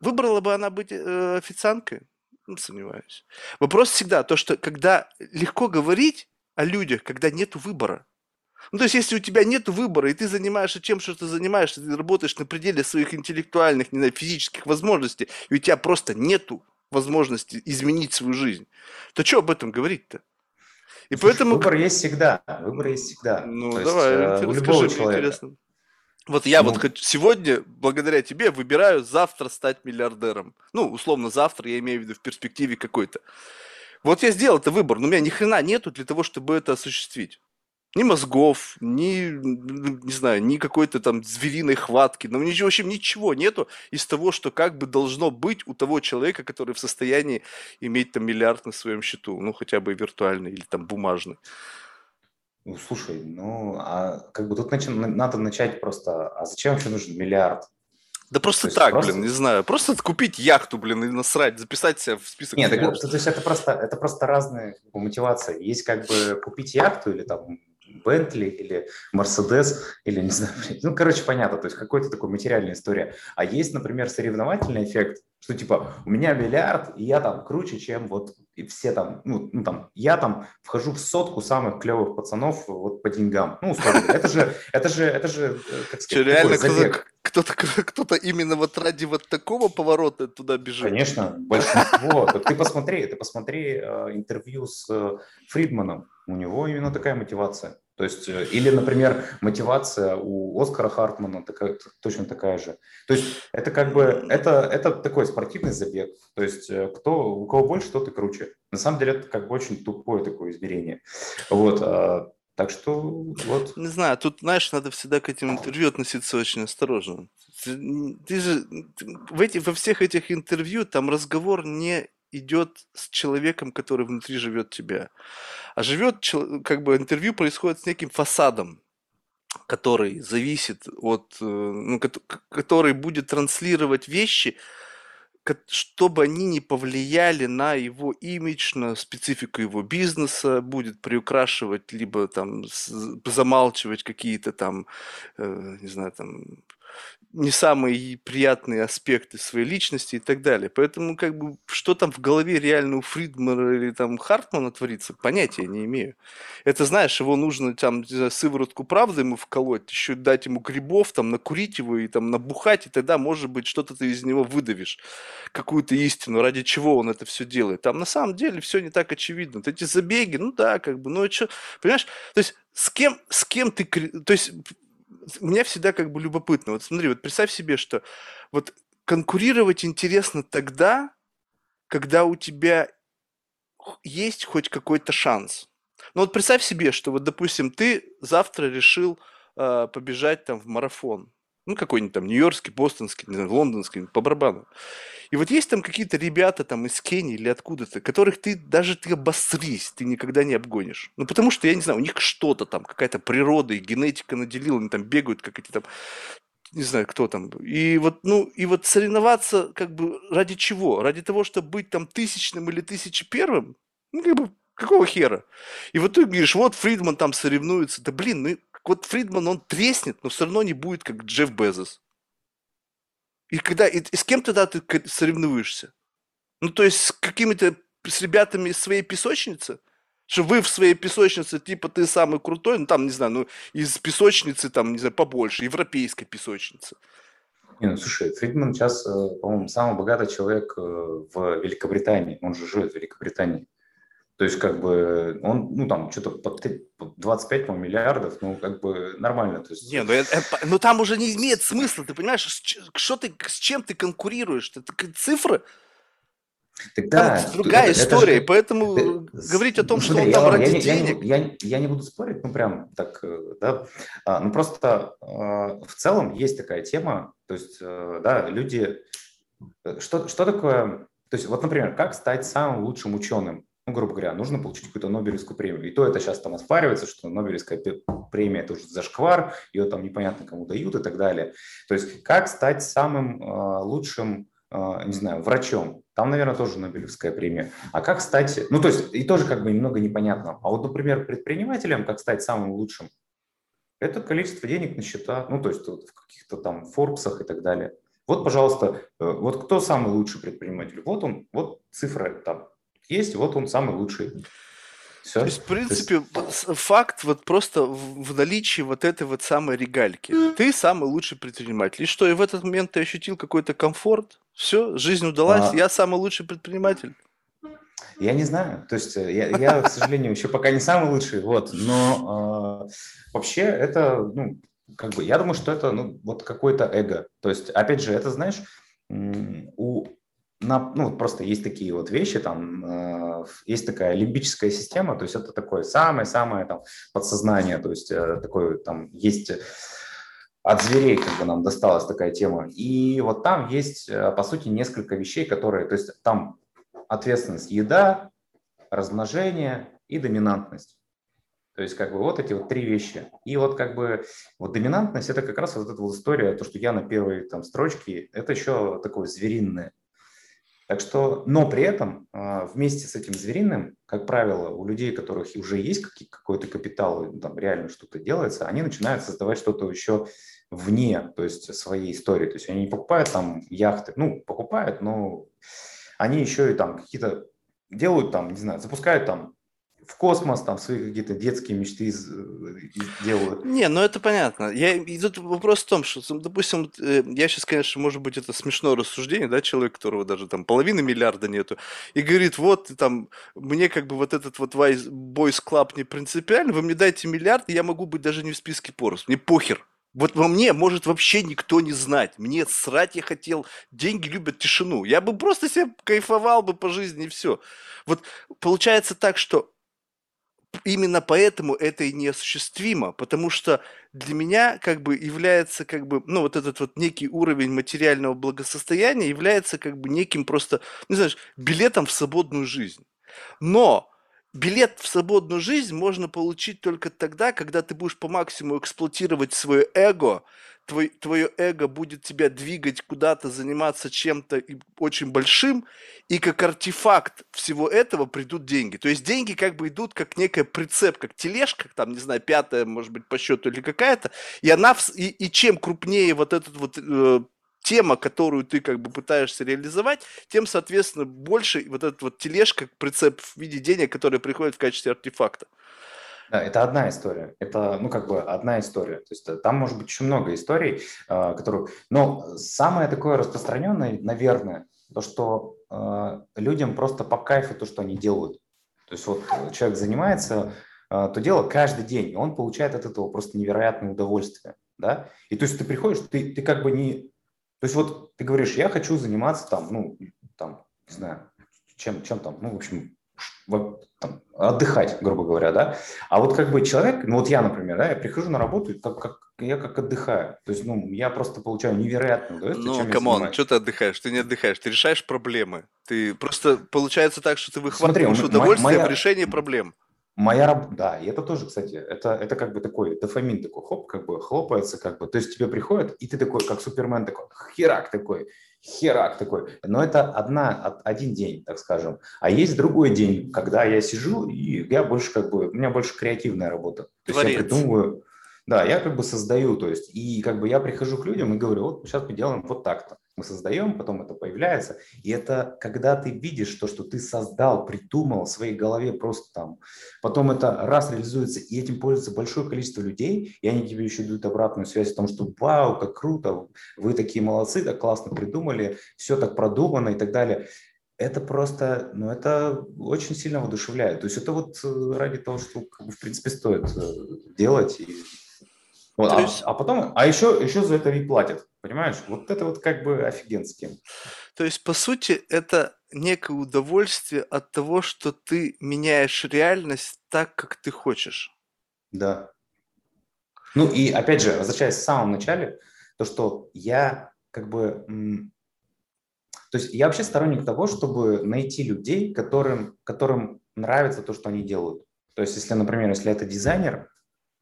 Выбрала бы она быть э, официанткой? Ну, сомневаюсь. Вопрос всегда то, что когда легко говорить о людях, когда нету выбора. Ну, то есть, если у тебя нет выбора, и ты занимаешься тем, что ты занимаешься, ты работаешь на пределе своих интеллектуальных, не знаю, физических возможностей, и у тебя просто нету возможности изменить свою жизнь, то что об этом говорить-то? И Слушай, поэтому... Выбор есть всегда, выбор есть всегда. Ну, То есть, давай, э, ты у расскажи, любого мне человека. интересно. Вот я вот Ну. хочу, сегодня, благодаря тебе, выбираю завтра стать миллиардером. Ну, условно, завтра, я имею в виду в перспективе какой-то. Вот я сделал это выбор, но у меня ни хрена нету для того, чтобы это осуществить. Ни мозгов, ни, не знаю, ни какой-то там звериной хватки. Ну, ничего, в общем, ничего нету из того, что как бы должно быть у того человека, который в состоянии иметь там миллиард на своем счету. Ну, хотя бы виртуальный или там бумажный. Ну, слушай, ну, а как бы тут начи- надо начать просто, а зачем вообще нужен миллиард? Да просто так, просто- блин, не знаю. Просто купить яхту, блин, и насрать, записать себя в список Нет, так то есть это просто, это просто разные как бы, мотивации. Есть как бы купить яхту или там Бентли или Мерседес или не знаю, ну, короче, понятно, то есть какой-то такой материальная история. А есть, например, соревновательный эффект, что типа у меня миллиард, и я там круче, чем вот и все там, ну, ну там, я там вхожу в сотку самых клевых пацанов вот по деньгам. Ну, условно, это же, это же, это же, э, как сказать, реально забег. кто-то, кто-то, именно вот ради вот такого поворота туда бежит? Конечно, большинство. Ты посмотри, ты посмотри э, интервью с э, Фридманом. У него именно такая мотивация. То есть, э, или, например, мотивация у Оскара Хартмана такая, точно такая же. То есть, это как бы, это, это такой спортивный забег. То есть, э, кто, у кого больше, тот и круче. На самом деле, это как бы очень тупое такое измерение. Вот, а, так что, вот. Не знаю, тут, знаешь, надо всегда к этим интервью относиться очень осторожно. Ты, ты же ты- в эти, во всех этих интервью там разговор не идет с человеком, который внутри живет тебя, а живет, как бы интервью происходит с неким фасадом, который зависит от, э, ну, который будет транслировать вещи, чтобы они не повлияли на его имидж, на специфику его бизнеса, будет приукрашивать, либо там замалчивать какие-то там, э, не знаю, там не самые приятные аспекты своей личности и так далее. Поэтому как бы что там в голове реально у Фридмана или там Хартмана творится, понятия не имею. Это знаешь, его нужно там знаю, сыворотку правды ему вколоть, еще дать ему грибов, там накурить его и там набухать, и тогда, может быть, что-то ты из него выдавишь, какую-то истину, ради чего он это все делает. Там на самом деле все не так очевидно. Вот эти забеги, ну да, как бы, ну и что, понимаешь, то есть с кем, с кем ты, то есть меня всегда как бы любопытно. Вот смотри, вот представь себе, что вот конкурировать интересно тогда, когда у тебя есть хоть какой-то шанс. Ну вот представь себе, что вот, допустим, ты завтра решил э, побежать там в марафон. Ну, какой-нибудь там нью-йоркский, бостонский, не знаю, лондонский, по барабану. И вот есть там какие-то ребята там из Кении или откуда-то, которых ты даже ты обосрись, ты никогда не обгонишь. Ну, потому что, я не знаю, у них что-то там, какая-то природа и генетика наделила, они там бегают, как эти там не знаю, кто там. И вот, ну, и вот соревноваться как бы ради чего? Ради того, чтобы быть там тысячным или тысячи первым? Ну, как бы, какого хера? И вот ты говоришь, вот Фридман там соревнуется. Да блин, ну, вот Фридман, он треснет, но все равно не будет, как Джефф Безос. И когда, и, и с кем тогда ты соревнуешься? Ну, то есть с какими-то, с ребятами из своей песочницы? Что вы в своей песочнице, типа, ты самый крутой, ну, там, не знаю, ну, из песочницы, там, не знаю, побольше, европейской песочницы. Не, ну, слушай, Фридман сейчас, э, по-моему, самый богатый человек э, в Великобритании. Он же живет в Великобритании. То есть, как бы, он, ну, там, что-то по 25 по миллиардов, ну, как бы, нормально. То есть... Не, ну, это, ну, там уже не имеет смысла, ты понимаешь, что ты, с чем ты конкурируешь? Это цифры, Тогда Там другая это, история, это же, поэтому ты, говорить о том, что он там ради я, денег... Я, я, я не буду спорить, ну прям так, э, да, а, ну просто э, в целом есть такая тема, то есть, э, да, люди, что, что такое, то есть вот, например, как стать самым лучшим ученым? Грубо говоря, нужно получить какую-то Нобелевскую премию. И то это сейчас там оспаривается, что Нобелевская премия – это уже зашквар, ее там непонятно кому дают и так далее. То есть как стать самым э, лучшим а, не знаю, врачом, там, наверное, тоже Нобелевская премия. А как стать, ну, то есть, и тоже как бы немного непонятно. А вот, например, предпринимателем, как стать самым лучшим, это количество денег на счета, ну, то есть в каких-то там Форбсах и так далее. Вот, пожалуйста, э, вот кто самый лучший предприниматель? Вот он, вот цифра там есть, вот он самый лучший. Все. То есть, в принципе, есть... факт вот просто в наличии вот этой вот самой регальки. Ты самый лучший предприниматель. И что, и в этот момент ты ощутил какой-то комфорт? Все, жизнь удалась, а... я самый лучший предприниматель. Я не знаю, то есть э, я, я к сожалению, еще пока не самый лучший, вот, но э, вообще это, ну, как бы, я думаю, что это, ну, вот какое-то эго. То есть, опять же, это, знаешь, у на, ну, просто есть такие вот вещи, там, э, есть такая лимбическая система, то есть это такое самое-самое там подсознание, то есть э, такое там есть от зверей как бы нам досталась такая тема. И вот там есть, э, по сути, несколько вещей, которые, то есть там ответственность еда, размножение и доминантность. То есть как бы вот эти вот три вещи. И вот как бы вот доминантность это как раз вот эта вот история, то, что я на первой там строчке, это еще такое звериное. Так что, но при этом а, вместе с этим звериным, как правило, у людей, у которых уже есть какой-то капитал, там реально что-то делается, они начинают создавать что-то еще вне, то есть своей истории. То есть они не покупают там яхты, ну, покупают, но они еще и там какие-то делают там, не знаю, запускают там в космос, там свои какие-то детские мечты из, делают. Не, ну это понятно. Я, и тут вопрос в том, что, допустим, э, я сейчас, конечно, может быть, это смешное рассуждение, да, человек, которого даже там половины миллиарда нету, и говорит, вот, там, мне как бы вот этот вот Boys Club не принципиально, вы мне дайте миллиард, и я могу быть даже не в списке Порус, мне похер. Вот во мне может вообще никто не знать. Мне срать я хотел. Деньги любят тишину. Я бы просто себе кайфовал бы по жизни и все. Вот получается так, что именно поэтому это и неосуществимо, потому что для меня как бы является как бы, ну, вот этот вот некий уровень материального благосостояния является как бы неким просто, ну, знаешь, билетом в свободную жизнь. Но билет в свободную жизнь можно получить только тогда, когда ты будешь по максимуму эксплуатировать свое эго, твой, твое эго будет тебя двигать куда-то, заниматься чем-то очень большим, и как артефакт всего этого придут деньги. То есть деньги как бы идут как некая прицеп, как тележка, там, не знаю, пятая, может быть, по счету или какая-то, и она, и, и чем крупнее вот этот вот э, тема, которую ты как бы пытаешься реализовать, тем, соответственно, больше вот этот вот тележка, прицеп в виде денег, который приходит в качестве артефакта. Да, это одна история. Это, ну, как бы одна история. То есть э, там может быть очень много историй, э, которые... Но самое такое распространенное, наверное, то, что э, людям просто по кайфу то, что они делают. То есть вот человек занимается то дело каждый день, и он получает от этого просто невероятное удовольствие. Да? И то есть ты приходишь, ты, ты как бы не... То есть вот ты говоришь, я хочу заниматься там, ну, там, не знаю, чем, чем там, ну, в общем, там, отдыхать, грубо говоря, да. А вот как бы человек, ну вот я, например, да, я прихожу на работу, и как, как, я как отдыхаю. То есть, ну, я просто получаю невероятное удовольствие. Ну, come on, что ты отдыхаешь? Ты не отдыхаешь, ты решаешь проблемы. Ты просто, получается так, что ты выхватываешь Смотри, удовольствие моя... в решении проблем. Моя работа, да, и это тоже, кстати, это, это как бы такой дофамин такой, хоп, как бы хлопается, как бы, то есть тебе приходит, и ты такой, как Супермен такой, херак такой, херак такой. Но это одна, один день, так скажем. А есть другой день, когда я сижу, и я больше как бы, у меня больше креативная работа. То есть я придумываю, да, я как бы создаю, то есть, и как бы я прихожу к людям и говорю, вот сейчас мы делаем вот так-то. Мы создаем, потом это появляется. И это когда ты видишь то, что ты создал, придумал в своей голове просто там. Потом это раз реализуется, и этим пользуется большое количество людей, и они тебе еще дают обратную связь о том, что вау, как круто, вы такие молодцы, так классно придумали, все так продумано и так далее это просто, ну, это очень сильно воодушевляет. То есть это вот э, ради того, что, в принципе, стоит э, делать и вот, а, есть... а потом, а еще, еще за это и платят, понимаешь? Вот это вот как бы офигенски. То есть, по сути, это некое удовольствие от того, что ты меняешь реальность так, как ты хочешь. Да. Ну и опять же, возвращаясь в самом начале, то, что я как бы... То есть я вообще сторонник того, чтобы найти людей, которым, которым нравится то, что они делают. То есть если, например, если это дизайнер,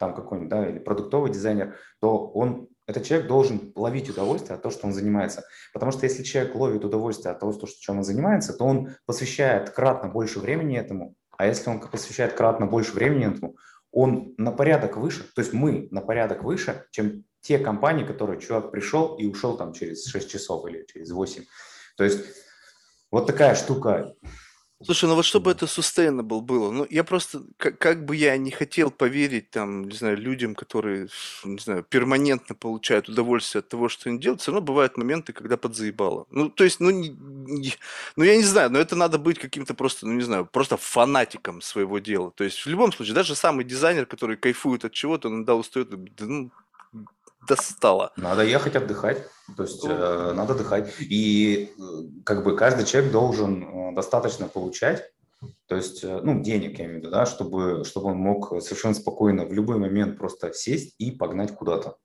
там какой-нибудь, да, или продуктовый дизайнер, то он, этот человек должен ловить удовольствие от того, что он занимается. Потому что если человек ловит удовольствие от того, что, чем он занимается, то он посвящает кратно больше времени этому, а если он посвящает кратно больше времени этому, он на порядок выше, то есть мы на порядок выше, чем те компании, которые человек пришел и ушел там через 6 часов или через 8. То есть вот такая штука. Слушай, ну вот чтобы это sustainable было, ну я просто, как, как бы я не хотел поверить там, не знаю, людям, которые, не знаю, перманентно получают удовольствие от того, что они делают, все равно бывают моменты, когда подзаебало. Ну, то есть, ну, не, не, ну я не знаю, но это надо быть каким-то просто, ну не знаю, просто фанатиком своего дела. То есть в любом случае, даже самый дизайнер, который кайфует от чего-то, он иногда устает, ну, достало. Надо ехать отдыхать, то есть э, надо отдыхать. И э, как бы каждый человек должен э, достаточно получать, то есть, э, ну, денег, я имею в виду, да, чтобы, чтобы он мог совершенно спокойно в любой момент просто сесть и погнать куда-то.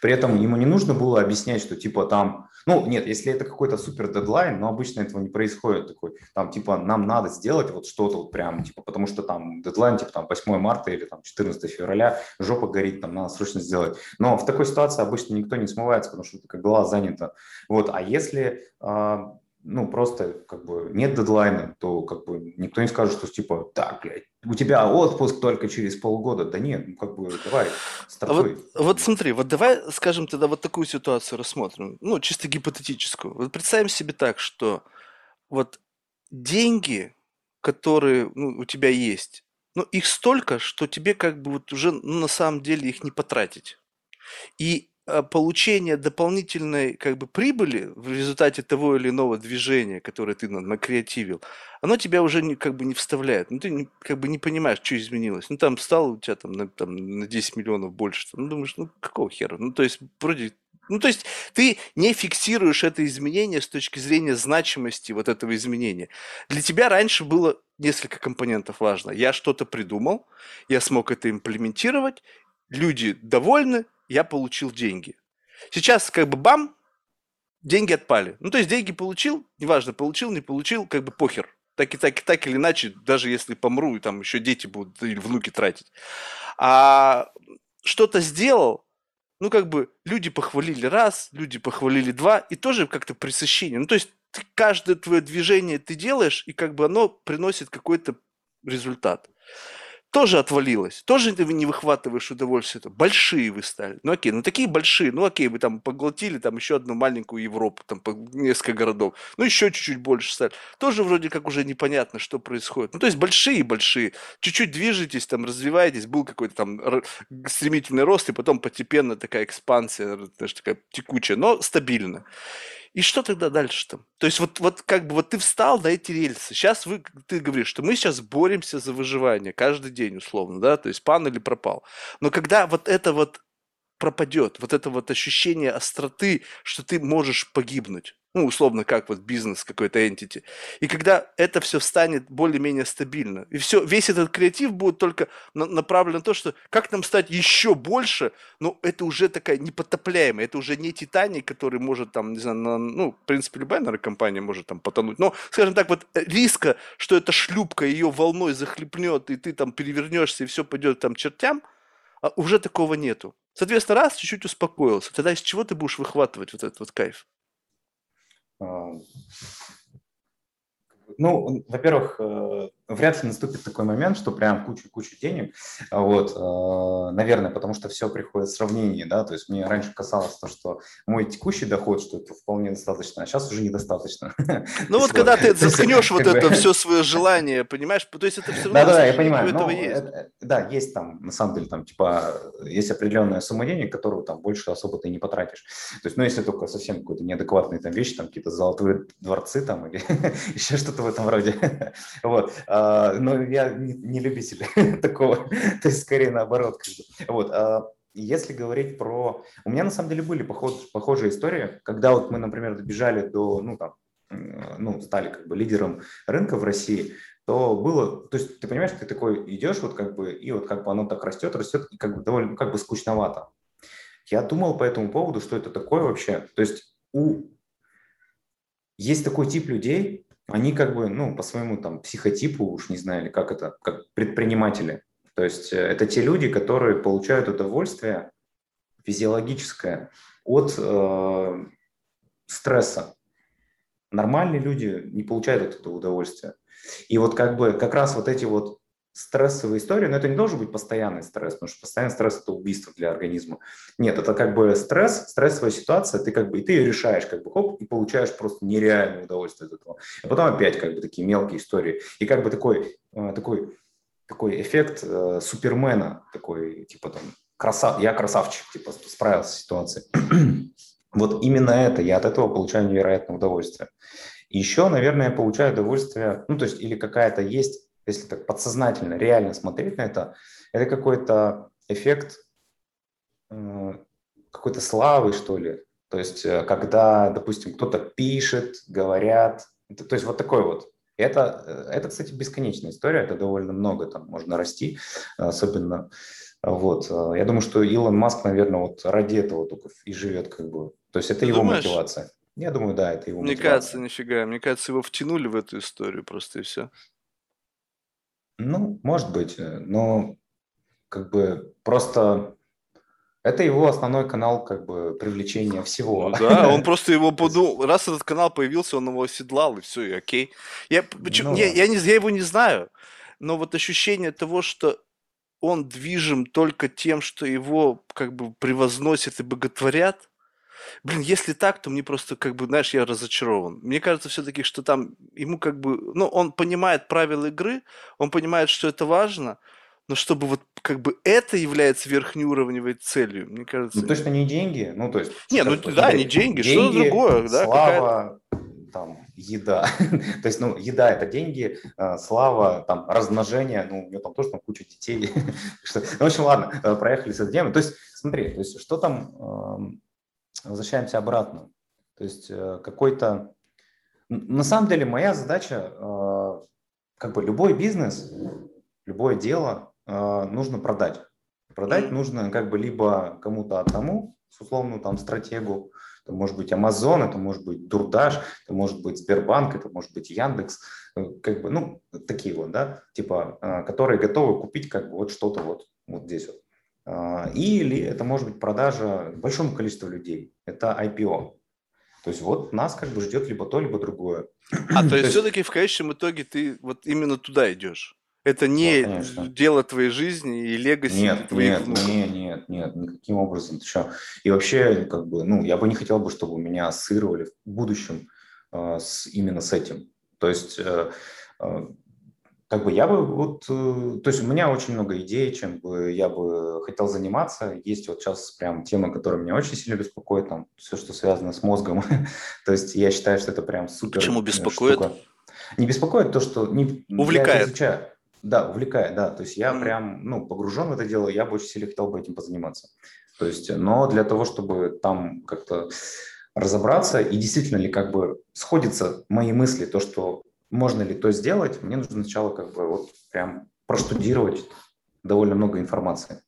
При этом ему не нужно было объяснять, что типа там, ну нет, если это какой-то супер дедлайн, но обычно этого не происходит, такой, там типа нам надо сделать вот что-то вот прям, типа, потому что там дедлайн типа там 8 марта или там 14 февраля, жопа горит, там надо срочно сделать. Но в такой ситуации обычно никто не смывается, потому что как голова занята. Вот, а если а, ну, просто как бы нет дедлайна, то как бы никто не скажет, что типа, так, блядь, у тебя отпуск только через полгода. Да нет, ну как бы давай, стартуй. вот, вот смотри, вот давай, скажем, тогда вот такую ситуацию рассмотрим, ну, чисто гипотетическую. Вот представим себе так, что вот деньги, которые ну, у тебя есть, ну, их столько, что тебе как бы вот уже ну, на самом деле их не потратить. И а, получение дополнительной как бы прибыли в результате того или иного движения, которое ты накреативил, оно тебя уже не, как бы не вставляет. Ну, ты не, как бы не понимаешь, что изменилось. Ну, там стало у тебя там на, там, на 10 миллионов больше. Ну, думаешь, ну, какого хера? Ну, то есть, вроде ну, то есть ты не фиксируешь это изменение с точки зрения значимости вот этого изменения. Для тебя раньше было несколько компонентов важно. Я что-то придумал, я смог это имплементировать, люди довольны, я получил деньги. Сейчас как бы бам, деньги отпали. Ну, то есть деньги получил, неважно, получил, не получил, как бы похер. Так и так, и так или иначе, даже если помру, и там еще дети будут или внуки тратить. А что-то сделал, ну, как бы люди похвалили раз, люди похвалили два, и тоже как-то присыщение. Ну, то есть ты, каждое твое движение ты делаешь, и как бы оно приносит какой-то результат тоже отвалилось, тоже ты не выхватываешь удовольствие. Большие вы стали. Ну окей, ну такие большие, ну окей, вы там поглотили там еще одну маленькую Европу, там несколько городов, ну еще чуть-чуть больше стали. Тоже вроде как уже непонятно, что происходит. Ну то есть большие-большие, чуть-чуть движетесь, там развиваетесь, был какой-то там стремительный рост, и потом постепенно такая экспансия, знаешь, такая текучая, но стабильно. И что тогда дальше-то? То есть вот, вот как бы вот ты встал на эти рельсы. Сейчас вы, ты говоришь, что мы сейчас боремся за выживание каждый день условно, да, то есть пан или пропал. Но когда вот это вот пропадет, вот это вот ощущение остроты, что ты можешь погибнуть, ну, условно, как вот бизнес какой-то entity. И когда это все станет более-менее стабильно, и все, весь этот креатив будет только на, направлен на то, что как нам стать еще больше, но это уже такая непотопляемая, это уже не Титаник, который может там, не знаю, на, ну, в принципе, любая, наверное, компания может там потонуть, но, скажем так, вот э, риска, что эта шлюпка ее волной захлепнет, и ты там перевернешься, и все пойдет там чертям, а уже такого нету. Соответственно, раз чуть-чуть успокоился, тогда из чего ты будешь выхватывать вот этот вот кайф? Ну, во-первых, э, вряд ли наступит такой момент, что прям кучу-кучу денег, вот, э, наверное, потому что все приходит в сравнении, да, то есть мне раньше казалось то, что мой текущий доход, что это вполне достаточно, а сейчас уже недостаточно. Ну вот когда ты заткнешь вот это все свое желание, понимаешь, то есть это все равно... Да-да, я понимаю, этого есть. Да, есть там, на самом деле, там, типа, есть определенная сумма денег, которую там больше особо ты не потратишь. То есть, ну, если только совсем какой-то неадекватный там вещи, там какие-то золотые дворцы там или еще что-то в этом роде. Вот. А, а, но я не, не любитель такого, то есть скорее наоборот. Вот. А, если говорить про... У меня на самом деле были похож... похожие истории, когда вот мы, например, добежали до, ну там, ну, стали как бы лидером рынка в России, то было, то есть ты понимаешь, ты такой идешь вот как бы, и вот как бы оно так растет, растет, и как бы довольно, как бы скучновато. Я думал по этому поводу, что это такое вообще. То есть у... есть такой тип людей, они как бы, ну, по своему там психотипу, уж не знаю, или как это, как предприниматели. То есть э, это те люди, которые получают удовольствие физиологическое от э, стресса. Нормальные люди не получают от этого удовольствия. И вот как бы как раз вот эти вот стрессовая история, но это не должен быть постоянный стресс, потому что постоянный стресс – это убийство для организма. Нет, это как бы стресс, стрессовая ситуация, ты как бы, и ты ее решаешь, как бы, хоп, и получаешь просто нереальное удовольствие от этого. А потом опять как бы такие мелкие истории. И как бы такой, э, такой, такой эффект э, супермена, такой, типа там, красав, я красавчик, типа, справился с ситуацией. вот именно это, я от этого получаю невероятное удовольствие. Еще, наверное, я получаю удовольствие, ну, то есть, или какая-то есть если так подсознательно, реально смотреть на это, это какой-то эффект э, какой-то славы, что ли. То есть, э, когда, допустим, кто-то пишет, говорят, то есть вот такой вот. Это, э, это, кстати, бесконечная история, это довольно много там можно расти, особенно вот. Я думаю, что Илон Маск, наверное, вот ради этого только и живет как бы. То есть это Ты его думаешь? мотивация. Я думаю, да, это его Мне мотивация. кажется, нифига. Мне кажется, его втянули в эту историю просто и все. Ну, может быть, э, но как бы просто это его основной канал как бы привлечения всего. Ну, да, он просто его подумал, раз этот канал появился, он его оседлал, и все, и окей. Я, почему, ну, я, я, не, я его не знаю, но вот ощущение того, что он движим только тем, что его как бы превозносят и боготворят, Блин, если так, то мне просто, как бы, знаешь, я разочарован. Мне кажется все-таки, что там ему как бы, ну, он понимает правила игры, он понимает, что это важно, но чтобы вот как бы это является верхнеуровневой целью, мне кажется. Ну, точно не деньги, ну, то есть... Не, ну, да, не деньги, деньги что-то другое, да. Слава, там, еда. то есть, ну, еда – это деньги, э, слава, там, размножение, ну, у него там тоже там куча детей. ну, в общем, ладно, э, проехали с этой темой. То есть, смотри, то есть, что там эм, возвращаемся обратно. То есть э, какой-то... На самом деле моя задача, э, как бы любой бизнес, любое дело э, нужно продать. Продать нужно как бы либо кому-то одному, с условную там стратегу, это может быть Amazon, это может быть Дурдаш, это может быть Сбербанк, это может быть Яндекс, как бы, ну, такие вот, да, типа, которые готовы купить как бы вот что-то вот, вот здесь вот. А, или это может быть продажа большому количеству людей. Это IPO. То есть вот нас как бы ждет либо то, либо другое. А, то есть все-таки в конечном итоге ты вот именно туда идешь? Это не да, дело твоей жизни и легаси нет, твоих нет, нет, нет, нет, никаким образом. Ты что? И вообще, как бы, ну, я бы не хотел бы, чтобы меня ассоциировали в будущем э, с, именно с этим. То есть э, э, как бы я бы вот, э, то есть у меня очень много идей, чем бы я бы хотел заниматься. Есть вот сейчас прям тема, которая меня очень сильно беспокоит, там все, что связано с мозгом. то есть я считаю, что это прям супер. Почему беспокоит? Штука. Не беспокоит то, что не увлекает. изучаю. Да, увлекает, да. То есть я mm. прям ну погружен в это дело, я бы очень сильно хотел бы этим позаниматься. То есть, но для того, чтобы там как-то разобраться, и действительно ли как бы сходятся мои мысли, то, что можно ли то сделать, мне нужно сначала как бы вот прям проштудировать довольно много информации.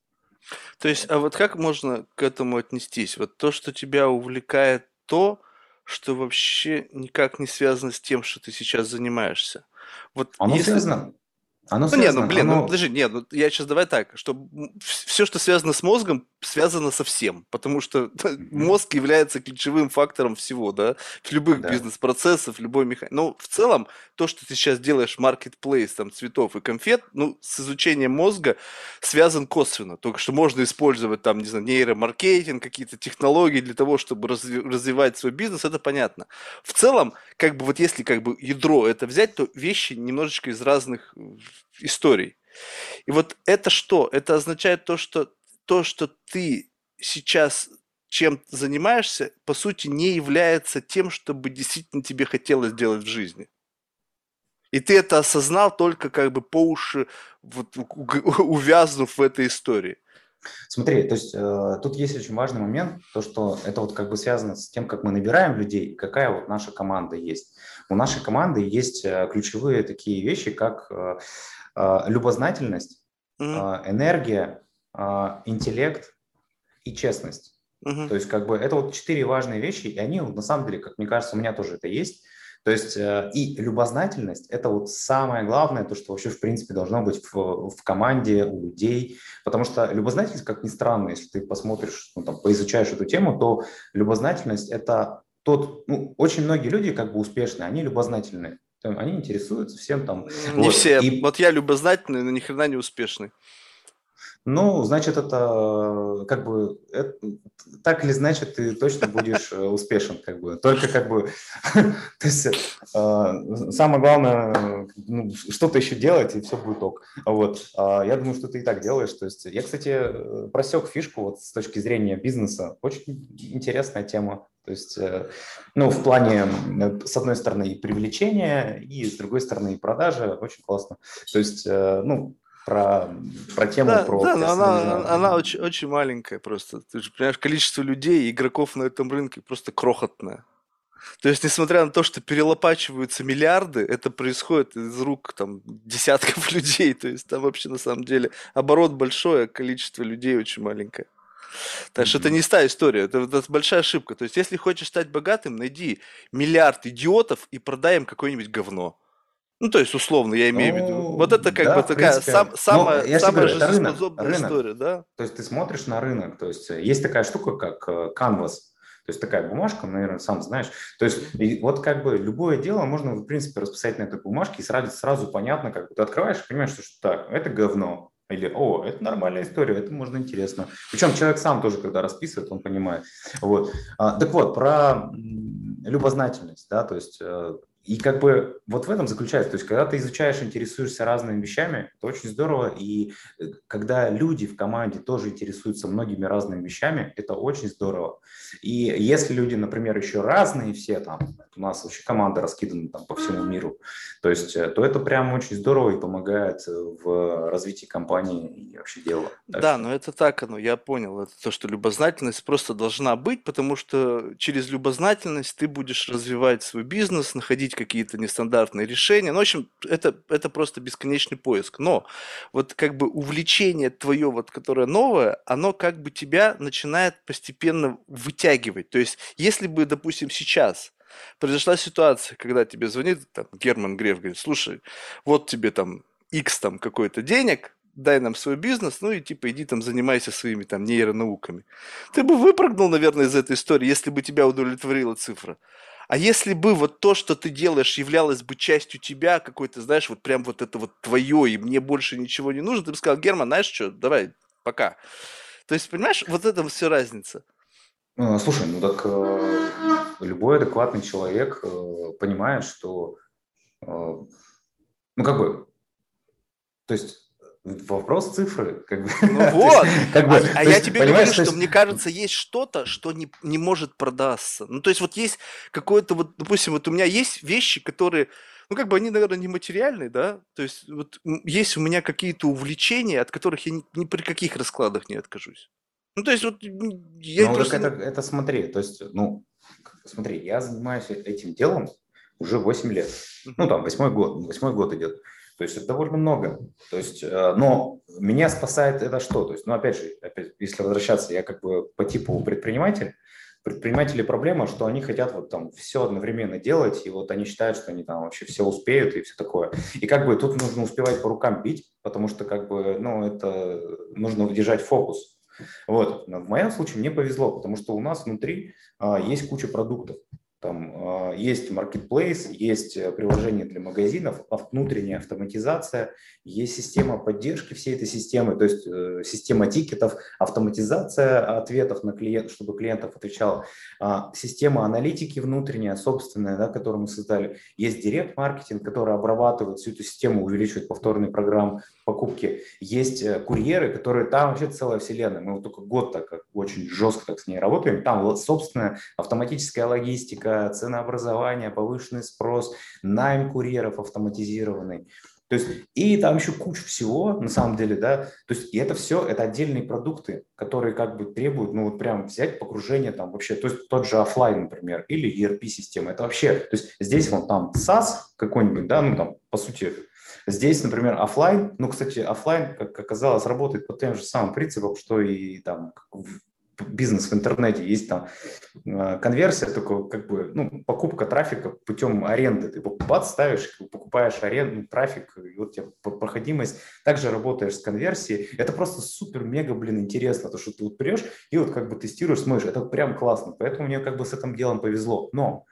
То есть, а вот как можно к этому отнестись? Вот то, что тебя увлекает то, что вообще никак не связано с тем, что ты сейчас занимаешься. Вот Оно если... связано. Оно ну, нет, ну, блин, ну, оно... ну, подожди, нет, ну, я сейчас давай так, что все, что связано с мозгом, связано со всем, потому что мозг является ключевым фактором всего, да, в любых да. бизнес-процессов, любой механизм. Но в целом, то, что ты сейчас делаешь маркетплейс, там, цветов и конфет, ну, с изучением мозга связан косвенно, только что можно использовать, там, не знаю, нейромаркетинг, какие-то технологии для того, чтобы разви- развивать свой бизнес, это понятно. В целом, как бы вот если как бы ядро это взять, то вещи немножечко из разных историй. И вот это что? Это означает то, что то, что ты сейчас чем занимаешься, по сути, не является тем, чтобы действительно тебе хотелось делать в жизни. И ты это осознал только как бы по уши, вот, увязнув в этой истории. Смотри, то есть э, тут есть очень важный момент, то, что это вот как бы связано с тем, как мы набираем людей, какая вот наша команда есть. У нашей команды есть э, ключевые такие вещи, как э, э, любознательность, э, энергия, э, интеллект и честность. Mm-hmm. То есть как бы это вот четыре важные вещи, и они на самом деле, как мне кажется, у меня тоже это есть. То есть э, и любознательность – это вот самое главное, то, что вообще в принципе должно быть в, в команде у людей, потому что любознательность, как ни странно, если ты посмотришь, ну, там, поизучаешь эту тему, то любознательность – это тот, ну, очень многие люди как бы успешные, они любознательные, они интересуются всем там. Не вот. все. И... Вот я любознательный, но ни хрена не успешный. Ну, значит, это как бы это, так или значит ты точно будешь э, успешен, как бы. Только как бы, то есть э, самое главное, ну, что-то еще делать и все будет ок. Вот. А я думаю, что ты и так делаешь. То есть я, кстати, просек фишку вот с точки зрения бизнеса. Очень интересная тема. То есть, э, ну, в плане, с одной стороны, и привлечения, и с другой стороны, и продажи. Очень классно. То есть, ну, про, про тему, да, про... Да, но она, она очень, очень маленькая просто. Ты же понимаешь, количество людей, игроков на этом рынке просто крохотное. То есть, несмотря на то, что перелопачиваются миллиарды, это происходит из рук там десятков людей. То есть там вообще на самом деле оборот большой, а количество людей очень маленькое. Так что mm-hmm. это не та история, это, это большая ошибка. То есть, если хочешь стать богатым, найди миллиард идиотов и продай им какое-нибудь говно. Ну, то есть, условно, я имею ну, в виду. Ну, вот это как да, бы такая принципе, сам, самая, ну, самая говорю, жизнеспособная рынок, история, да? То есть ты смотришь на рынок, то есть есть такая штука, как э, Canvas, то есть такая бумажка, наверное, сам знаешь. То есть и вот как бы любое дело можно, в принципе, расписать на этой бумажке, и сразу, сразу понятно, как бы ты открываешь и понимаешь, что, что так, это говно. Или, о, это нормальная история, это можно интересно. Причем человек сам тоже, когда расписывает, он понимает. Вот. А, так вот, про любознательность, да, то есть э, и как бы вот в этом заключается, то есть когда ты изучаешь, интересуешься разными вещами, это очень здорово, и э, когда люди в команде тоже интересуются многими разными вещами, это очень здорово. И если люди, например, еще разные все, там, у нас вообще команда раскидана там по всему миру, то есть, э, то это прям очень здорово и помогает э, в развитии компании и вообще дела. Так да, что... но это так оно, я понял, это то, что любознательность просто должна быть, потому что через любознательность ты будешь развивать свой бизнес, находить находить какие-то нестандартные решения. Ну, в общем, это, это просто бесконечный поиск. Но вот как бы увлечение твое, вот, которое новое, оно как бы тебя начинает постепенно вытягивать. То есть, если бы, допустим, сейчас произошла ситуация, когда тебе звонит там, Герман Греф, говорит, слушай, вот тебе там X там какой-то денег, дай нам свой бизнес, ну и типа иди там занимайся своими там нейронауками. Ты бы выпрыгнул, наверное, из этой истории, если бы тебя удовлетворила цифра. А если бы вот то, что ты делаешь, являлось бы частью тебя, какой-то, знаешь, вот прям вот это вот твое, и мне больше ничего не нужно, ты бы сказал, Герман, знаешь что, давай, пока. То есть, понимаешь, вот это все разница. Ну, слушай, ну так э, любой адекватный человек э, понимает, что, э, ну как бы, то есть Вопрос цифры, как бы. Ну вот. как бы, а, а я тебе говорю, что, что мне кажется, есть что-то, что не, не может продаться. Ну, то есть, вот есть какое-то, вот, допустим, вот у меня есть вещи, которые, ну, как бы они, наверное, нематериальные, да? То есть, вот есть у меня какие-то увлечения, от которых я ни, ни при каких раскладах не откажусь. Ну, то есть, вот я ну, просто... это, это смотри, то есть, ну, смотри, я занимаюсь этим делом уже 8 лет. Ну, там, восьмой год, восьмой год идет. То есть это довольно много. То есть, э, но меня спасает это что? То есть, ну, опять же, опять, если возвращаться, я как бы по типу предприниматель, предприниматели проблема, что они хотят вот там все одновременно делать, и вот они считают, что они там вообще все успеют и все такое. И как бы тут нужно успевать по рукам бить, потому что как бы, ну, это нужно удержать фокус. Вот. В моем случае мне повезло, потому что у нас внутри а, есть куча продуктов. Там э, есть marketplace, есть э, приложение для магазинов, внутренняя автоматизация, есть система поддержки всей этой системы, то есть э, система тикетов, автоматизация ответов на клиент, чтобы клиентов отвечал, э, система аналитики внутренняя, собственная, да, которую мы создали. Есть директ-маркетинг, который обрабатывает всю эту систему, увеличивает повторный программ покупки. Есть э, курьеры, которые там вообще целая вселенная. Мы вот только год так очень жестко так с ней работаем. Там собственная автоматическая логистика, ценообразование, повышенный спрос, найм курьеров автоматизированный. То есть, и там еще куча всего, на самом деле, да, то есть, и это все, это отдельные продукты, которые как бы требуют, ну, вот прям взять погружение там вообще, то есть, тот же офлайн, например, или ERP-система, это вообще, то есть, здесь вот там SaaS какой-нибудь, да, ну, там, по сути, Здесь, например, офлайн, ну, кстати, офлайн, как оказалось, работает по тем же самым принципам, что и там бизнес в интернете, есть там э, конверсия, только как бы, ну, покупка трафика путем аренды. Ты бац, ставишь, покупаешь аренду, ну, трафик, и вот тебе проходимость. Также работаешь с конверсией. Это просто супер-мега, блин, интересно, то, что ты вот берешь и вот как бы тестируешь, смотришь, это прям классно. Поэтому мне как бы с этим делом повезло. Но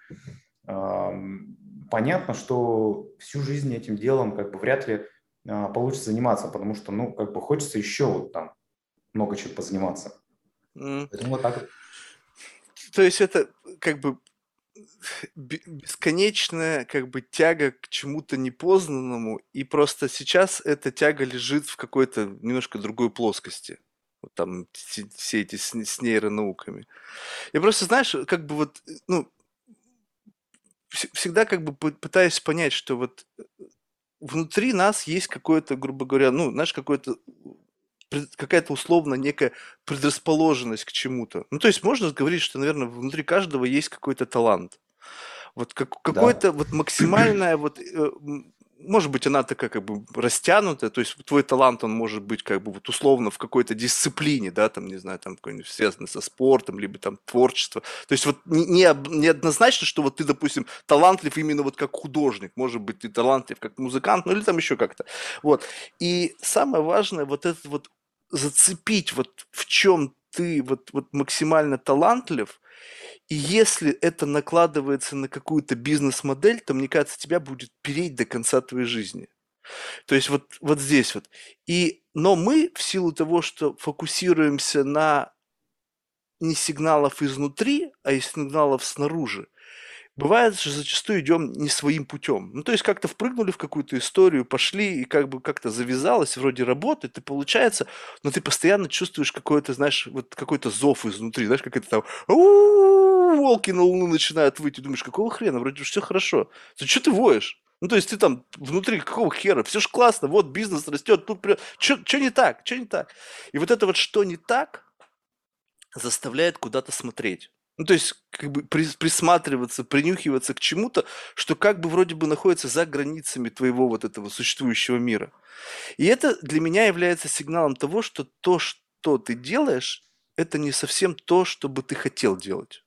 понятно, что всю жизнь этим делом как бы вряд ли а, получится заниматься, потому что, ну, как бы хочется еще вот там много чем позаниматься. Mm. Поэтому вот так. То есть это как бы бесконечная как бы тяга к чему-то непознанному, и просто сейчас эта тяга лежит в какой-то немножко другой плоскости. Вот там все эти с, с нейронауками. Я просто, знаешь, как бы вот, ну, всегда как бы пытаюсь понять, что вот э, внутри нас есть какое-то, грубо говоря, ну, знаешь, какое-то какая-то условно некая предрасположенность к чему-то. Ну, то есть можно говорить, что, наверное, внутри каждого есть какой-то талант. Вот как, какое-то да. вот максимальное вот э, может быть, она такая как бы растянутая, то есть твой талант, он может быть как бы вот условно в какой-то дисциплине, да, там, не знаю, там какой-нибудь связанный со спортом, либо там творчество. То есть вот не, не, однозначно, что вот ты, допустим, талантлив именно вот как художник, может быть, ты талантлив как музыкант, ну или там еще как-то. Вот. И самое важное, вот это вот зацепить вот в чем ты вот, вот максимально талантлив, и если это накладывается на какую-то бизнес-модель, то, мне кажется, тебя будет переть до конца твоей жизни. То есть вот, вот здесь вот. И, но мы в силу того, что фокусируемся на не сигналов изнутри, а из сигналов снаружи, бывает что зачастую идем не своим путем. Ну, то есть как-то впрыгнули в какую-то историю, пошли, и как бы как-то завязалось, вроде работает, и получается, но ты постоянно чувствуешь какой-то, знаешь, вот какой-то зов изнутри, знаешь, как это там, волки на луну начинают выйти, думаешь, какого хрена, вроде все хорошо. Что ты воешь? Ну, то есть ты там внутри какого хера? Все же классно, вот бизнес растет, тут... Что не так? Что не так? И вот это вот что не так заставляет куда-то смотреть. Ну, то есть, как бы присматриваться, принюхиваться к чему-то, что как бы вроде бы находится за границами твоего вот этого существующего мира. И это для меня является сигналом того, что то, что ты делаешь, это не совсем то, что бы ты хотел делать.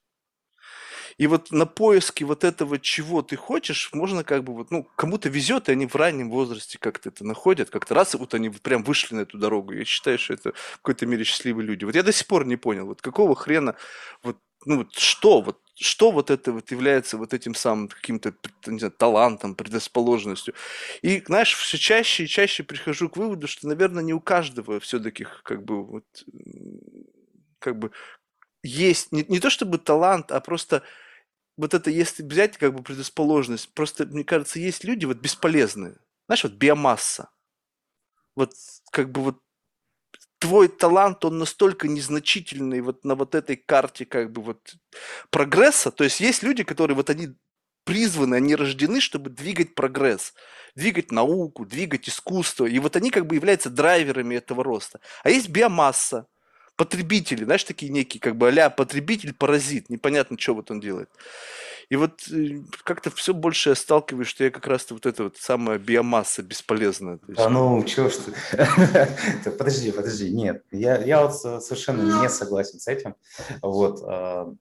И вот на поиске вот этого, чего ты хочешь, можно как бы вот, ну, кому-то везет, и они в раннем возрасте как-то это находят, как-то раз, вот они прям вышли на эту дорогу. Я считаю, что это в какой-то мере счастливые люди. Вот я до сих пор не понял, вот какого хрена вот ну вот что вот что вот это вот является вот этим самым каким-то не знаю, талантом, предрасположенностью. И, знаешь, все чаще и чаще прихожу к выводу, что, наверное, не у каждого все-таки как бы вот как бы есть не, не то чтобы талант, а просто вот это, если взять как бы предрасположенность, просто, мне кажется, есть люди вот бесполезные. Знаешь, вот биомасса. Вот как бы вот твой талант, он настолько незначительный вот на вот этой карте как бы вот прогресса. То есть есть люди, которые вот они призваны, они рождены, чтобы двигать прогресс, двигать науку, двигать искусство. И вот они как бы являются драйверами этого роста. А есть биомасса, потребители, знаешь, такие некие, как бы а потребитель-паразит, непонятно, что вот он делает. И вот э, как-то все больше я сталкиваюсь, что я как раз-то вот эта вот самая биомасса бесполезная. есть... А ну, чего ты? Подожди, подожди, нет, я, я вот совершенно не согласен с этим. Вот. А,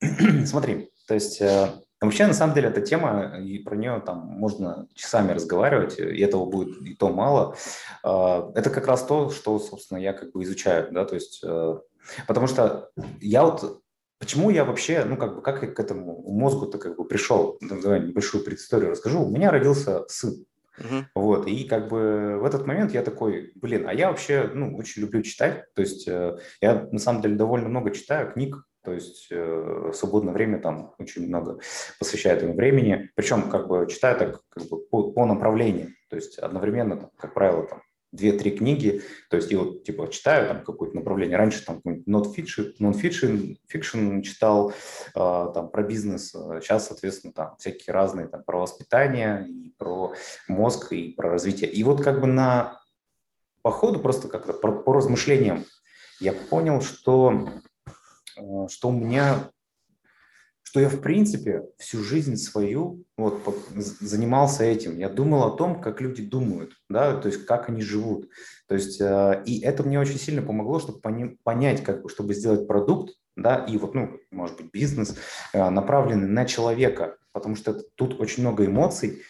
смотри, то есть э, вообще на самом деле эта тема, и про нее там можно часами разговаривать, и этого будет и то мало. А, это как раз то, что, собственно, я как бы изучаю, да, то есть э, Потому что я вот Почему я вообще, ну, как бы, как я к этому мозгу-то как бы пришел? Давай небольшую предысторию расскажу. У меня родился сын. Uh-huh. Вот, и как бы в этот момент я такой, блин, а я вообще, ну, очень люблю читать, то есть э, я на самом деле довольно много читаю книг, то есть э, свободное время там очень много посвящаю этому времени, причем как бы читаю так как бы по, по направлению, то есть одновременно, там, как правило, там две-три книги, то есть я вот типа читаю там какое-то направление, раньше там non-fiction fiction читал э, там про бизнес, сейчас, соответственно, там всякие разные там про воспитание, и про мозг, и про развитие. И вот как бы на по ходу просто как-то по, по размышлениям я понял, что, что у меня что я, в принципе, всю жизнь свою вот, занимался этим. Я думал о том, как люди думают, да, то есть как они живут. То есть, э, и это мне очень сильно помогло, чтобы понять, как, чтобы сделать продукт, да, и вот, ну, может быть, бизнес, э, направленный на человека, потому что тут очень много эмоций,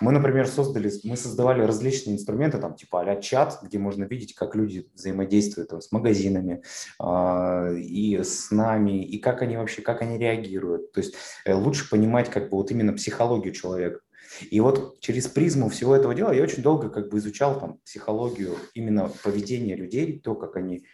мы, например, создали, мы создавали различные инструменты, там, типа а чат, где можно видеть, как люди взаимодействуют там, с магазинами э, и с нами, и как они вообще, как они реагируют. То есть э, лучше понимать как бы вот именно психологию человека. И вот через призму всего этого дела я очень долго как бы изучал там психологию именно поведения людей, то, как они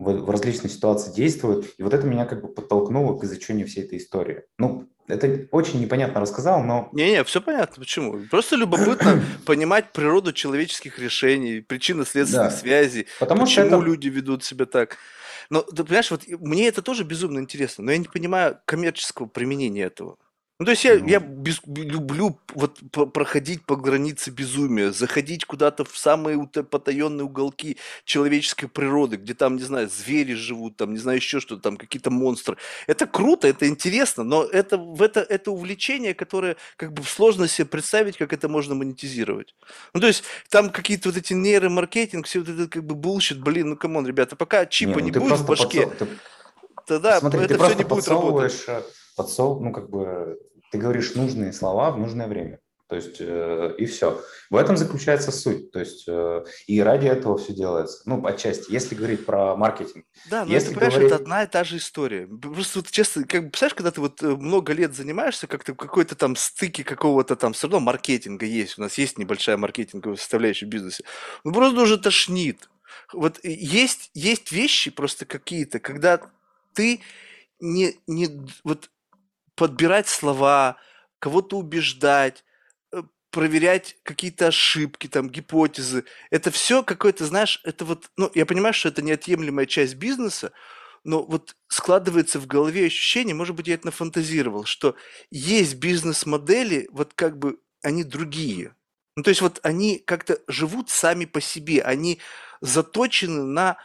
в, в различных ситуациях действуют. И вот это меня как бы подтолкнуло к изучению всей этой истории. Ну, это очень непонятно рассказал, но... Не-не, все понятно, почему. Просто любопытно понимать природу человеческих решений, причинно-следственных да. связей, Потому почему что это... люди ведут себя так. Но, ты понимаешь, вот мне это тоже безумно интересно, но я не понимаю коммерческого применения этого. Ну, то есть я, я ну. без, люблю вот проходить по границе безумия, заходить куда-то в самые потаенные уголки человеческой природы, где там, не знаю, звери живут, там, не знаю, еще что-то, там какие-то монстры. Это круто, это интересно, но это, это, это увлечение, которое как бы сложно себе представить, как это можно монетизировать. Ну, то есть там какие-то вот эти нейромаркетинг, все вот это как бы bullshit, блин, ну, come on, ребята, пока чипа не, ну, не будет в башке, подсол... ты... тогда Смотри, это все не будет работать. Э, подсол, ну, как бы ты говоришь нужные слова в нужное время. То есть э, и все. В этом заключается суть. То есть э, и ради этого все делается. Ну, отчасти, если говорить про маркетинг. Да, но если это, понимаешь, говорить... это одна и та же история. Просто вот честно, как бы, представляешь, когда ты вот э, много лет занимаешься, как-то какой-то там стыки какого-то там, все равно маркетинга есть. У нас есть небольшая маркетинговая составляющая в бизнесе. Ну, просто уже тошнит. Вот есть, есть вещи просто какие-то, когда ты не, не, вот подбирать слова, кого-то убеждать, э, проверять какие-то ошибки, там, гипотезы. Это все какое-то, знаешь, это вот, ну, я понимаю, что это неотъемлемая часть бизнеса, но вот складывается в голове ощущение, может быть, я это нафантазировал, что есть бизнес-модели, вот как бы они другие. Ну, то есть вот они как-то живут сами по себе, они заточены на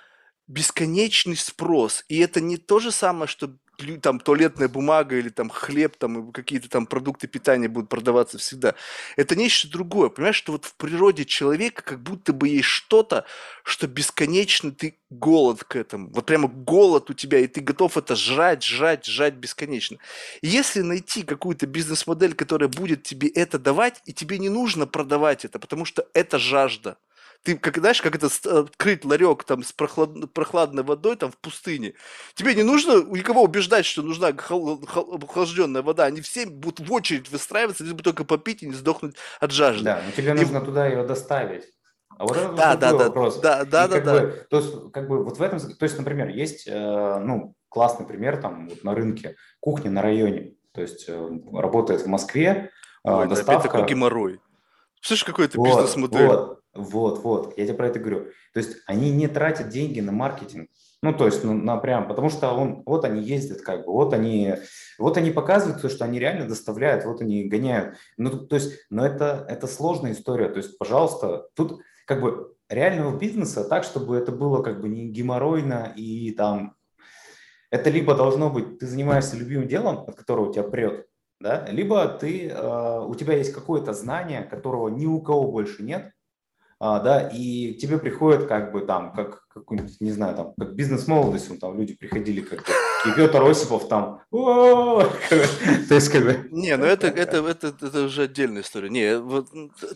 бесконечный спрос. И это не то же самое, что там туалетная бумага или там хлеб, там какие-то там продукты питания будут продаваться всегда. Это нечто другое. Понимаешь, что вот в природе человека как будто бы есть что-то, что бесконечно ты голод к этому. Вот прямо голод у тебя, и ты готов это жрать, жрать, жрать бесконечно. И если найти какую-то бизнес-модель, которая будет тебе это давать, и тебе не нужно продавать это, потому что это жажда – ты, как, знаешь, как это открыть ларек там с прохлад... прохладной водой там в пустыне. Тебе не нужно никого убеждать, что нужна хол... Хол... охлажденная вода. Они все будут в очередь выстраиваться, лишь бы только попить и не сдохнуть от жажды. Да, но тебе и... нужно туда ее доставить. А вот это да, да, да, вопрос. Да, да, да, да. Бы, то есть, как бы вот в этом, то есть, например, есть, э, ну, классный пример там вот на рынке кухня на районе, то есть э, работает в Москве, э, Ой, доставка. Это такой геморрой. Слышишь, какой это вот, бизнес-модель? Вот, вот, вот, я тебе про это говорю. То есть они не тратят деньги на маркетинг. Ну, то есть, ну, на прям, потому что он, вот они ездят, как бы, вот они, вот они показывают то, что они реально доставляют, вот они гоняют. Ну, то есть, но это, это сложная история. То есть, пожалуйста, тут как бы реального бизнеса так, чтобы это было как бы не геморройно и там... Это либо должно быть, ты занимаешься любимым делом, от которого тебя прет, да, либо ты, э, у тебя есть какое-то знание, которого ни у кого больше нет, да, и тебе приходит как бы там, как какой-нибудь, не знаю, там, как бизнес-молодость, там люди приходили как и Петр Осипов там, то есть как бы... Не, ну это, это, это, это уже отдельная история. Не, вот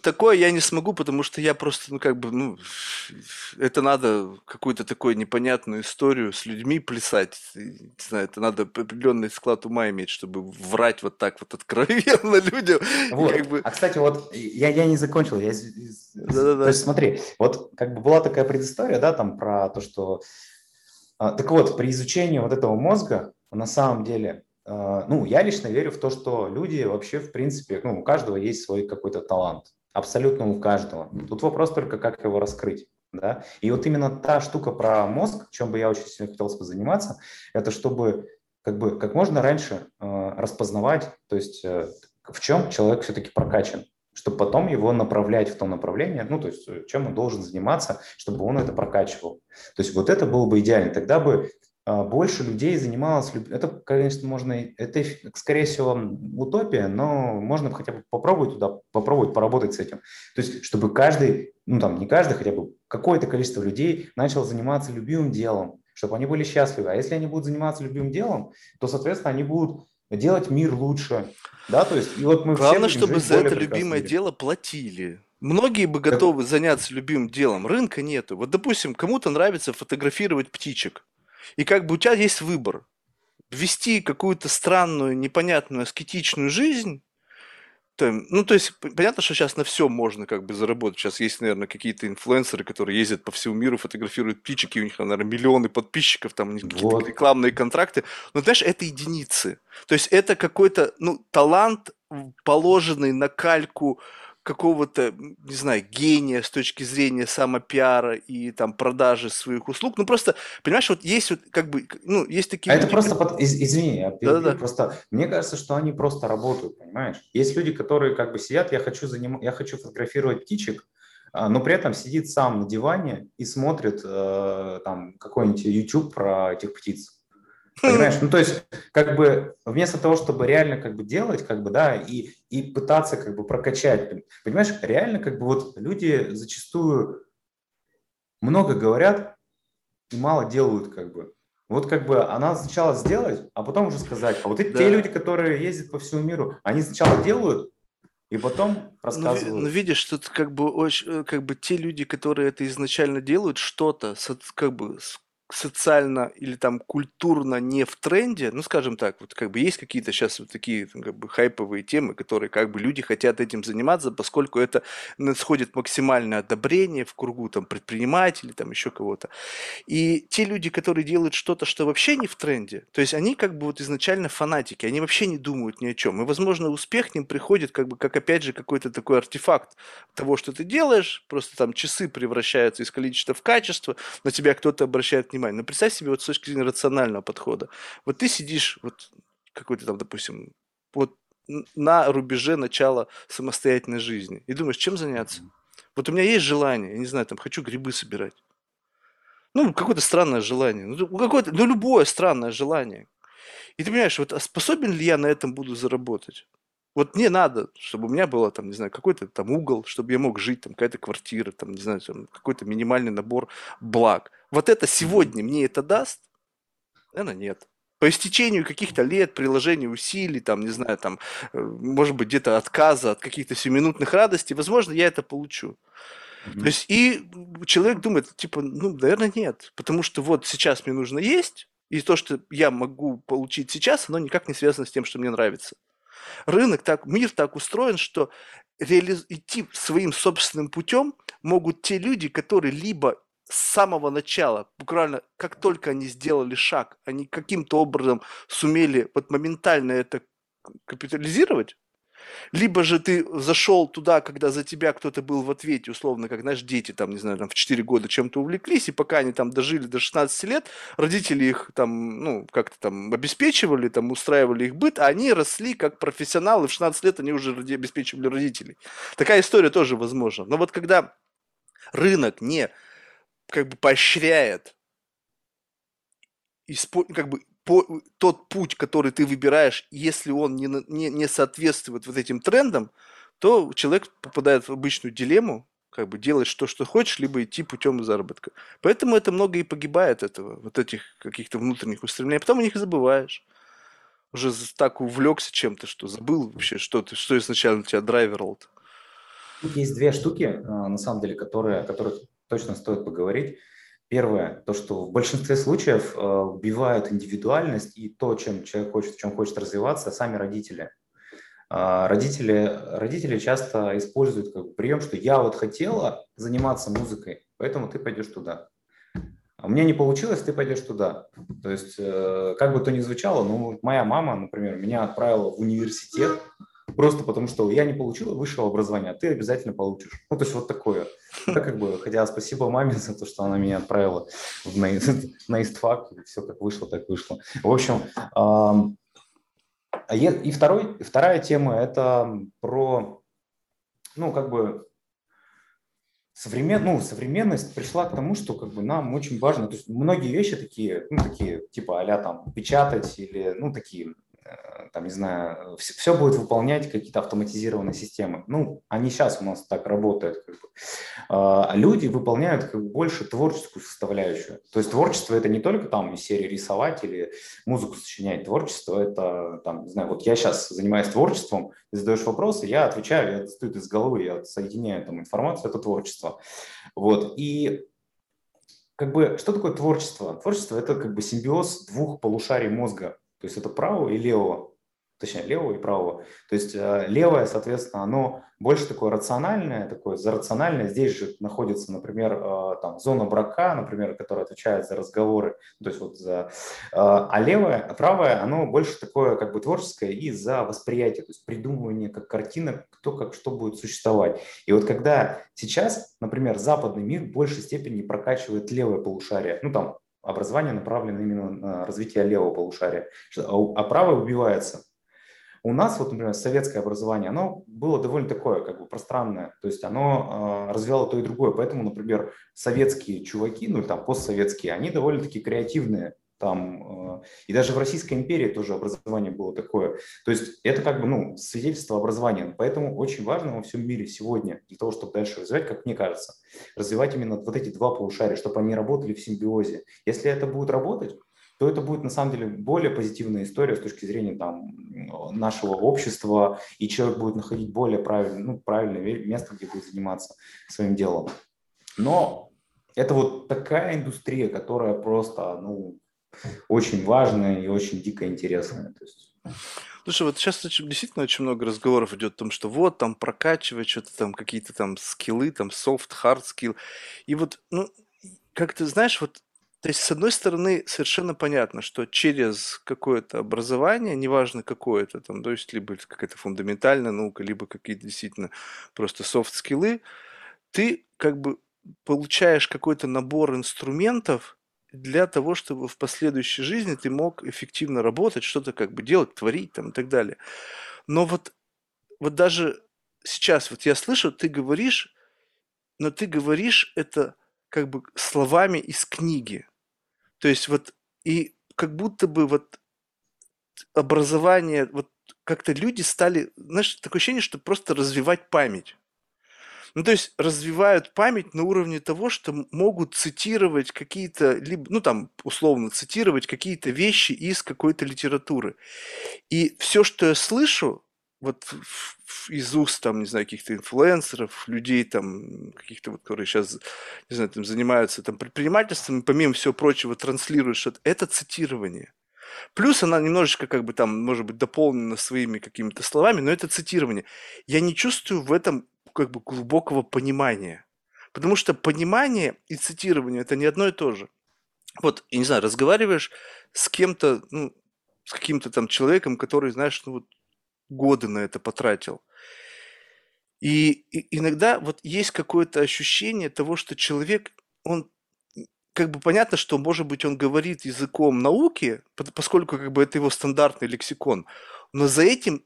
такое я не смогу, потому что я просто, ну как бы, ну, это надо какую-то такую непонятную историю с людьми плясать. Не знаю, это надо определенный склад ума иметь, чтобы врать вот так вот откровенно людям. Вот. Как бы... А, кстати, вот я, я не закончил. Я... Да-да-да. То есть смотри, вот как бы была такая предыстория, да, там про то, что а, так вот, при изучении вот этого мозга, на самом деле, а, ну, я лично верю в то, что люди вообще, в принципе, ну, у каждого есть свой какой-то талант. Абсолютно у каждого. Тут вопрос только, как его раскрыть. Да? И вот именно та штука про мозг, чем бы я очень сильно хотел заниматься, это чтобы как бы как можно раньше э, распознавать, то есть э, в чем человек все-таки прокачан чтобы потом его направлять в том направлении, ну, то есть э, чем он должен заниматься, чтобы он это прокачивал. То есть вот это было бы идеально. Тогда бы а, больше людей занималось... Это, конечно, можно... Это, скорее всего, утопия, но можно хотя бы попробовать туда, попробовать поработать с этим. То есть чтобы каждый, ну, там, не каждый, хотя бы какое-то количество людей начал заниматься любимым делом, чтобы они были счастливы. А если они будут заниматься любимым делом, то, соответственно, они будут делать мир лучше. Да, то есть, и вот мы Главное, чтобы за это любимое дело платили. Многие бы готовы так... заняться любимым делом, рынка нету. Вот, допустим, кому-то нравится фотографировать птичек. И как бы у тебя есть выбор. Вести какую-то странную, непонятную, аскетичную жизнь там, ну, то есть, понятно, что сейчас на все можно как бы заработать. Сейчас есть, наверное, какие-то инфлюенсеры, которые ездят по всему миру, фотографируют птичек, и у них, наверное, миллионы подписчиков, там, какие-то вот. рекламные контракты. Но, знаешь, это единицы. То есть, это какой-то, ну, талант, положенный на кальку какого-то, не знаю, гения с точки зрения самопиара и там продажи своих услуг. Ну просто, понимаешь, вот есть вот как бы, ну, есть такие... А люди, это просто, под... Из, извини, я да, да. просто, мне кажется, что они просто работают, понимаешь? Есть люди, которые как бы сидят, я хочу, заним... я хочу фотографировать птичек, а, но при этом сидит сам на диване и смотрит э, там какой-нибудь YouTube про этих птиц. Понимаешь? Ну, то есть, как бы, вместо того, чтобы реально как бы делать, как бы, да, и, и пытаться как бы прокачать, понимаешь, реально как бы вот люди зачастую много говорят и мало делают, как бы. Вот как бы она сначала сделать, а потом уже сказать. А вот эти да. те люди, которые ездят по всему миру, они сначала делают, и потом ну, рассказывают. Ну, ну видишь, тут как бы очень, как бы те люди, которые это изначально делают, что-то, как бы социально или там культурно не в тренде, ну, скажем так, вот как бы есть какие-то сейчас вот такие там, как бы хайповые темы, которые как бы люди хотят этим заниматься, поскольку это сходит максимальное одобрение в кругу там предпринимателей, там еще кого-то. И те люди, которые делают что-то, что вообще не в тренде, то есть они как бы вот изначально фанатики, они вообще не думают ни о чем. И, возможно, успех к ним приходит как бы как опять же какой-то такой артефакт того, что ты делаешь, просто там часы превращаются из количества в качество, на тебя кто-то обращает внимание внимание. Но представь себе вот с точки зрения рационального подхода. Вот ты сидишь, вот какой-то там, допустим, вот на рубеже начала самостоятельной жизни и думаешь, чем заняться? Вот у меня есть желание, я не знаю, там хочу грибы собирать. Ну, какое-то странное желание. Ну, какое-то, ну, любое странное желание. И ты понимаешь, вот а способен ли я на этом буду заработать? Вот мне надо, чтобы у меня было там, не знаю, какой-то там угол, чтобы я мог жить, там какая-то квартира, там, не знаю, там, какой-то минимальный набор благ. Вот это сегодня мне это даст? Наверное, нет. По истечению каких-то лет, приложения усилий, там, не знаю, там, э, может быть, где-то отказа от каких-то сиюминутных радостей, возможно, я это получу. Mm-hmm. То есть, и человек думает, типа, ну, наверное, нет. Потому что вот сейчас мне нужно есть, и то, что я могу получить сейчас, оно никак не связано с тем, что мне нравится. Рынок так, мир так устроен, что реализ... идти своим собственным путем могут те люди, которые либо с самого начала, буквально как только они сделали шаг, они каким-то образом сумели вот моментально это капитализировать, либо же ты зашел туда, когда за тебя кто-то был в ответе, условно, как, знаешь, дети там, не знаю, там в 4 года чем-то увлеклись, и пока они там дожили до 16 лет, родители их там, ну, как-то там обеспечивали, там устраивали их быт, а они росли как профессионалы, в 16 лет они уже обеспечивали родителей. Такая история тоже возможна. Но вот когда рынок не как бы поощряет как бы по, тот путь, который ты выбираешь, если он не, не, не соответствует вот этим трендам, то человек попадает в обычную дилемму, как бы делать то, что хочешь, либо идти путем заработка. Поэтому это много и погибает этого, вот этих каких-то внутренних устремлений, а потом о них забываешь. Уже так увлекся чем-то, что забыл вообще, что ты, что изначально тебя драйверл. Тут есть две штуки, а, на самом деле, которые, о которых точно стоит поговорить. Первое, то, что в большинстве случаев а, убивают индивидуальность и то, чем человек хочет, в чем хочет развиваться, сами родители. А, родители, родители часто используют как прием, что я вот хотела заниматься музыкой, поэтому ты пойдешь туда. А у меня не получилось, ты пойдешь туда. То есть, э, как бы то ни звучало, ну, моя мама, например, меня отправила в университет, просто потому что я не получила высшего образования, а ты обязательно получишь. Ну, то есть вот такое. Да, как бы, хотя спасибо маме за то, что она меня отправила в, на, на истфак, все как вышло, так вышло. В общем, а и второй, вторая тема – это про, ну, как бы, современ, ну, современность пришла к тому, что как бы нам очень важно, то есть многие вещи такие, ну, такие, типа а там печатать или, ну, такие там, не знаю, все, все будет выполнять какие-то автоматизированные системы. Ну, они сейчас у нас так работают. Как бы. А люди выполняют как бы, больше творческую составляющую. То есть творчество это не только там из серии рисовать или музыку сочинять. Творчество это, там, не знаю, вот я сейчас занимаюсь творчеством, ты задаешь вопросы, я отвечаю, я достаю из головы, я соединяю там информацию, это творчество. Вот. И как бы, что такое творчество? Творчество – это как бы симбиоз двух полушарий мозга. То есть это правого и левого, точнее левого и правого. То есть э, левое, соответственно, оно больше такое рациональное, такое зарациональное. Здесь же находится, например, э, там зона брака, например, которая отвечает за разговоры, то есть вот за... Э, а левое, а правое, оно больше такое как бы творческое и за восприятие, то есть придумывание как картинок, кто как что будет существовать. И вот когда сейчас, например, западный мир в большей степени прокачивает левое полушарие, ну там образование направлено именно на развитие левого полушария, а, а правое убивается. У нас, вот, например, советское образование, оно было довольно такое, как бы пространное, то есть оно э, развивало то и другое, поэтому, например, советские чуваки, ну, там, постсоветские, они довольно-таки креативные, там, э, и даже в Российской империи тоже образование было такое. То есть это как бы, ну, свидетельство образования. Поэтому очень важно во всем мире сегодня, для того, чтобы дальше развивать, как мне кажется, развивать именно вот эти два полушария, чтобы они работали в симбиозе. Если это будет работать, то это будет на самом деле более позитивная история с точки зрения там, нашего общества, и человек будет находить более правильное, ну, правильное место, где будет заниматься своим делом. Но это вот такая индустрия, которая просто, ну, очень важное и очень дико интересное. То есть... Слушай, вот сейчас действительно очень много разговоров идет о том, что вот там прокачивать что-то там, какие-то там скиллы, там soft, hard skill. И вот, ну, как ты знаешь, вот то есть, с одной стороны, совершенно понятно, что через какое-то образование, неважно какое это, там, то есть, либо какая-то фундаментальная наука, либо какие-то действительно просто софт-скиллы, ты как бы получаешь какой-то набор инструментов, для того, чтобы в последующей жизни ты мог эффективно работать, что-то как бы делать, творить там и так далее. Но вот, вот даже сейчас, вот я слышу, ты говоришь, но ты говоришь это как бы словами из книги. То есть вот и как будто бы вот образование, вот как-то люди стали, знаешь, такое ощущение, что просто развивать память. Ну, то есть развивают память на уровне того, что могут цитировать какие-то, либо, ну, там, условно, цитировать какие-то вещи из какой-то литературы. И все, что я слышу, вот из уст, там, не знаю, каких-то инфлюенсеров, людей, там, каких-то вот, которые сейчас, не знаю, там, занимаются там предпринимательством, помимо всего прочего транслируют что-то, это цитирование. Плюс она немножечко как бы там, может быть, дополнена своими какими-то словами, но это цитирование. Я не чувствую в этом как бы глубокого понимания. Потому что понимание и цитирование это не одно и то же. Вот, я не знаю, разговариваешь с кем-то, ну, с каким-то там человеком, который, знаешь, ну вот годы на это потратил. И, и иногда вот есть какое-то ощущение того, что человек, он как бы понятно, что, может быть, он говорит языком науки, поскольку как бы это его стандартный лексикон, но за этим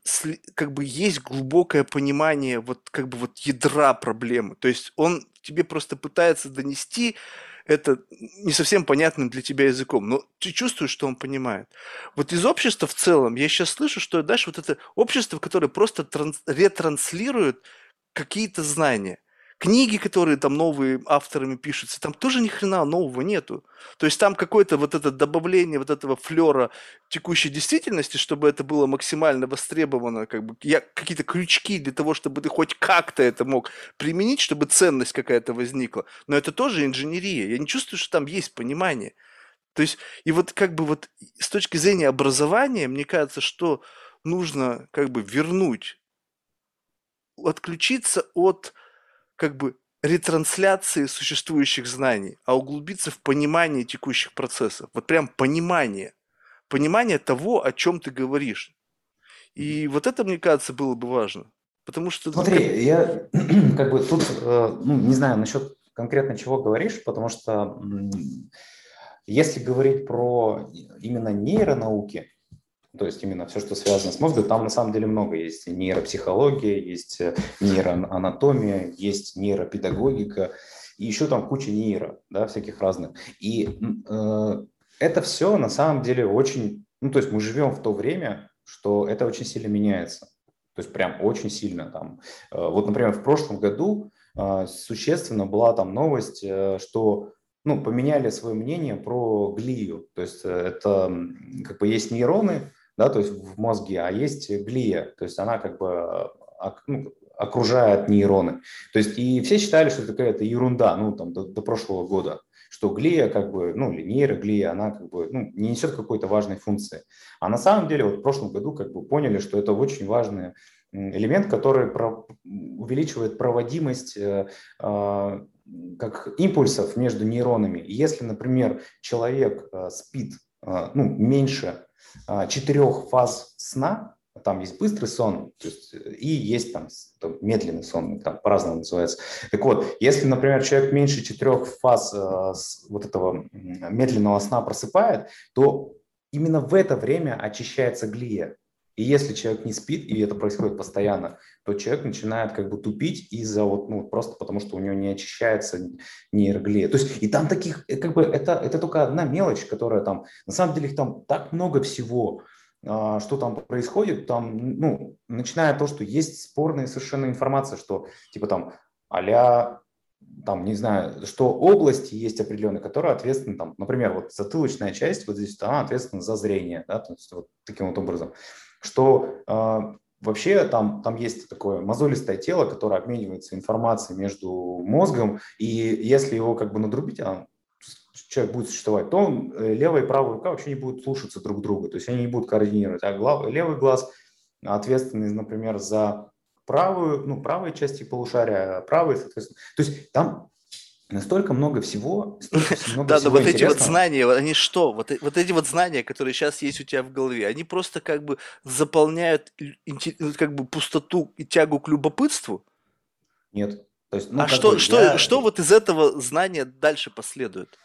как бы есть глубокое понимание вот как бы вот ядра проблемы. То есть он тебе просто пытается донести это не совсем понятным для тебя языком, но ты чувствуешь, что он понимает. Вот из общества в целом я сейчас слышу, что дальше вот это общество, которое просто транс- ретранслирует какие-то знания. Книги, которые там новые авторами пишутся, там тоже ни хрена нового нету. То есть там какое-то вот это добавление вот этого флера текущей действительности, чтобы это было максимально востребовано, как бы я, какие-то крючки для того, чтобы ты хоть как-то это мог применить, чтобы ценность какая-то возникла. Но это тоже инженерия. Я не чувствую, что там есть понимание. То есть, и вот как бы вот с точки зрения образования, мне кажется, что нужно как бы вернуть, отключиться от как бы ретрансляции существующих знаний, а углубиться в понимание текущих процессов. Вот прям понимание. Понимание того, о чем ты говоришь. И вот это, мне кажется, было бы важно. Потому что... Смотри, я как бы тут, э, ну, не знаю насчет конкретно чего говоришь, потому что если говорить про именно нейронауки, то есть именно все, что связано с мозгом, там на самом деле много есть нейропсихология, есть э, нейроанатомия, есть нейропедагогика, и еще там куча нейро, да, всяких разных. И э, это все на самом деле очень, ну то есть мы живем в то время, что это очень сильно меняется. То есть прям очень сильно там. Э, вот, например, в прошлом году э, существенно была там новость, э, что ну, поменяли свое мнение про глию. То есть это как бы есть нейроны, да, то есть в мозге, а есть глия, то есть она как бы ну, окружает нейроны. То есть и все считали, что это какая-то ерунда, ну, там, до, до прошлого года, что глия, как бы, ну, или нейроглия, она как бы, ну, не несет какой-то важной функции. А на самом деле вот в прошлом году как бы поняли, что это очень важный элемент, который про, увеличивает проводимость э, э, как импульсов между нейронами. Если, например, человек э, спит э, ну, меньше а, четырех фаз сна, там есть быстрый сон, то есть, и есть там, там медленный сон, там по-разному называется. Так вот, если, например, человек меньше четырех фаз э, вот этого медленного сна просыпает, то именно в это время очищается глия. И если человек не спит, и это происходит постоянно, то человек начинает как бы тупить из-за вот, ну, просто потому что у него не очищается нейроглия. То есть и там таких, э, как бы это, это только одна мелочь, которая там, на самом деле их там так много всего, а, что там происходит, там, ну, начиная от того, что есть спорная совершенно информация, что типа там а там, не знаю, что области есть определенные, которые ответственны, там, например, вот затылочная часть, вот здесь, она ответственна за зрение, да, то есть вот таким вот образом что э, вообще там, там есть такое мозолистое тело, которое обменивается информацией между мозгом, и если его как бы надрубить, а человек будет существовать, то он, э, левая и правая рука вообще не будут слушаться друг друга, то есть они не будут координировать, а глав, левый глаз ответственный, например, за правую, ну, правой части полушария, а правый, соответственно. То есть там настолько много всего, много да, но вот эти вот знания, они что? Вот, э, вот эти вот знания, которые сейчас есть у тебя в голове, они просто как бы заполняют ну, как бы пустоту и тягу к любопытству? Нет. То есть, ну, а что, бы, что, я... что вот из этого знания дальше последует?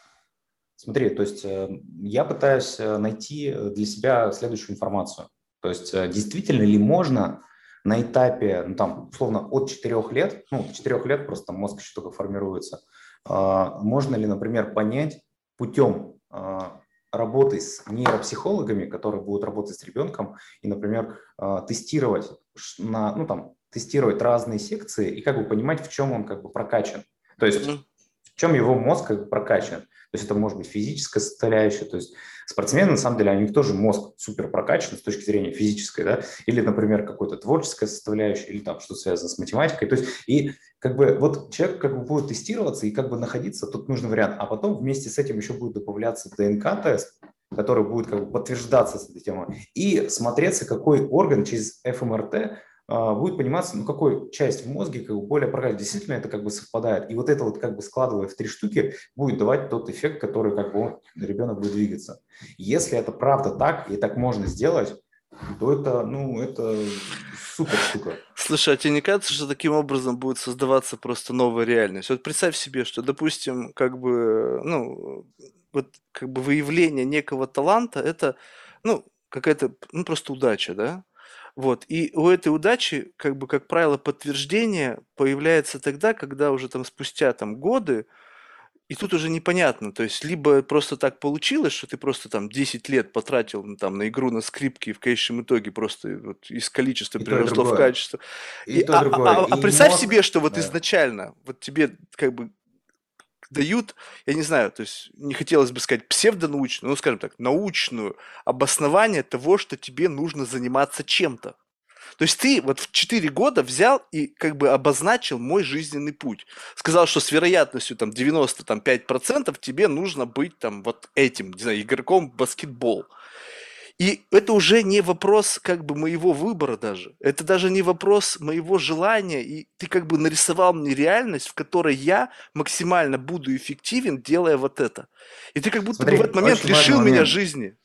Смотри, то есть э, я пытаюсь э, найти для себя следующую информацию. То есть действительно ли можно на этапе, ну, там, условно, от 4 лет, ну, 4 лет просто мозг еще только формируется, можно ли, например, понять путем а, работы с нейропсихологами, которые будут работать с ребенком и, например, а, тестировать на, ну, там, тестировать разные секции и как бы понимать, в чем он как бы прокачан. То есть в чем его мозг как бы прокачан. То есть это может быть физическая составляющая, то есть спортсмены, на самом деле, у них тоже мозг супер прокачан с точки зрения физической, да, или, например, какой-то творческая составляющая, или там что связано с математикой. То есть и как бы вот человек как бы будет тестироваться и как бы находиться, тут нужный вариант, а потом вместе с этим еще будет добавляться ДНК-тест, который будет как бы подтверждаться с этой темой, и смотреться, какой орган через ФМРТ будет пониматься, ну, какой часть в мозге как бы более прокачана. Действительно это как бы совпадает. И вот это вот как бы складывая в три штуки, будет давать тот эффект, который как бы ребенок будет двигаться. Если это правда так, и так можно сделать, то это, ну, это супер штука. Слушай, а тебе не кажется, что таким образом будет создаваться просто новая реальность? Вот представь себе, что, допустим, как бы, ну, вот как бы выявление некого таланта, это, ну, какая-то, ну, просто удача, да? Вот. И у этой удачи, как бы, как правило, подтверждение появляется тогда, когда уже там спустя там годы, и тут уже непонятно, то есть либо просто так получилось, что ты просто там 10 лет потратил ну, там на игру на скрипке и в конечном итоге просто вот из количества И переросло в качество. И И, то, а, а- другое. а- а И представь мозг, себе, что вот да. изначально вот тебе как бы дают, я не знаю, то есть не хотелось бы сказать псевдонаучную, ну скажем так, научную обоснование того, что тебе нужно заниматься чем-то. То есть ты вот в 4 года взял и как бы обозначил мой жизненный путь. Сказал, что с вероятностью там 95% тебе нужно быть там вот этим, не знаю, игроком в баскетбол. И это уже не вопрос как бы моего выбора даже. Это даже не вопрос моего желания. И ты как бы нарисовал мне реальность, в которой я максимально буду эффективен, делая вот это. И ты как будто бы в Смотри, этот момент лишил меня момент. жизни.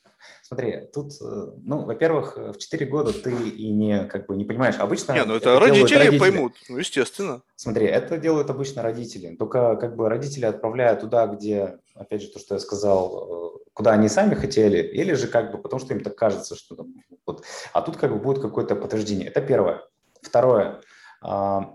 Смотри, тут, э, ну, во-первых, э, в 4 года ты и не, как бы, не понимаешь. Обычно Не, ну это, делают родители, поймут. Ну, естественно. Смотри, это делают обычно родители. Только как бы родители отправляют туда, где, опять же, то, что я сказал, э, куда они сами хотели, или же как бы потому, что им так кажется, что вот. А тут как бы будет какое-то подтверждение. Это первое. Второе. а,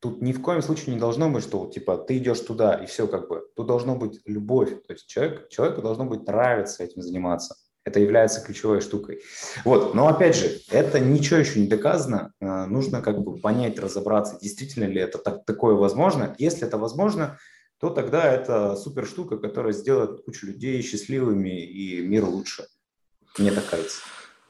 Тут ни в коем случае не должно быть, что типа ты идешь туда и все как бы. Тут должно быть любовь. То есть человек, человеку должно быть нравиться этим заниматься. Это является ключевой штукой. Вот, но опять же, это ничего еще не доказано. Э, Нужно как бы понять, разобраться, действительно ли это так, такое возможно. Если это возможно, то тогда это супер штука, которая сделает кучу людей счастливыми и мир лучше. Мне так кажется.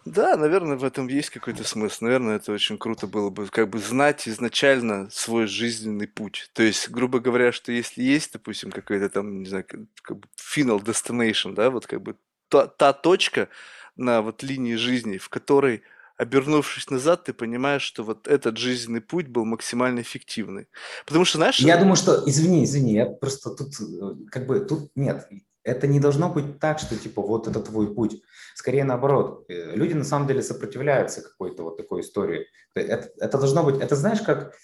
Да, наверное, в этом есть какой-то смысл. Наверное, это очень круто было бы, как бы знать изначально свой жизненный путь. То есть, грубо говоря, что если есть, допустим, какой-то там, не знаю, как, бы final destination, да, вот как бы та, та точка на вот линии жизни, в которой, обернувшись назад, ты понимаешь, что вот этот жизненный путь был максимально эффективный. Потому что, знаешь, Я думаю, что, извини, извини, я просто тут, э, как бы, тут нет. Это не должно быть так, что, типа, вот это твой путь. Скорее наоборот. Э, Люди, на самом деле, сопротивляются какой-то вот такой истории. Это, это должно быть, это знаешь, как...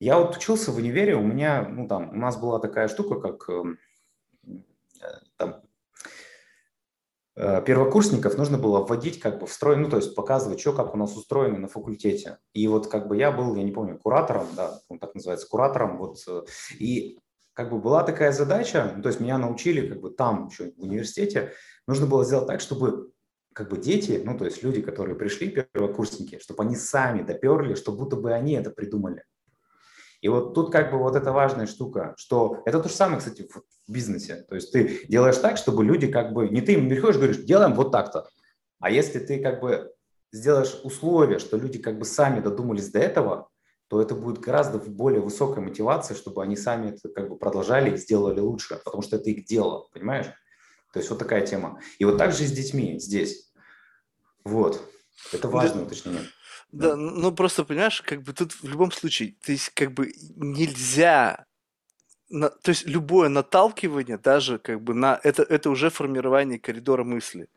Я вот учился в универе, у меня, ну, там, у нас была такая штука, как эм, э, там, первокурсников нужно было вводить как бы в строй, ну, то есть показывать, что как у нас устроено на факультете. И вот как бы я был, я не помню, куратором, да, он так называется, куратором, вот, э, и как бы была такая задача, ну, то есть меня научили как бы там еще в университете, нужно было сделать так, чтобы как бы дети, ну, то есть люди, которые пришли, первокурсники, чтобы они сами доперли, что будто бы они это придумали. И вот тут как бы вот эта важная штука, что это то же самое, кстати, в бизнесе. То есть ты делаешь так, чтобы люди как бы, не ты им приходишь, говоришь, делаем вот так-то. А если ты как бы сделаешь условия, что люди как бы сами додумались до этого, то это будет гораздо более высокая мотивация, чтобы они сами это как бы продолжали и сделали лучше, потому что это их дело, понимаешь? То есть вот такая тема. И вот так же и с детьми здесь. Вот. Это важное уточнение. Да, ну просто понимаешь, как бы тут в любом случае, то есть как бы нельзя, на- то есть любое наталкивание даже как бы на это это уже формирование коридора мысли.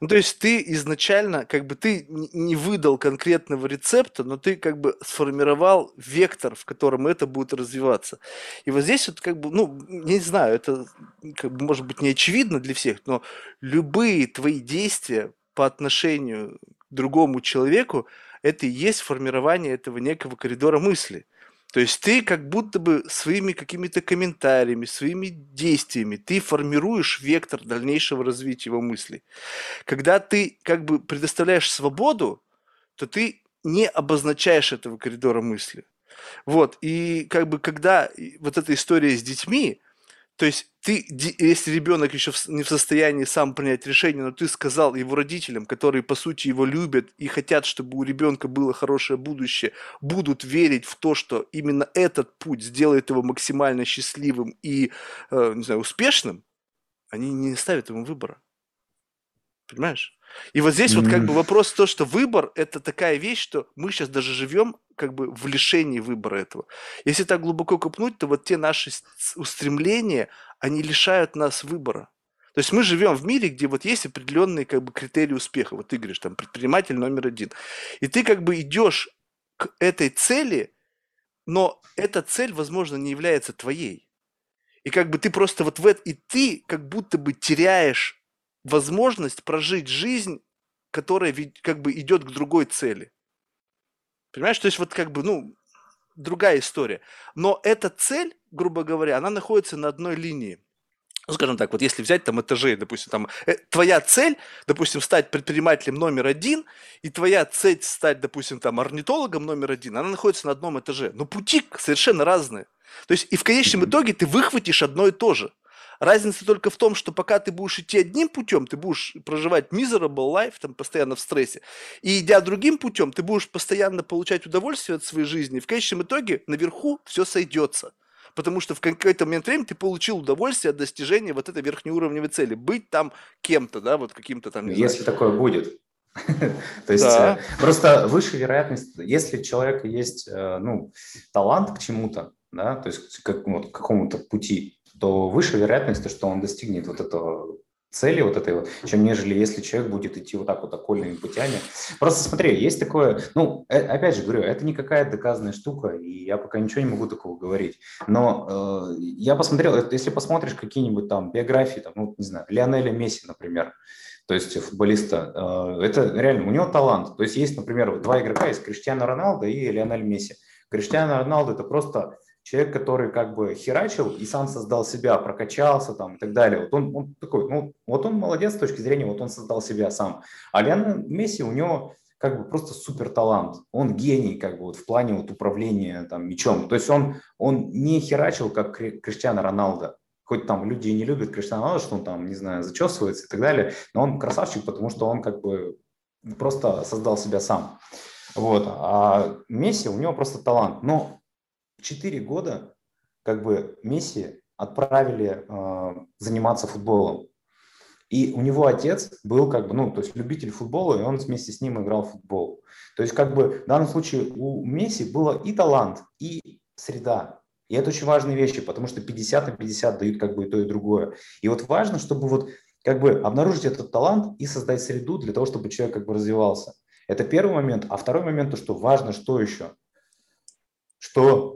Ну то есть ты изначально как бы ты не выдал конкретного рецепта, но ты как бы сформировал вектор, в котором это будет развиваться. И вот здесь вот как бы, ну не знаю, это как бы может быть не очевидно для всех, но любые твои действия по отношению к другому человеку это и есть формирование этого некого коридора мысли. То есть ты как будто бы своими какими-то комментариями, своими действиями, ты формируешь вектор дальнейшего развития его мыслей. Когда ты как бы предоставляешь свободу, то ты не обозначаешь этого коридора мысли. Вот, и как бы когда вот эта история с детьми, то есть ты, если ребенок еще не в состоянии сам принять решение, но ты сказал его родителям, которые по сути его любят и хотят, чтобы у ребенка было хорошее будущее, будут верить в то, что именно этот путь сделает его максимально счастливым и, э, не знаю, успешным, они не ставят ему выбора. Понимаешь? И вот здесь вот как бы вопрос то, что выбор – это такая вещь, что мы сейчас даже живем как бы в лишении выбора этого. Если так глубоко копнуть, то вот те наши устремления, они лишают нас выбора. То есть мы живем в мире, где вот есть определенные как бы критерии успеха. Вот ты говоришь, там, предприниматель номер один. И ты как бы идешь к этой цели, но эта цель, возможно, не является твоей. И как бы ты просто вот в это, и ты как будто бы теряешь возможность прожить жизнь которая как бы идет к другой цели. Понимаешь, то есть вот как бы, ну, другая история. Но эта цель, грубо говоря, она находится на одной линии. Ну, скажем так, вот если взять там этажей, допустим, там э, твоя цель, допустим, стать предпринимателем номер один, и твоя цель стать, допустим, там орнитологом номер один, она находится на одном этаже. Но пути совершенно разные. То есть и в конечном итоге ты выхватишь одно и то же. Разница только в том, что пока ты будешь идти одним путем, ты будешь проживать miserable life, там, постоянно в стрессе, и идя другим путем, ты будешь постоянно получать удовольствие от своей жизни, и в конечном итоге наверху все сойдется. Потому что в какой-то момент времени ты получил удовольствие от достижения вот этой верхнеуровневой цели. Быть там кем-то, да, вот каким-то там... Если такое будет. То есть да. Э, просто выше вероятность, если у человека есть э, ну, талант к чему-то, да, то есть к, вот, к какому-то пути, то выше вероятность, что он достигнет вот этого цели вот этой вот, чем нежели если человек будет идти вот так вот окольными путями. Просто смотри, есть такое, ну, э, опять же говорю, это не какая-то доказанная штука, и я пока ничего не могу такого говорить. Но э, я посмотрел, если посмотришь какие-нибудь там биографии, там, ну, не знаю, Лионеля Месси, например, то есть футболиста, э, это реально, у него талант. То есть есть, например, два игрока, есть Криштиану Роналдо и Лионель Месси. Криштиану Роналдо это просто человек, который как бы херачил и сам создал себя, прокачался там и так далее. Вот он, он такой, ну, вот он молодец с точки зрения, вот он создал себя сам. А Леонель Месси, у него как бы просто супер талант. Он гений как бы вот в плане вот управления там мячом. То есть он, он не херачил, как Криштиану Роналдо. Хоть там люди и не любят Криштиану Роналдо, что он там, не знаю, зачесывается и так далее, но он красавчик, потому что он как бы просто создал себя сам. Вот. А Месси, у него просто талант. Но 4 года как бы Месси отправили э, заниматься футболом. И у него отец был как бы, ну, то есть любитель футбола, и он вместе с ним играл в футбол. То есть как бы в данном случае у Месси было и талант, и среда. И это очень важные вещи, потому что 50 на 50 дают как бы и то, и другое. И вот важно, чтобы вот как бы обнаружить этот талант и создать среду для того, чтобы человек как бы развивался. Это первый момент. А второй момент, то, что важно, что еще? Что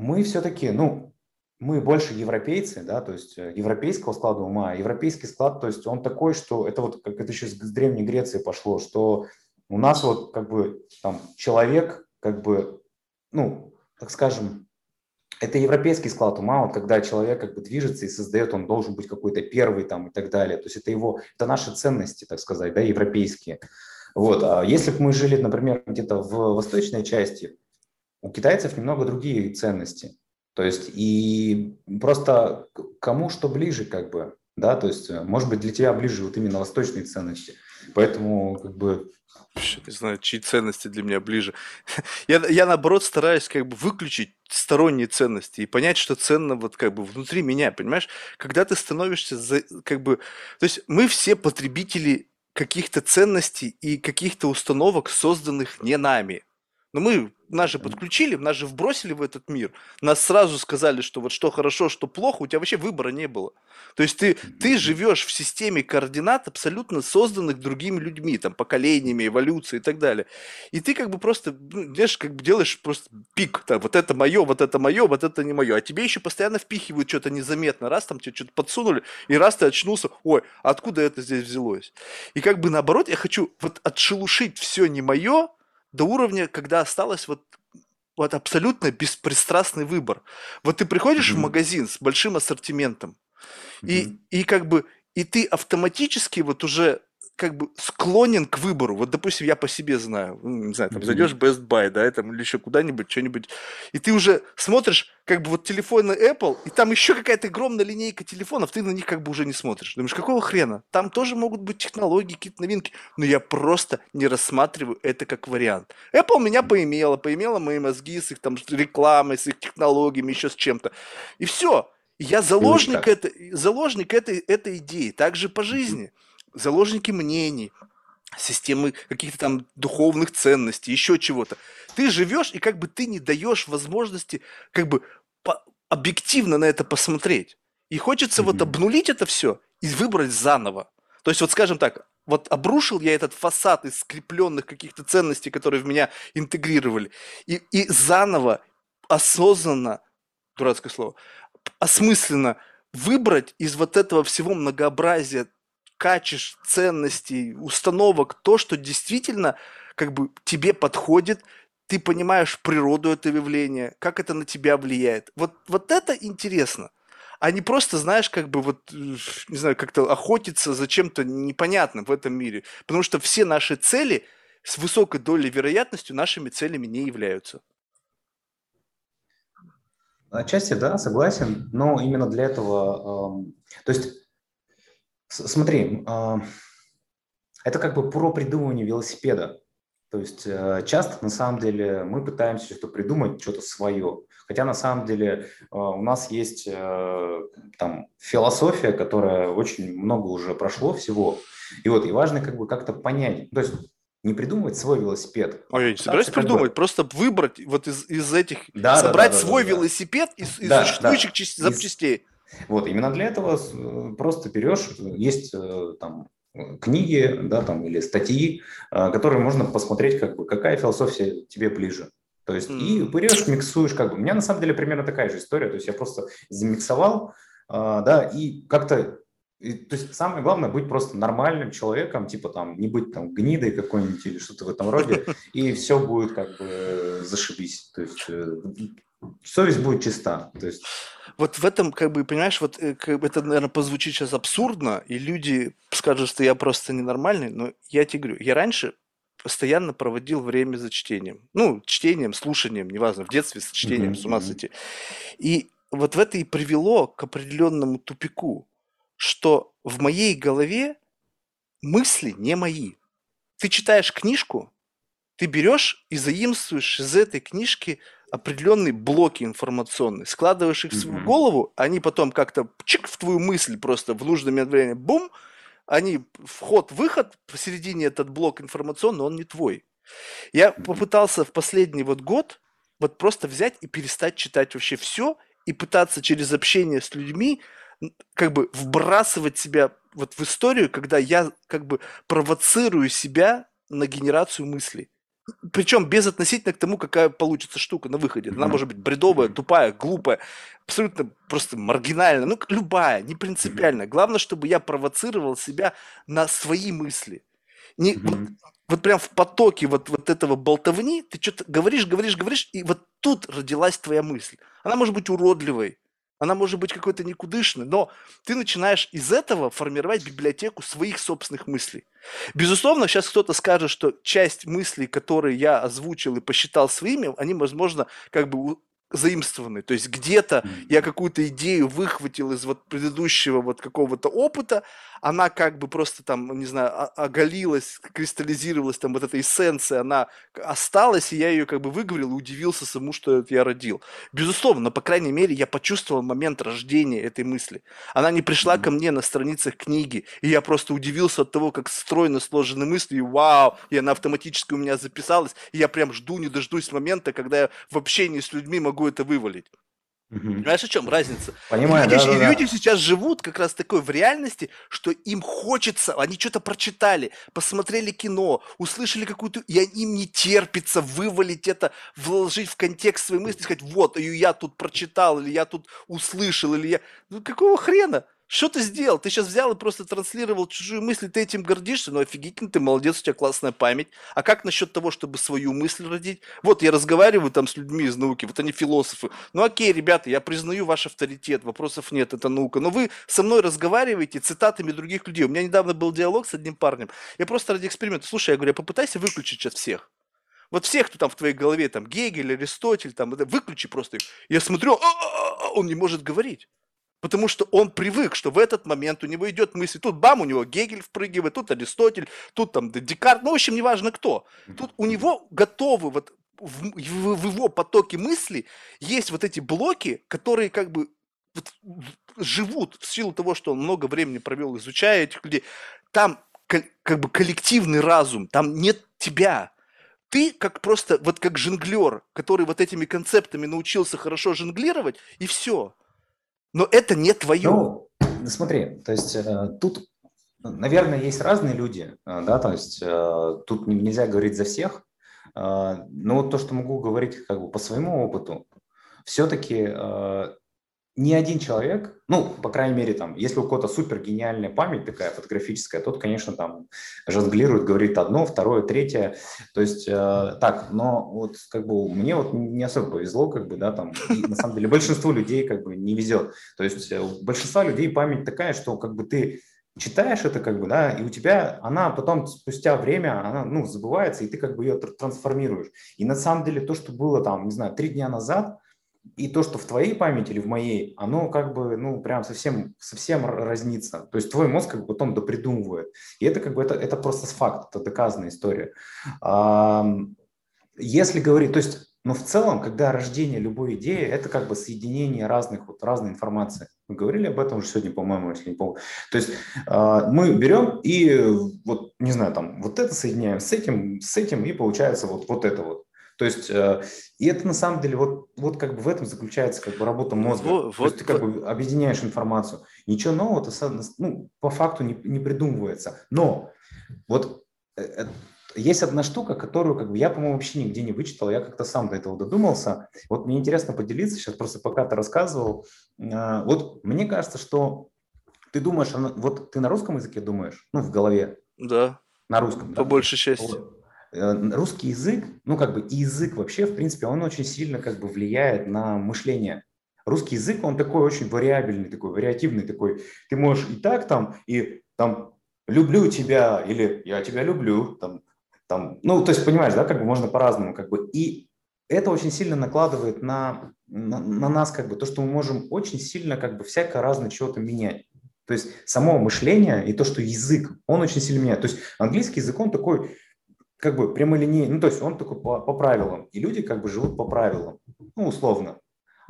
мы все-таки, ну, мы больше европейцы, да, то есть э, европейского склада ума. Европейский склад, то есть он такой, что это вот как это еще с Древней Греции пошло, что у нас вот как бы там человек, как бы, ну, так скажем, это европейский склад ума, вот когда человек как бы движется и создает, он должен быть какой-то первый там и так далее. То есть это его, это наши ценности, так сказать, да, европейские. Вот. А если бы мы жили, например, где-то в восточной части, у китайцев немного другие ценности. То есть и просто кому что ближе, как бы, да, то есть, э, может быть, для тебя ближе вот именно восточные ценности. Поэтому, как бы... Не знаю, чьи ценности для меня ближе. Я, я, наоборот, стараюсь как бы выключить сторонние ценности и понять, что ценно вот как бы внутри меня, понимаешь? Когда ты становишься за, как бы... То есть мы все потребители каких-то ценностей и каких-то установок, созданных не нами. Но мы нас же подключили, нас же вбросили в этот мир. Нас сразу сказали, что вот что хорошо, что плохо, у тебя вообще выбора не было. То есть ты, ты живешь в системе координат, абсолютно созданных другими людьми, там, поколениями, эволюцией и так далее. И ты как бы просто, ну, знаешь, как бы делаешь просто пик, так, вот это мое, вот это мое, вот это не мое. А тебе еще постоянно впихивают что-то незаметно. Раз там тебе что-то подсунули, и раз ты очнулся, ой, откуда это здесь взялось? И как бы наоборот, я хочу вот отшелушить все не мое, до уровня, когда осталось вот вот абсолютно беспристрастный выбор. Вот ты приходишь mm-hmm. в магазин с большим ассортиментом, mm-hmm. и, и как бы и ты автоматически вот уже как бы склонен к выбору. Вот, допустим, я по себе знаю, ну, не знаю, там зайдешь в Best Buy, да, там, или еще куда-нибудь, что-нибудь, и ты уже смотришь, как бы вот телефоны Apple, и там еще какая-то огромная линейка телефонов, ты на них как бы уже не смотришь. Думаешь, какого хрена? Там тоже могут быть технологии, какие-то новинки, но я просто не рассматриваю это как вариант. Apple меня поимела, поимела мои мозги с их там рекламой, с их технологиями, еще с чем-то. И все. Я заложник, это, заложник этой, этой идеи, также по жизни. Mm-hmm заложники мнений, системы каких-то там духовных ценностей, еще чего-то. Ты живешь, и как бы ты не даешь возможности как бы объективно на это посмотреть. И хочется mm-hmm. вот обнулить это все и выбрать заново. То есть вот скажем так, вот обрушил я этот фасад из скрепленных каких-то ценностей, которые в меня интегрировали, и, и заново, осознанно, дурацкое слово, осмысленно выбрать из вот этого всего многообразия качеств, ценностей, установок, то, что действительно как бы тебе подходит, ты понимаешь природу этого явления, как это на тебя влияет. Вот, вот это интересно. А не просто, знаешь, как бы вот, не знаю, как-то охотиться за чем-то непонятным в этом мире. Потому что все наши цели с высокой долей вероятностью нашими целями не являются. Отчасти, да, согласен, но именно для этого, э, то есть, смотри, э, это как бы про придумывание велосипеда. То есть э, часто на самом деле мы пытаемся что-то придумать, что-то свое. Хотя на самом деле э, у нас есть э, там философия, которая очень много уже прошло всего. И вот и важно как бы как-то понять. То есть не придумывать свой велосипед. А я не собираюсь придумывать, бы... просто выбрать вот из, из этих, да, собрать да, да, свой да, велосипед да. из, из да, существующих да. запчастей. Вот, именно для этого просто берешь, есть там книги, да, там, или статьи, которые можно посмотреть, как бы, какая философия тебе ближе. То есть, mm. и берешь, миксуешь, как бы. У меня на самом деле примерно такая же история. То есть, я просто замиксовал, да, и как-то и, то есть самое главное быть просто нормальным человеком, типа там не быть там гнидой какой-нибудь или что-то в этом роде, и все будет как бы зашибись. То есть э, совесть будет чиста. То есть... Вот в этом, как бы, понимаешь, вот э, как бы это, наверное, позвучит сейчас абсурдно, и люди скажут, что я просто ненормальный, но я тебе говорю, я раньше постоянно проводил время за чтением. Ну, чтением, слушанием, неважно, в детстве с чтением, mm-hmm. с ума сойти. И вот в это и привело к определенному тупику, что в моей голове мысли не мои. Ты читаешь книжку, ты берешь и заимствуешь из этой книжки определенные блоки информационные, складываешь их в свою голову, они потом как-то чик в твою мысль просто в нужное времени, бум, они вход-выход, посередине этот блок информационный, он не твой. Я попытался в последний вот год вот просто взять и перестать читать вообще все и пытаться через общение с людьми как бы вбрасывать себя вот в историю, когда я как бы провоцирую себя на генерацию мыслей. Причем без относительно к тому, какая получится штука на выходе. Она может быть бредовая, тупая, глупая, абсолютно просто маргинальная, ну, любая, не принципиально. Главное, чтобы я провоцировал себя на свои мысли. Не, вот, вот прям в потоке вот, вот этого болтовни ты что-то говоришь, говоришь, говоришь, и вот тут родилась твоя мысль. Она может быть уродливой, она может быть какой-то никудышной, но ты начинаешь из этого формировать библиотеку своих собственных мыслей. Безусловно, сейчас кто-то скажет, что часть мыслей, которые я озвучил и посчитал своими, они, возможно, как бы заимствованы. То есть где-то я какую-то идею выхватил из вот предыдущего вот какого-то опыта, она как бы просто там, не знаю, оголилась, кристаллизировалась, там вот эта эссенция, она осталась, и я ее как бы выговорил и удивился саму, что это я родил. Безусловно, но, по крайней мере, я почувствовал момент рождения этой мысли. Она не пришла ко мне на страницах книги, и я просто удивился от того, как стройно сложены мысли, и вау, и она автоматически у меня записалась, и я прям жду, не дождусь момента, когда я в общении с людьми могу это вывалить. Угу. Понимаешь, о чем разница? Понимаю, люди, да, да, люди сейчас живут как раз такой в реальности, что им хочется, они что-то прочитали, посмотрели кино, услышали какую-то, и им не терпится вывалить это, вложить в контекст своей мысли, сказать, вот, я тут прочитал, или я тут услышал, или я... Ну, какого хрена? Что ты сделал? Ты сейчас взял и просто транслировал чужую мысль, ты этим гордишься? Ну, офигительно, ты молодец, у тебя классная память. А как насчет того, чтобы свою мысль родить? Вот я разговариваю там с людьми из науки, вот они философы. Ну, окей, ребята, я признаю ваш авторитет, вопросов нет, это наука. Но вы со мной разговариваете цитатами других людей. У меня недавно был диалог с одним парнем. Я просто ради эксперимента, слушай, я говорю, попытайся выключить сейчас всех. Вот всех, кто там в твоей голове, там, Гегель, Аристотель, там, выключи просто их. Я смотрю, «А, он не может говорить. Потому что он привык, что в этот момент у него идет мысль, тут бам, у него Гегель впрыгивает, тут Аристотель, тут там Декарт, ну, в общем, неважно кто. Тут у него готовы вот в, в, в его потоке мысли есть вот эти блоки, которые как бы вот, живут в силу того, что он много времени провел, изучая этих людей. Там как бы коллективный разум, там нет тебя. Ты как просто, вот как жонглер, который вот этими концептами научился хорошо жонглировать, и все. Но это не твое. Ну, смотри, то есть э, тут, наверное, есть разные люди, э, да, то есть э, тут нельзя говорить за всех, но вот то, что могу говорить как бы по своему опыту, все-таки ни один человек, ну, по крайней мере, там, если у кого-то супер гениальная память такая фотографическая, тот, конечно, там жонглирует, говорит одно, второе, третье. То есть э, так, но вот как бы мне вот не особо повезло, как бы, да, там, на самом деле большинству людей как бы не везет. То есть э, у большинства людей память такая, что как бы ты читаешь это, как бы, да, и у тебя она потом спустя время, она, ну, забывается, и ты как бы ее трансформируешь. И на самом деле то, что было там, не знаю, три дня назад – и то, что в твоей памяти или в моей, оно как бы, ну, прям совсем, совсем разнится. То есть твой мозг как бы потом допридумывает. И это как бы, это, это просто факт, это доказанная история. Если говорить, то есть, но в целом, когда рождение любой идеи, это как бы соединение разных, вот разной информации. Мы говорили об этом уже сегодня, по-моему, если не помню. То есть э, мы берем и вот, не знаю, там, вот это соединяем с этим, с этим, и получается вот, вот это вот. То есть, э, и это на самом деле, вот, вот как бы в этом заключается как бы работа мозга. Вот, То есть ты как бы объединяешь информацию. Ничего нового ну, по факту не, не придумывается. Но вот э, э, есть одна штука, которую как бы я, по-моему, вообще нигде не вычитал, я как-то сам до этого додумался. Вот мне интересно поделиться сейчас, просто пока ты рассказывал. Вот мне кажется, что ты думаешь, вот ты на русском языке думаешь, ну, в голове? Да. На русском, По да? большей части. Вот. Э, русский язык, ну как бы язык вообще, в принципе, он очень сильно как бы влияет на мышление. Русский язык, он такой очень вариабельный, такой вариативный, такой. Ты можешь и так там, и там люблю тебя, или я тебя люблю, там, там, ну, то есть, понимаешь, да, как бы можно по-разному, как бы, и это очень сильно накладывает на, на, на нас, как бы, то, что мы можем очень сильно, как бы, всякое разное чего-то менять. То есть само мышление и то, что язык, он очень сильно меняет. То есть английский язык, он такой, как бы прямолинейный, ну, то есть он такой по, по правилам, и люди как бы живут по правилам, ну, условно.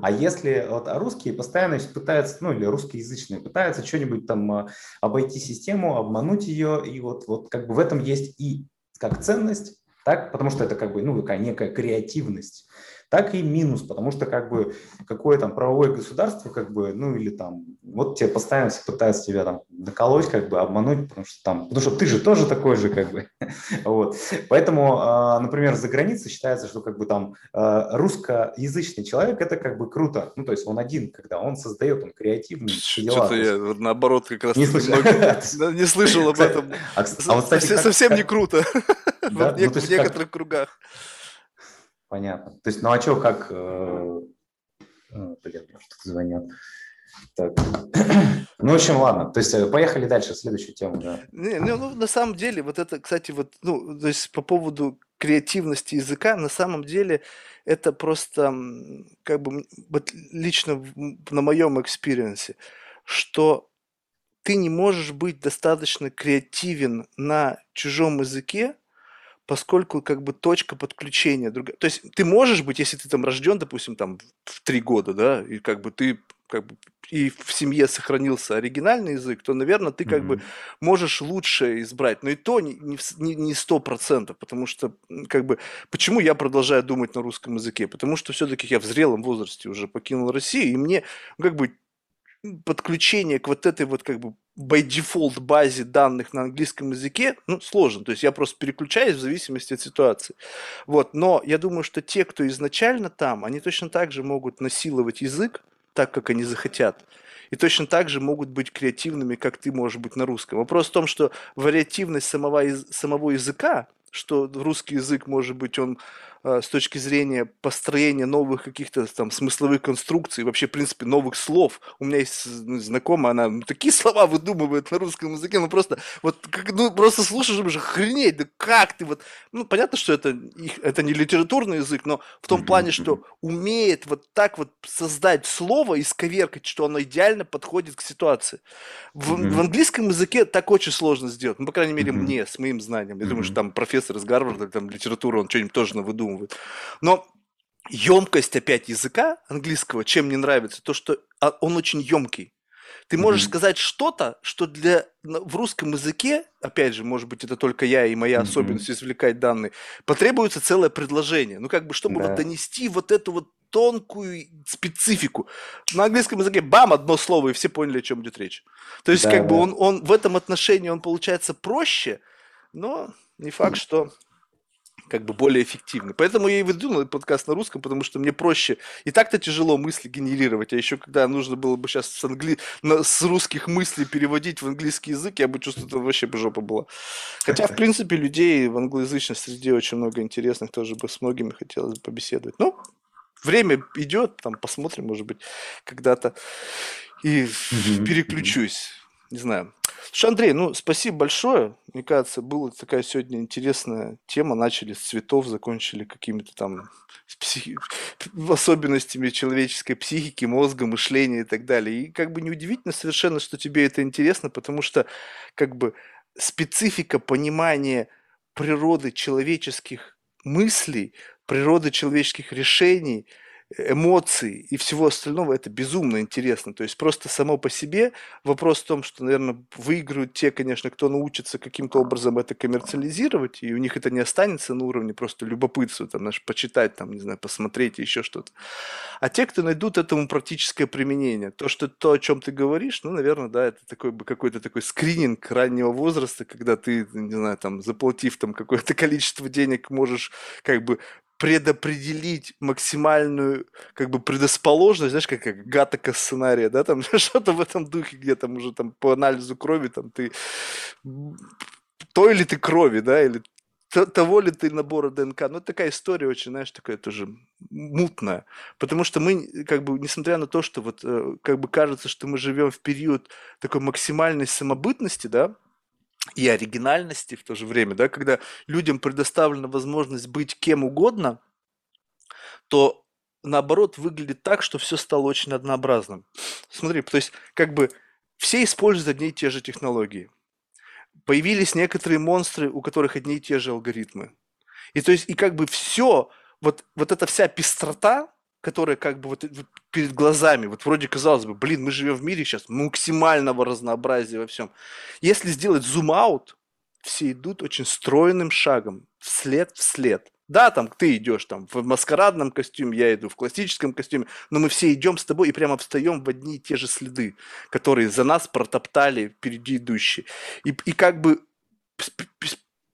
А если вот а русские постоянно пытаются, ну или русскоязычные пытаются что-нибудь там а, обойти систему, обмануть ее, и вот, вот как бы в этом есть и как ценность, так, потому что это как бы, ну, такая некая креативность так и минус, потому что как бы какое там правовое государство, как бы, ну или там, вот тебе постоянно пытаются тебя там доколоть, как бы обмануть, потому что там, потому что ты же тоже такой же, как бы, вот. Поэтому, а, например, за границей считается, что как бы там а, русскоязычный человек это как бы круто, ну то есть он один, когда он создает, он креативный. Что-то я наоборот как раз не, слышал, не слышал об этом. А, а совсем не круто в ну, некоторых кругах. Понятно. То есть, ну а что, как... Э, э, блин, что-то звонят. Так. Ну, в общем, ладно. То есть, э, поехали дальше, следующую тему, да. Не, ну, ну, на самом деле, вот это, кстати, вот, ну, то есть, по поводу креативности языка, на самом деле, это просто, как бы, вот лично на моем experience е, что ты не можешь быть достаточно креативен на чужом языке, поскольку как бы точка подключения другая. То есть ты можешь быть, если ты там рожден, допустим, там в три года, да, и как бы ты как бы и в семье сохранился оригинальный язык, то, наверное, ты как mm-hmm. бы можешь лучше избрать. Но и то не сто процентов, потому что как бы почему я продолжаю думать на русском языке? Потому что все-таки я в зрелом возрасте уже покинул Россию, и мне как бы подключение к вот этой вот как бы by default базе данных на английском языке, ну, сложно. То есть я просто переключаюсь в зависимости от ситуации. Вот. Но я думаю, что те, кто изначально там, они точно так же могут насиловать язык так, как они захотят. И точно так же могут быть креативными, как ты можешь быть на русском. Вопрос в том, что вариативность самого, самого языка, что русский язык, может быть, он с точки зрения построения новых каких-то там смысловых конструкций, вообще, в принципе, новых слов. У меня есть ну, знакомая, она ну, такие слова выдумывает на русском языке, ну просто, вот, как, ну, просто слушаешь, уже охренеть, да как ты вот, ну, понятно, что это, их, это не литературный язык, но в том плане, что умеет вот так вот создать слово и сковеркать, что оно идеально подходит к ситуации. В, в английском языке так очень сложно сделать, ну, по крайней мере, мне, с моим знанием. Я думаю, что там профессор из Гарварда, там литературу, он что-нибудь тоже выдумывает придумывают. Но емкость опять языка английского, чем мне нравится, то, что а, он очень емкий. Ты можешь mm-hmm. сказать что-то, что для в русском языке, опять же, может быть, это только я и моя mm-hmm. особенность извлекать данные, потребуется целое предложение. Ну, как бы, чтобы да. вот донести вот эту вот тонкую специфику. На английском языке бам, одно слово, и все поняли, о чем идет речь. То есть, да, как да. бы он, он в этом отношении он получается проще, но не факт, что как бы более эффективны. Поэтому я и выдвинул этот подкаст на русском, потому что мне проще. И так-то тяжело мысли генерировать, а еще когда нужно было бы сейчас с, англи... с русских мыслей переводить в английский язык, я бы чувствовал, что вообще бы жопа была. Хотя, в принципе, людей в англоязычной среде очень много интересных, тоже бы с многими хотелось бы побеседовать. Ну, время идет, там посмотрим, может быть, когда-то и переключусь. Не знаю. Слушай, Андрей, ну, спасибо большое. Мне кажется, была такая сегодня интересная тема. Начали с цветов, закончили какими-то там психи... особенностями человеческой психики, мозга, мышления и так далее. И как бы неудивительно совершенно, что тебе это интересно, потому что как бы специфика понимания природы человеческих мыслей, природы человеческих решений – эмоций и всего остального, это безумно интересно. То есть просто само по себе вопрос в том, что, наверное, выиграют те, конечно, кто научится каким-то образом это коммерциализировать, и у них это не останется на уровне просто любопытства, там, знаешь, почитать, там, не знаю, посмотреть еще что-то. А те, кто найдут этому практическое применение, то, что то, о чем ты говоришь, ну, наверное, да, это такой бы какой-то такой скрининг раннего возраста, когда ты, не знаю, там, заплатив там какое-то количество денег, можешь как бы предопределить максимальную как бы предрасположенность, знаешь, как, как гатака сценария, да, там что-то в этом духе, где там уже там по анализу крови там ты той ли ты крови, да, или того ли ты набора ДНК. Ну, такая история очень, знаешь, такая тоже мутная. Потому что мы, как бы, несмотря на то, что вот, э, как бы кажется, что мы живем в период такой максимальной самобытности, да, и оригинальности в то же время, да, когда людям предоставлена возможность быть кем угодно, то наоборот выглядит так, что все стало очень однообразным. Смотри, то есть как бы все используют одни и те же технологии. Появились некоторые монстры, у которых одни и те же алгоритмы. И то есть и как бы все, вот, вот эта вся пестрота, которая как бы вот перед глазами, вот вроде казалось бы, блин, мы живем в мире сейчас максимального разнообразия во всем. Если сделать зум-аут, все идут очень стройным шагом, вслед вслед. Да, там ты идешь там в маскарадном костюме, я иду в классическом костюме, но мы все идем с тобой и прямо встаем в одни и те же следы, которые за нас протоптали впереди идущие. И, и как бы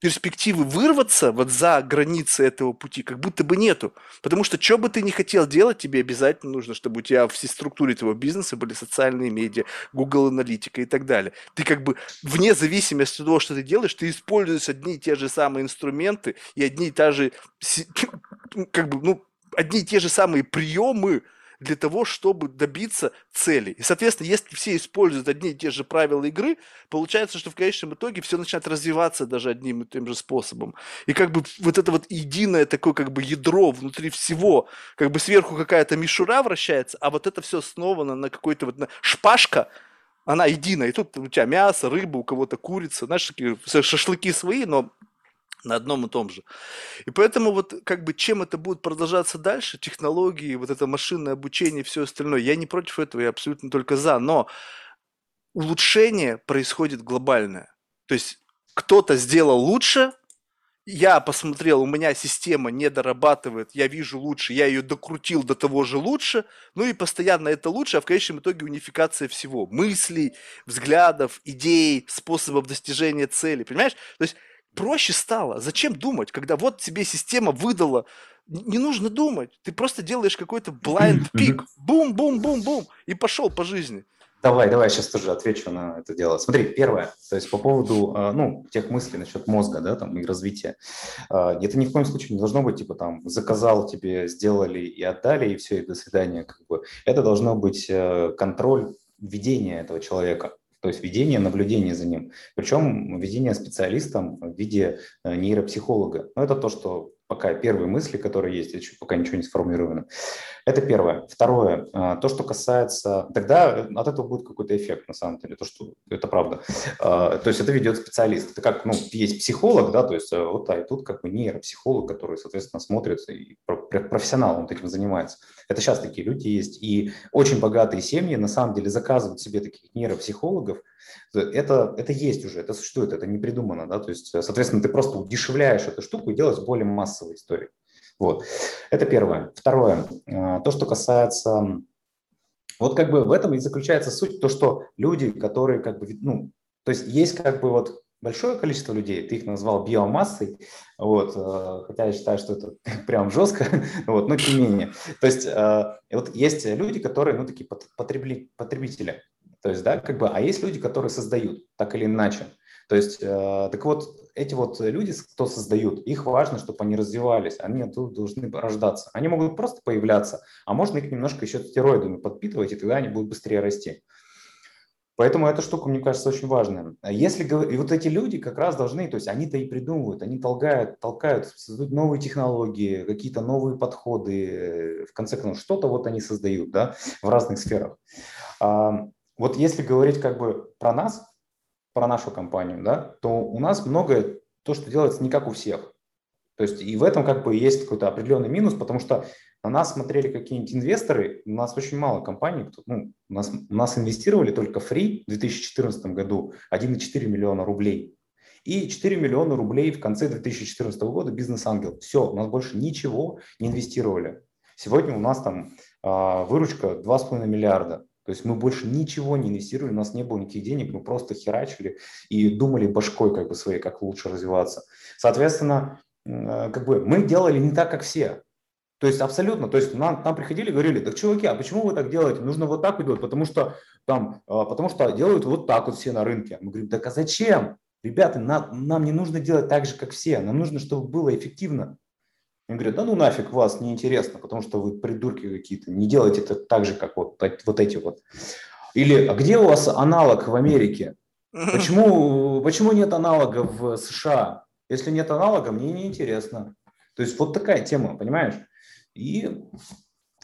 перспективы вырваться вот за границы этого пути как будто бы нету. Потому что что бы ты ни хотел делать, тебе обязательно нужно, чтобы у тебя в всей структуре твоего бизнеса были социальные медиа, Google аналитика и так далее. Ты как бы вне зависимости от того, что ты делаешь, ты используешь одни и те же самые инструменты и одни и те же, как бы, ну, одни и те же самые приемы, для того, чтобы добиться цели. И, соответственно, если все используют одни и те же правила игры, получается, что в конечном итоге все начинает развиваться даже одним и тем же способом. И как бы вот это вот единое такое как бы ядро внутри всего, как бы сверху какая-то мишура вращается, а вот это все основано на какой-то вот на шпажка, она единая. И тут у тебя мясо, рыба, у кого-то курица, знаешь, такие шашлыки свои, но на одном и том же. И поэтому вот как бы чем это будет продолжаться дальше, технологии, вот это машинное обучение и все остальное, я не против этого, я абсолютно только за, но улучшение происходит глобальное. То есть кто-то сделал лучше, я посмотрел, у меня система не дорабатывает, я вижу лучше, я ее докрутил до того же лучше, ну и постоянно это лучше, а в конечном итоге унификация всего. Мыслей, взглядов, идей, способов достижения цели, понимаешь? То есть проще стало. Зачем думать, когда вот тебе система выдала? Не нужно думать. Ты просто делаешь какой-то blind пик. Бум-бум-бум-бум. И пошел по жизни. Давай, давай, я сейчас тоже отвечу на это дело. Смотри, первое, то есть по поводу, а, ну, тех мыслей насчет мозга, да, там, и развития. А, это ни в коем случае не должно быть, типа, там, заказал тебе, сделали и отдали, и все, и до свидания, как бы. Это должно быть э, контроль ведения этого человека то есть ведение, наблюдение за ним. Причем ведение специалистом в виде э, нейропсихолога. Но это то, что пока первые мысли, которые есть, еще пока ничего не сформировано. Это первое. Второе, а, то, что касается... Тогда от этого будет какой-то эффект, на самом деле, то, что это правда. А, то есть это ведет специалист. Это как, ну, есть психолог, да, то есть э, вот, а и тут как бы нейропсихолог, который, соответственно, смотрит, и профессионал, он этим занимается. Это сейчас такие люди есть. И очень богатые семьи, на самом деле, заказывают себе таких нейропсихологов, это, это есть уже, это существует, это не придумано, да, то есть, соответственно, ты просто удешевляешь эту штуку и делаешь более массовой историей. Вот, это первое. Второе, а, то, что касается, вот как бы в этом и заключается суть, то, что люди, которые как бы, ну, то есть есть как бы вот большое количество людей, ты их назвал биомассой, вот, э, хотя я считаю, что это прям жестко, вот, но тем не менее. То есть э, вот есть люди, которые, ну, такие потребли, потребители, то есть, да, как бы, а есть люди, которые создают, так или иначе. То есть, э, так вот, эти вот люди, кто создают, их важно, чтобы они развивались, они тут должны рождаться. Они могут просто появляться, а можно их немножко еще стероидами подпитывать, и тогда они будут быстрее расти. Поэтому эта штука, мне кажется, очень важная. А если и вот эти люди как раз должны, то есть они-то и придумывают, они толкают, толкают, создают новые технологии, какие-то новые подходы, в конце концов, что-то вот они создают, да, в разных сферах. А, вот если говорить как бы про нас, про нашу компанию, да, то у нас многое то, что делается не как у всех. То есть и в этом как бы есть какой-то определенный минус, потому что на нас смотрели какие-нибудь инвесторы, у нас очень мало компаний, ну, у, нас, у нас инвестировали только фри в 2014 году 1,4 миллиона рублей. И 4 миллиона рублей в конце 2014 года бизнес-ангел. Все, у нас больше ничего не инвестировали. Сегодня у нас там а, выручка 2,5 миллиарда. То есть мы больше ничего не инвестировали, у нас не было никаких денег, мы просто херачили и думали башкой как бы своей, как лучше развиваться. Соответственно, э, как бы мы делали не так, как все. То есть абсолютно, то есть нам, нам приходили и говорили, так, чуваки, а почему вы так делаете? Нужно вот так делать, потому что там, а, потому что делают вот так вот все на рынке. Мы говорим, так а зачем? Ребята, нам, нам не нужно делать так же, как все, нам нужно, чтобы было эффективно. Они говорят, да ну нафиг вас, неинтересно, потому что вы придурки какие-то, не делайте это так же, как вот, вот эти вот. Или, а где у вас аналог в Америке? Почему, почему нет аналога в США? Если нет аналога, мне неинтересно. То есть вот такая тема, понимаешь? И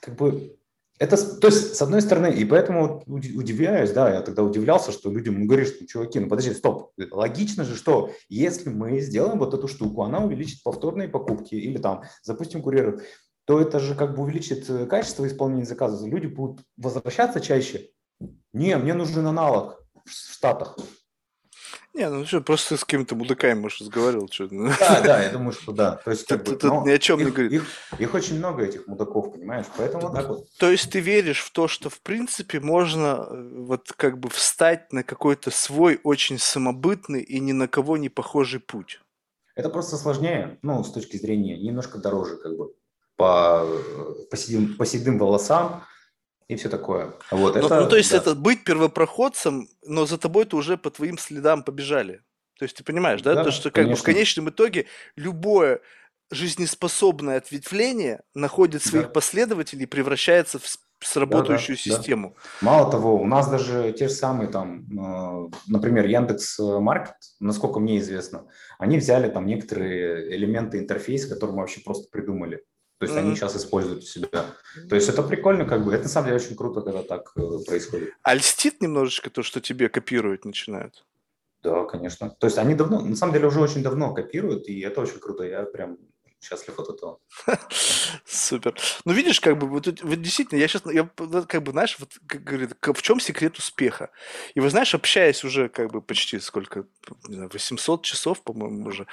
как бы это, то есть, с одной стороны, и поэтому удивляюсь, да, я тогда удивлялся, что людям ну, говоришь, что, чуваки, ну подожди, стоп, логично же, что если мы сделаем вот эту штуку, она увеличит повторные покупки или там запустим курьеров, то это же как бы увеличит э, качество исполнения заказа. Люди будут возвращаться чаще. Не, мне нужен аналог в Штатах. Не, ну что, просто с какими-то мудаками, может, разговаривал. Что да, да, я думаю, что да. То есть, как тут, бы, тут ни о чем их, не говорит. Их, их очень много, этих мудаков, понимаешь? Поэтому вот так вот. То есть ты веришь в то, что, в принципе, можно э, вот как бы встать на какой-то свой очень самобытный и ни на кого не похожий путь? Это просто сложнее, ну, с точки зрения, немножко дороже, как бы, по, э, по, седым, по седым волосам, и все такое. Вот, ну, это, ну, то есть да. это быть первопроходцем, но за тобой-то уже по твоим следам побежали. То есть ты понимаешь, да, да то, что как бы в конечном итоге любое жизнеспособное ответвление находит своих да. последователей и превращается в сработающую да, да, систему. Да. Мало того, у нас даже те же самые там, э, например, Яндекс Маркет, насколько мне известно, они взяли там некоторые элементы интерфейса, которые мы вообще просто придумали. То есть mm-hmm. они сейчас используют себя. То есть это прикольно, как бы. Это на самом деле очень круто, когда так э, происходит. А льстит немножечко то, что тебе копируют начинают? Да, конечно. То есть они давно, на самом деле уже очень давно копируют, и это очень круто. Я прям счастлив от этого. Супер. Ну, видишь, как бы, вот, вот действительно, я сейчас, я, как бы, знаешь, вот, как говорит, в чем секрет успеха? И вы знаешь, общаясь уже, как бы, почти сколько, не знаю, 800 часов, по-моему, уже,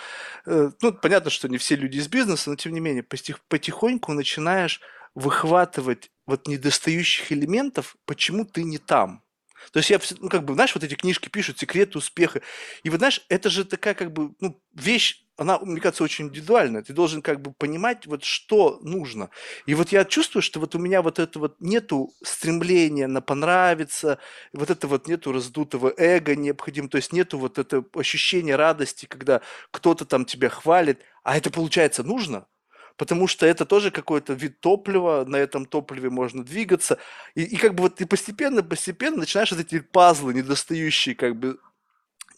э, ну, понятно, что не все люди из бизнеса, но, тем не менее, потих, потихоньку начинаешь выхватывать вот недостающих элементов, почему ты не там. То есть я, ну, как бы, знаешь, вот эти книжки пишут, секреты успеха. И вот, знаешь, это же такая, как бы, ну, вещь, она, мне кажется, очень индивидуальная. Ты должен, как бы, понимать, вот, что нужно. И вот я чувствую, что вот у меня вот это вот нету стремления на понравиться, вот это вот нету раздутого эго необходимо, то есть нету вот это ощущения радости, когда кто-то там тебя хвалит, а это, получается, нужно – потому что это тоже какой-то вид топлива, на этом топливе можно двигаться. И, и как бы вот ты постепенно-постепенно начинаешь вот эти пазлы недостающие как бы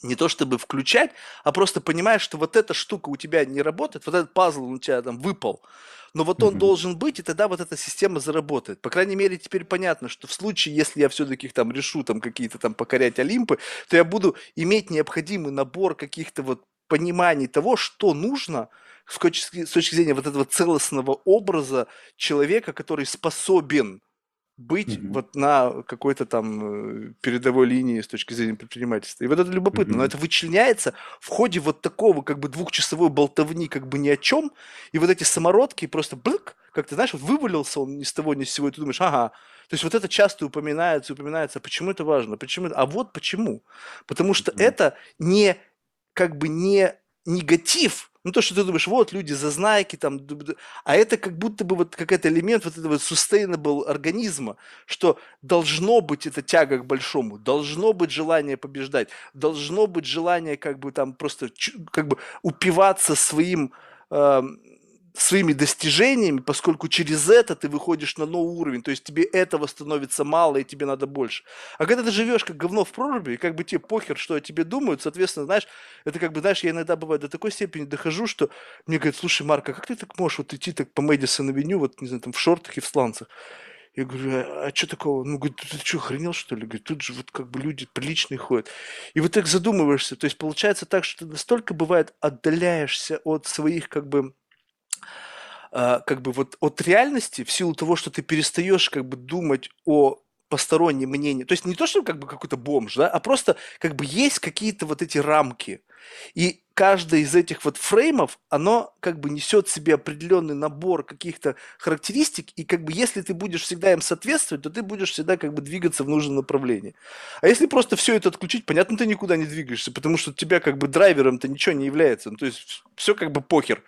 не то чтобы включать, а просто понимаешь, что вот эта штука у тебя не работает, вот этот пазл у тебя там выпал, но вот он mm-hmm. должен быть, и тогда вот эта система заработает. По крайней мере, теперь понятно, что в случае, если я все-таки там решу там какие-то там покорять Олимпы, то я буду иметь необходимый набор каких-то вот пониманий того, что нужно, с точки, с точки зрения вот этого целостного образа человека, который способен быть mm-hmm. вот на какой-то там э, передовой линии с точки зрения предпринимательства. И вот это любопытно, mm-hmm. но это вычленяется в ходе вот такого как бы двухчасовой болтовни как бы ни о чем, и вот эти самородки просто блык, как ты знаешь, вот вывалился он ни с того ни с сего, и ты думаешь, ага, то есть вот это часто упоминается, упоминается, почему это важно, почему, а вот почему, потому что mm-hmm. это не как бы не негатив, ну, то, что ты думаешь, вот, люди зазнайки там, а это как будто бы вот какой-то элемент вот этого sustainable организма, что должно быть эта тяга к большому, должно быть желание побеждать, должно быть желание как бы там просто как бы упиваться своим э, своими достижениями, поскольку через это ты выходишь на новый уровень, то есть тебе этого становится мало, и тебе надо больше. А когда ты живешь как говно в проруби, и как бы тебе похер, что о тебе думают, соответственно, знаешь, это как бы, знаешь, я иногда бывает до такой степени дохожу, что мне говорят, слушай, Марк, а как ты так можешь вот идти так по Мэдисон авеню, вот, не знаю, там в шортах и в сланцах? Я говорю, а, а что такого? Ну, говорит, ты, что, охренел, что ли? Говорит, тут же вот как бы люди приличные ходят. И вот так задумываешься. То есть получается так, что ты настолько, бывает, отдаляешься от своих как бы как бы вот от реальности в силу того, что ты перестаешь как бы думать о постороннем мнении. То есть не то, что как бы какой-то бомж, да, а просто как бы есть какие-то вот эти рамки. И каждый из этих вот фреймов, оно как бы несет в себе определенный набор каких-то характеристик, и как бы если ты будешь всегда им соответствовать, то ты будешь всегда как бы двигаться в нужном направлении. А если просто все это отключить, понятно, ты никуда не двигаешься, потому что тебя как бы драйвером-то ничего не является. Ну, то есть все как бы похер.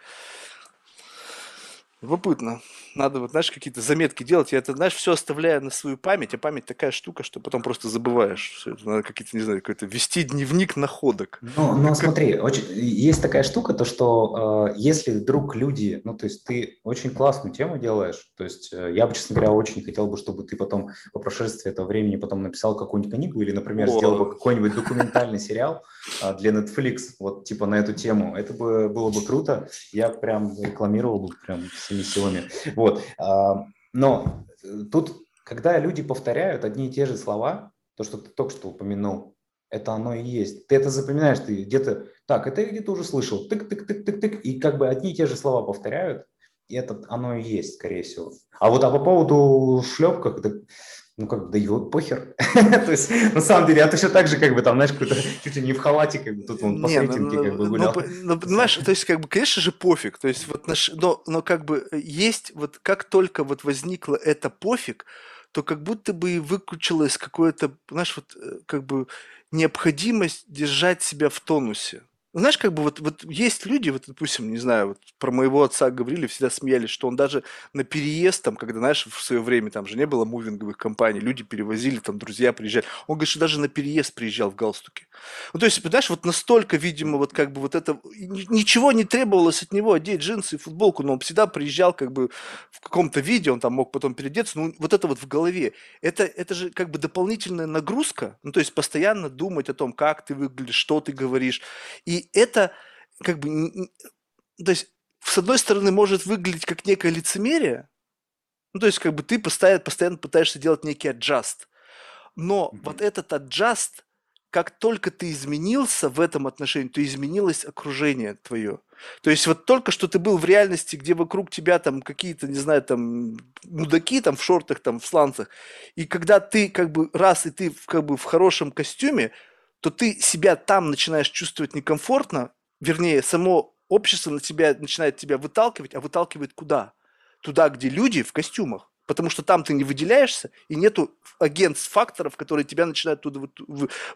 Любопытно. Надо вот, знаешь, какие-то заметки делать. Я это, знаешь, все оставляю на свою память, а память такая штука, что потом просто забываешь. Все это надо какие-то, не знаю, какой-то вести дневник находок. Ну, ну смотри, очень, есть такая штука, то что э, если вдруг люди, ну, то есть ты очень классную тему делаешь, то есть э, я бы, честно говоря, очень хотел бы, чтобы ты потом по прошествии этого времени потом написал какую-нибудь книгу или, например, О. сделал бы какой-нибудь документальный сериал э, для Netflix, вот типа на эту тему. Это бы было бы круто. Я прям рекламировал бы прям всеми силами. Вот. А, но тут, когда люди повторяют одни и те же слова, то, что ты только что упомянул, это оно и есть. Ты это запоминаешь, ты где-то, так, это я где-то уже слышал, тык-тык-тык-тык-тык, и как бы одни и те же слова повторяют, и это оно и есть, скорее всего. А вот а по поводу шлепках, ну, как бы, да его похер. То есть, на самом деле, я точно так же, как бы, там, знаешь, какой-то чуть ли не в халате, как бы, тут он по сретенке, ну, как бы, ну, гулял. Ну, понимаешь, то есть, как бы, конечно же, пофиг. То есть, вот, наш, но, но, как бы, есть, вот, как только вот возникло это пофиг, то как будто бы и выключилось какое-то, знаешь, вот, э, как бы, необходимость держать себя в тонусе. Знаешь, как бы вот, вот есть люди, вот, допустим, не знаю, вот про моего отца говорили, всегда смеялись, что он даже на переезд, там, когда, знаешь, в свое время там же не было мувинговых компаний, люди перевозили, там, друзья приезжали. Он говорит, что даже на переезд приезжал в галстуке. Ну, то есть, знаешь, вот настолько, видимо, вот как бы вот это, ничего не требовалось от него одеть джинсы и футболку, но он всегда приезжал как бы в каком-то виде, он там мог потом переодеться, ну, вот это вот в голове. Это, это же как бы дополнительная нагрузка, ну, то есть постоянно думать о том, как ты выглядишь, что ты говоришь. И это как бы, то есть, с одной стороны, может выглядеть как некое лицемерие, ну, то есть, как бы ты постоянно, постоянно пытаешься делать некий adjust. Но mm-hmm. вот этот adjust, как только ты изменился в этом отношении, то изменилось окружение твое. То есть вот только что ты был в реальности, где вокруг тебя там какие-то, не знаю, там мудаки там в шортах, там в сланцах, и когда ты как бы раз и ты как бы в хорошем костюме, то ты себя там начинаешь чувствовать некомфортно, вернее, само общество на тебя начинает тебя выталкивать, а выталкивает куда? Туда, где люди в костюмах. Потому что там ты не выделяешься, и нету агентств, факторов, которые тебя начинают туда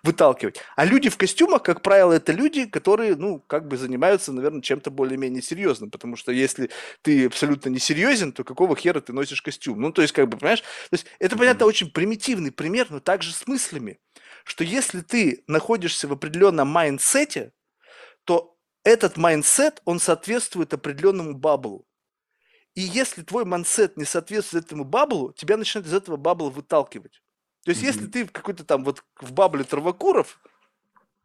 выталкивать. А люди в костюмах, как правило, это люди, которые, ну, как бы занимаются, наверное, чем-то более-менее серьезным. Потому что если ты абсолютно не серьезен, то какого хера ты носишь костюм? Ну, то есть, как бы, понимаешь? То есть, это, понятно, очень примитивный пример, но также с мыслями что если ты находишься в определенном mindset е, то этот mindset, он соответствует определенному bubble у. И если твой mindset не соответствует этому bubble у, тебя начинают из этого bubble а выталкивать. То есть, mm-hmm. если ты какой-то там вот в bubble е травокуров,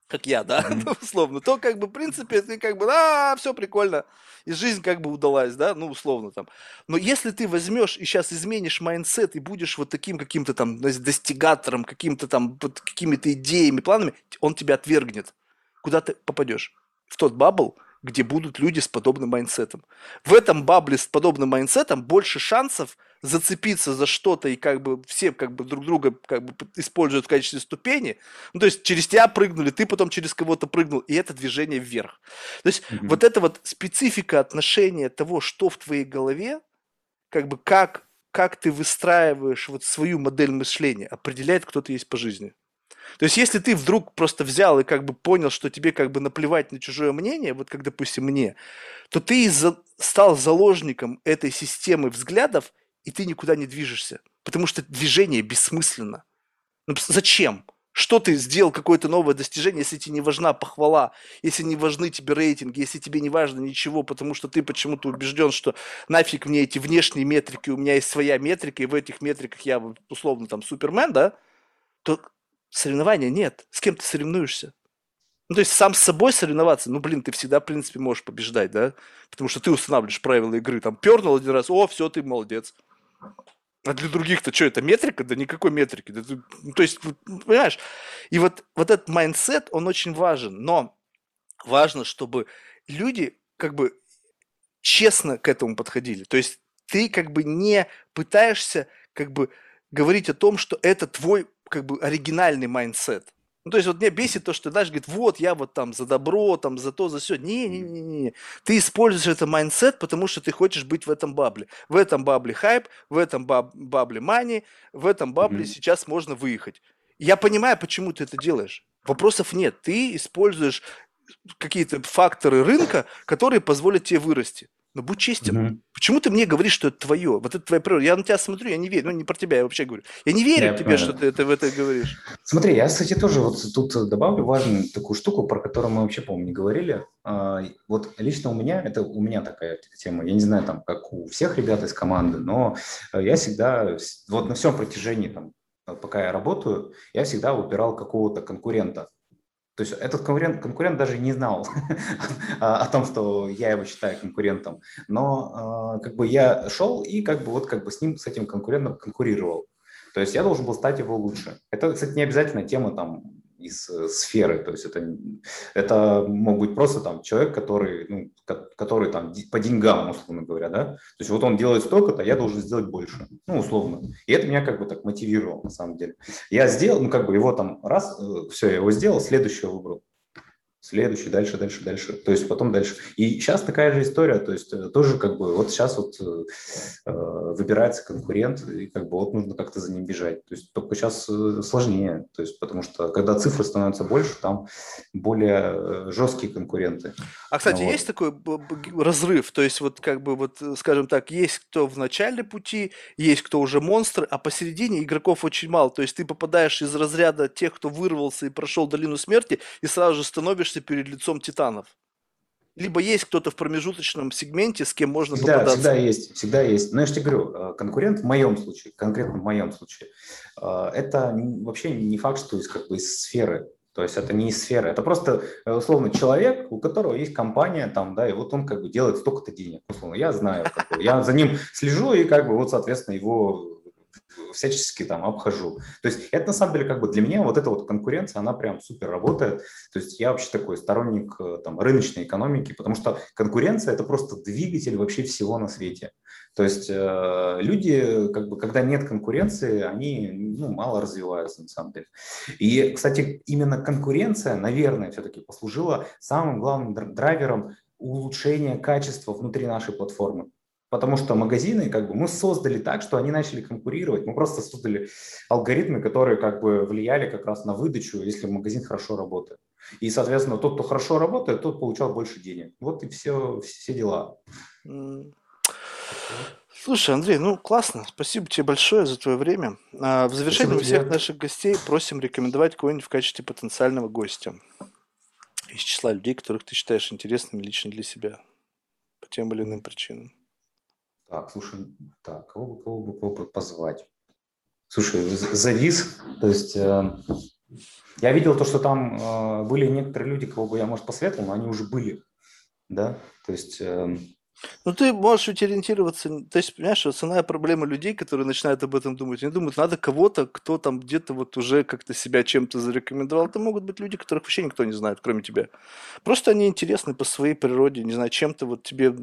как я, да, mm-hmm. условно, то как бы, в принципе, ты как бы, а, все прикольно, и жизнь как бы удалась, да, ну, условно там. Но если ты возьмешь и сейчас изменишь mindset и будешь вот таким каким-то там достигатором, каким-то там, вот какими-то идеями, планами, он тебя отвергнет. Куда ты попадешь? В тот bubble, где будут люди с подобным mindset ом. В этом bubble е с подобным mindset ом больше шансов – зацепиться за что-то и как бы все как бы друг друга как бы используют в качестве ступени. Ну, то есть через тебя прыгнули, ты потом через кого-то прыгнул, и это движение вверх. То есть mm-hmm. вот эта вот специфика отношения того, что в твоей голове, как бы как, как ты выстраиваешь вот свою модель мышления, определяет, кто ты есть по жизни. То есть, если ты вдруг просто взял и как бы понял, что тебе как бы наплевать на чужое мнение, вот как, допустим, мне, то ты за... стал заложником этой системы взглядов, и ты никуда не движешься. Потому что движение бессмысленно. Ну, зачем? Что ты сделал какое-то новое достижение, если тебе не важна похвала, если не важны тебе рейтинги, если тебе не важно ничего, потому что ты почему-то убежден, что нафиг мне эти внешние метрики, у меня есть своя метрика, и в этих метриках я условно там супермен, да, то соревнования нет. С кем ты соревнуешься? Ну, то есть сам с собой соревноваться, ну, блин, ты всегда, в принципе, можешь побеждать, да? Потому что ты устанавливаешь правила игры, там, пернул один раз, о, все, ты молодец. А для других-то что, это метрика? Да никакой метрики. Да, ну, то есть, понимаешь? И вот, вот этот mindset, он очень важен. Но важно, чтобы люди как бы честно к этому подходили. То есть ты как бы не пытаешься как бы говорить о том, что это твой как бы оригинальный mindset. Ну, то есть вот меня бесит то, что ты знаешь, говорит, вот я вот там за добро, там за то, за все. Не-не-не-не. Ты используешь это mindset, потому что ты хочешь быть в этом bubble е. В этом bubble е хайп, в этом баб- бабле money, в этом бабле mm-hmm. сейчас можно выехать. Я понимаю, почему ты это делаешь. Вопросов нет. Ты используешь какие-то факторы рынка, которые позволят тебе вырасти. Но будь честен. Угу. Почему ты мне говоришь, что это твое? Вот это твоя природа. Я на тебя смотрю, я не верю. Ну, не про тебя я вообще говорю. Я не верю я тебе, понимаю. что ты это, в это говоришь. Смотри, я, кстати, тоже вот тут добавлю важную такую штуку, про которую мы вообще, по-моему, не говорили. А, вот лично у меня, это у меня такая тема. Я не знаю, там, как у всех ребят из команды, но я всегда, вот на всем протяжении, там, пока я работаю, я всегда выбирал какого-то конкурента. То есть этот конкурент, конкурент даже не знал о том, что я его считаю конкурентом, но э, как бы я шел и как бы вот как бы с ним, с этим конкурентом конкурировал. То есть я должен был стать его лучше. Это, кстати, не обязательно тема там из э, сферы. То есть это, это мог быть просто там человек, который, ну, который там по деньгам, условно говоря, да. То есть вот он делает столько-то, я должен сделать больше, ну, условно. И это меня как бы так мотивировало, на самом деле. Я сделал, ну, как бы его там раз, э, все, я его сделал, следующего выбрал следующий, дальше, дальше, дальше, то есть потом дальше. И сейчас такая же история, то есть э, тоже как бы вот сейчас вот э, э, выбирается конкурент, и как бы вот нужно как-то за ним бежать. То есть только сейчас э, сложнее, то есть потому что когда цифры становятся больше, там более жесткие конкуренты. А, кстати, вот. есть такой разрыв, то есть вот как бы вот, скажем так, есть кто в начале пути, есть кто уже монстр, а посередине игроков очень мало, то есть ты попадаешь из разряда тех, кто вырвался и прошел долину смерти, и сразу же становишься находишься перед лицом титанов. Либо есть кто-то в промежуточном сегменте, с кем можно всегда, попадаться. Всегда есть, всегда есть. Но я же тебе говорю, э, конкурент в моем случае, конкретно в моем случае, э, это вообще не факт, что из, как бы, из сферы. То есть это не из сферы, это просто э, условно человек, у которого есть компания там, да, и вот он как бы делает столько-то денег, условно. Я знаю, как бы, я за ним слежу и как бы вот, соответственно, его всячески там обхожу. То есть это на самом деле как бы для меня вот эта вот конкуренция, она прям супер работает. То есть я вообще такой сторонник э, там рыночной экономики, потому что конкуренция это просто двигатель вообще всего на свете. То есть э, люди, как бы, когда нет конкуренции, они ну, мало развиваются на самом деле. И, кстати, именно конкуренция, наверное, все-таки послужила самым главным драйвером улучшения качества внутри нашей платформы. Потому что магазины, как бы, мы создали так, что они начали конкурировать. Мы просто создали алгоритмы, которые как бы влияли как раз на выдачу, если магазин хорошо работает. И, соответственно, тот, кто хорошо работает, тот получал больше денег. Вот и все, все дела. Слушай, Андрей, ну классно. Спасибо тебе большое за твое время. А, в завершение Спасибо, всех наших гостей просим рекомендовать кого-нибудь в качестве потенциального гостя из числа людей, которых ты считаешь интересными лично для себя по тем или иным причинам. Так, слушай, так, кого бы, кого бы, кого бы позвать? Слушай, завис, то есть э, я видел то, что там э, были некоторые люди, кого бы я, может, посоветовал, но они уже были, да, то есть э, ну, ты можешь ведь ориентироваться, то есть, понимаешь, основная проблема людей, которые начинают об этом думать, они думают, надо кого-то, кто там где-то вот уже как-то себя чем-то зарекомендовал. Это могут быть люди, которых вообще никто не знает, кроме тебя. Просто они интересны по своей природе, не знаю, чем-то вот тебе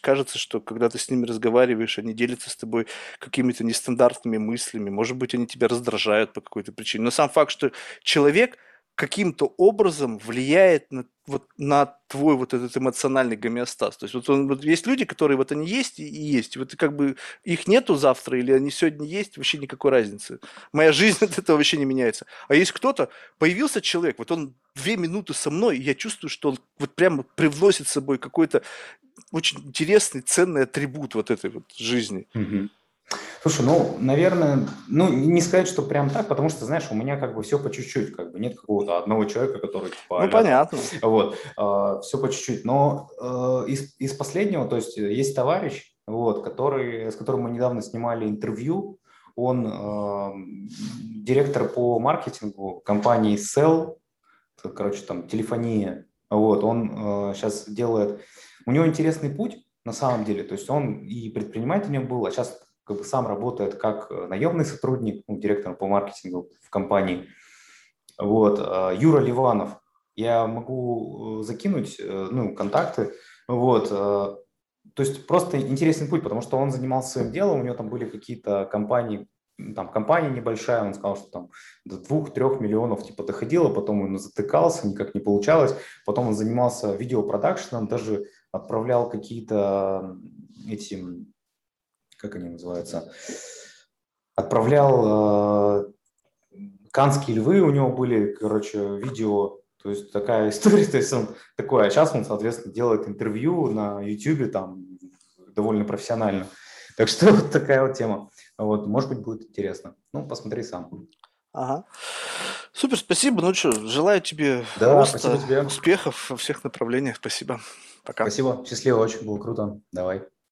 кажется, что когда ты с ними разговариваешь, они делятся с тобой какими-то нестандартными мыслями, может быть, они тебя раздражают по какой-то причине. Но сам факт, что человек – каким-то образом влияет на, вот, на твой вот этот эмоциональный гомеостаз. То есть вот, он, вот есть люди, которые вот они есть и, есть. Вот как бы их нету завтра или они сегодня есть, вообще никакой разницы. Моя жизнь от этого вообще не меняется. А есть кто-то, появился человек, вот он две минуты со мной, и я чувствую, что он вот прямо привносит с собой какой-то очень интересный, ценный атрибут вот этой вот жизни. Угу. Слушай, ну, наверное, ну, не сказать, что прям так, потому что, знаешь, у меня как бы все по чуть-чуть, как бы нет какого-то одного человека, который типа... Ну, понятно. Вот, э, все по чуть-чуть. Но э, из, из последнего, то есть есть товарищ, вот, который, с которым мы недавно снимали интервью, он э, директор по маркетингу компании Cell, короче, там, телефония, вот, он э, сейчас делает... У него интересный путь, на самом деле, то есть он и предпринимателем был, а сейчас как бы сам работает как э, наемный сотрудник, ну, директором по маркетингу в компании. Вот. А, Юра Ливанов. Я могу э, закинуть э, ну, контакты. Вот. То есть просто интересный путь, потому что он занимался своим делом, у него там были какие-то компании, там компания небольшая, он сказал, что там до двух-трех миллионов типа доходило, потом он затыкался, никак не получалось, потом он занимался видеопродакшеном, даже отправлял какие-то эти как они называются, отправлял э, канские львы, у него были, короче, видео, то есть такая история, то есть он такой, а сейчас он, соответственно, делает интервью на YouTube там довольно профессионально. Так что вот такая вот тема. Вот, может быть, будет интересно. Ну, посмотри сам. Ага. Супер, спасибо. Ну что, желаю тебе да, роста, тебе. успехов во всех направлениях. Спасибо. Пока. Спасибо. Счастливо, очень было круто. Давай.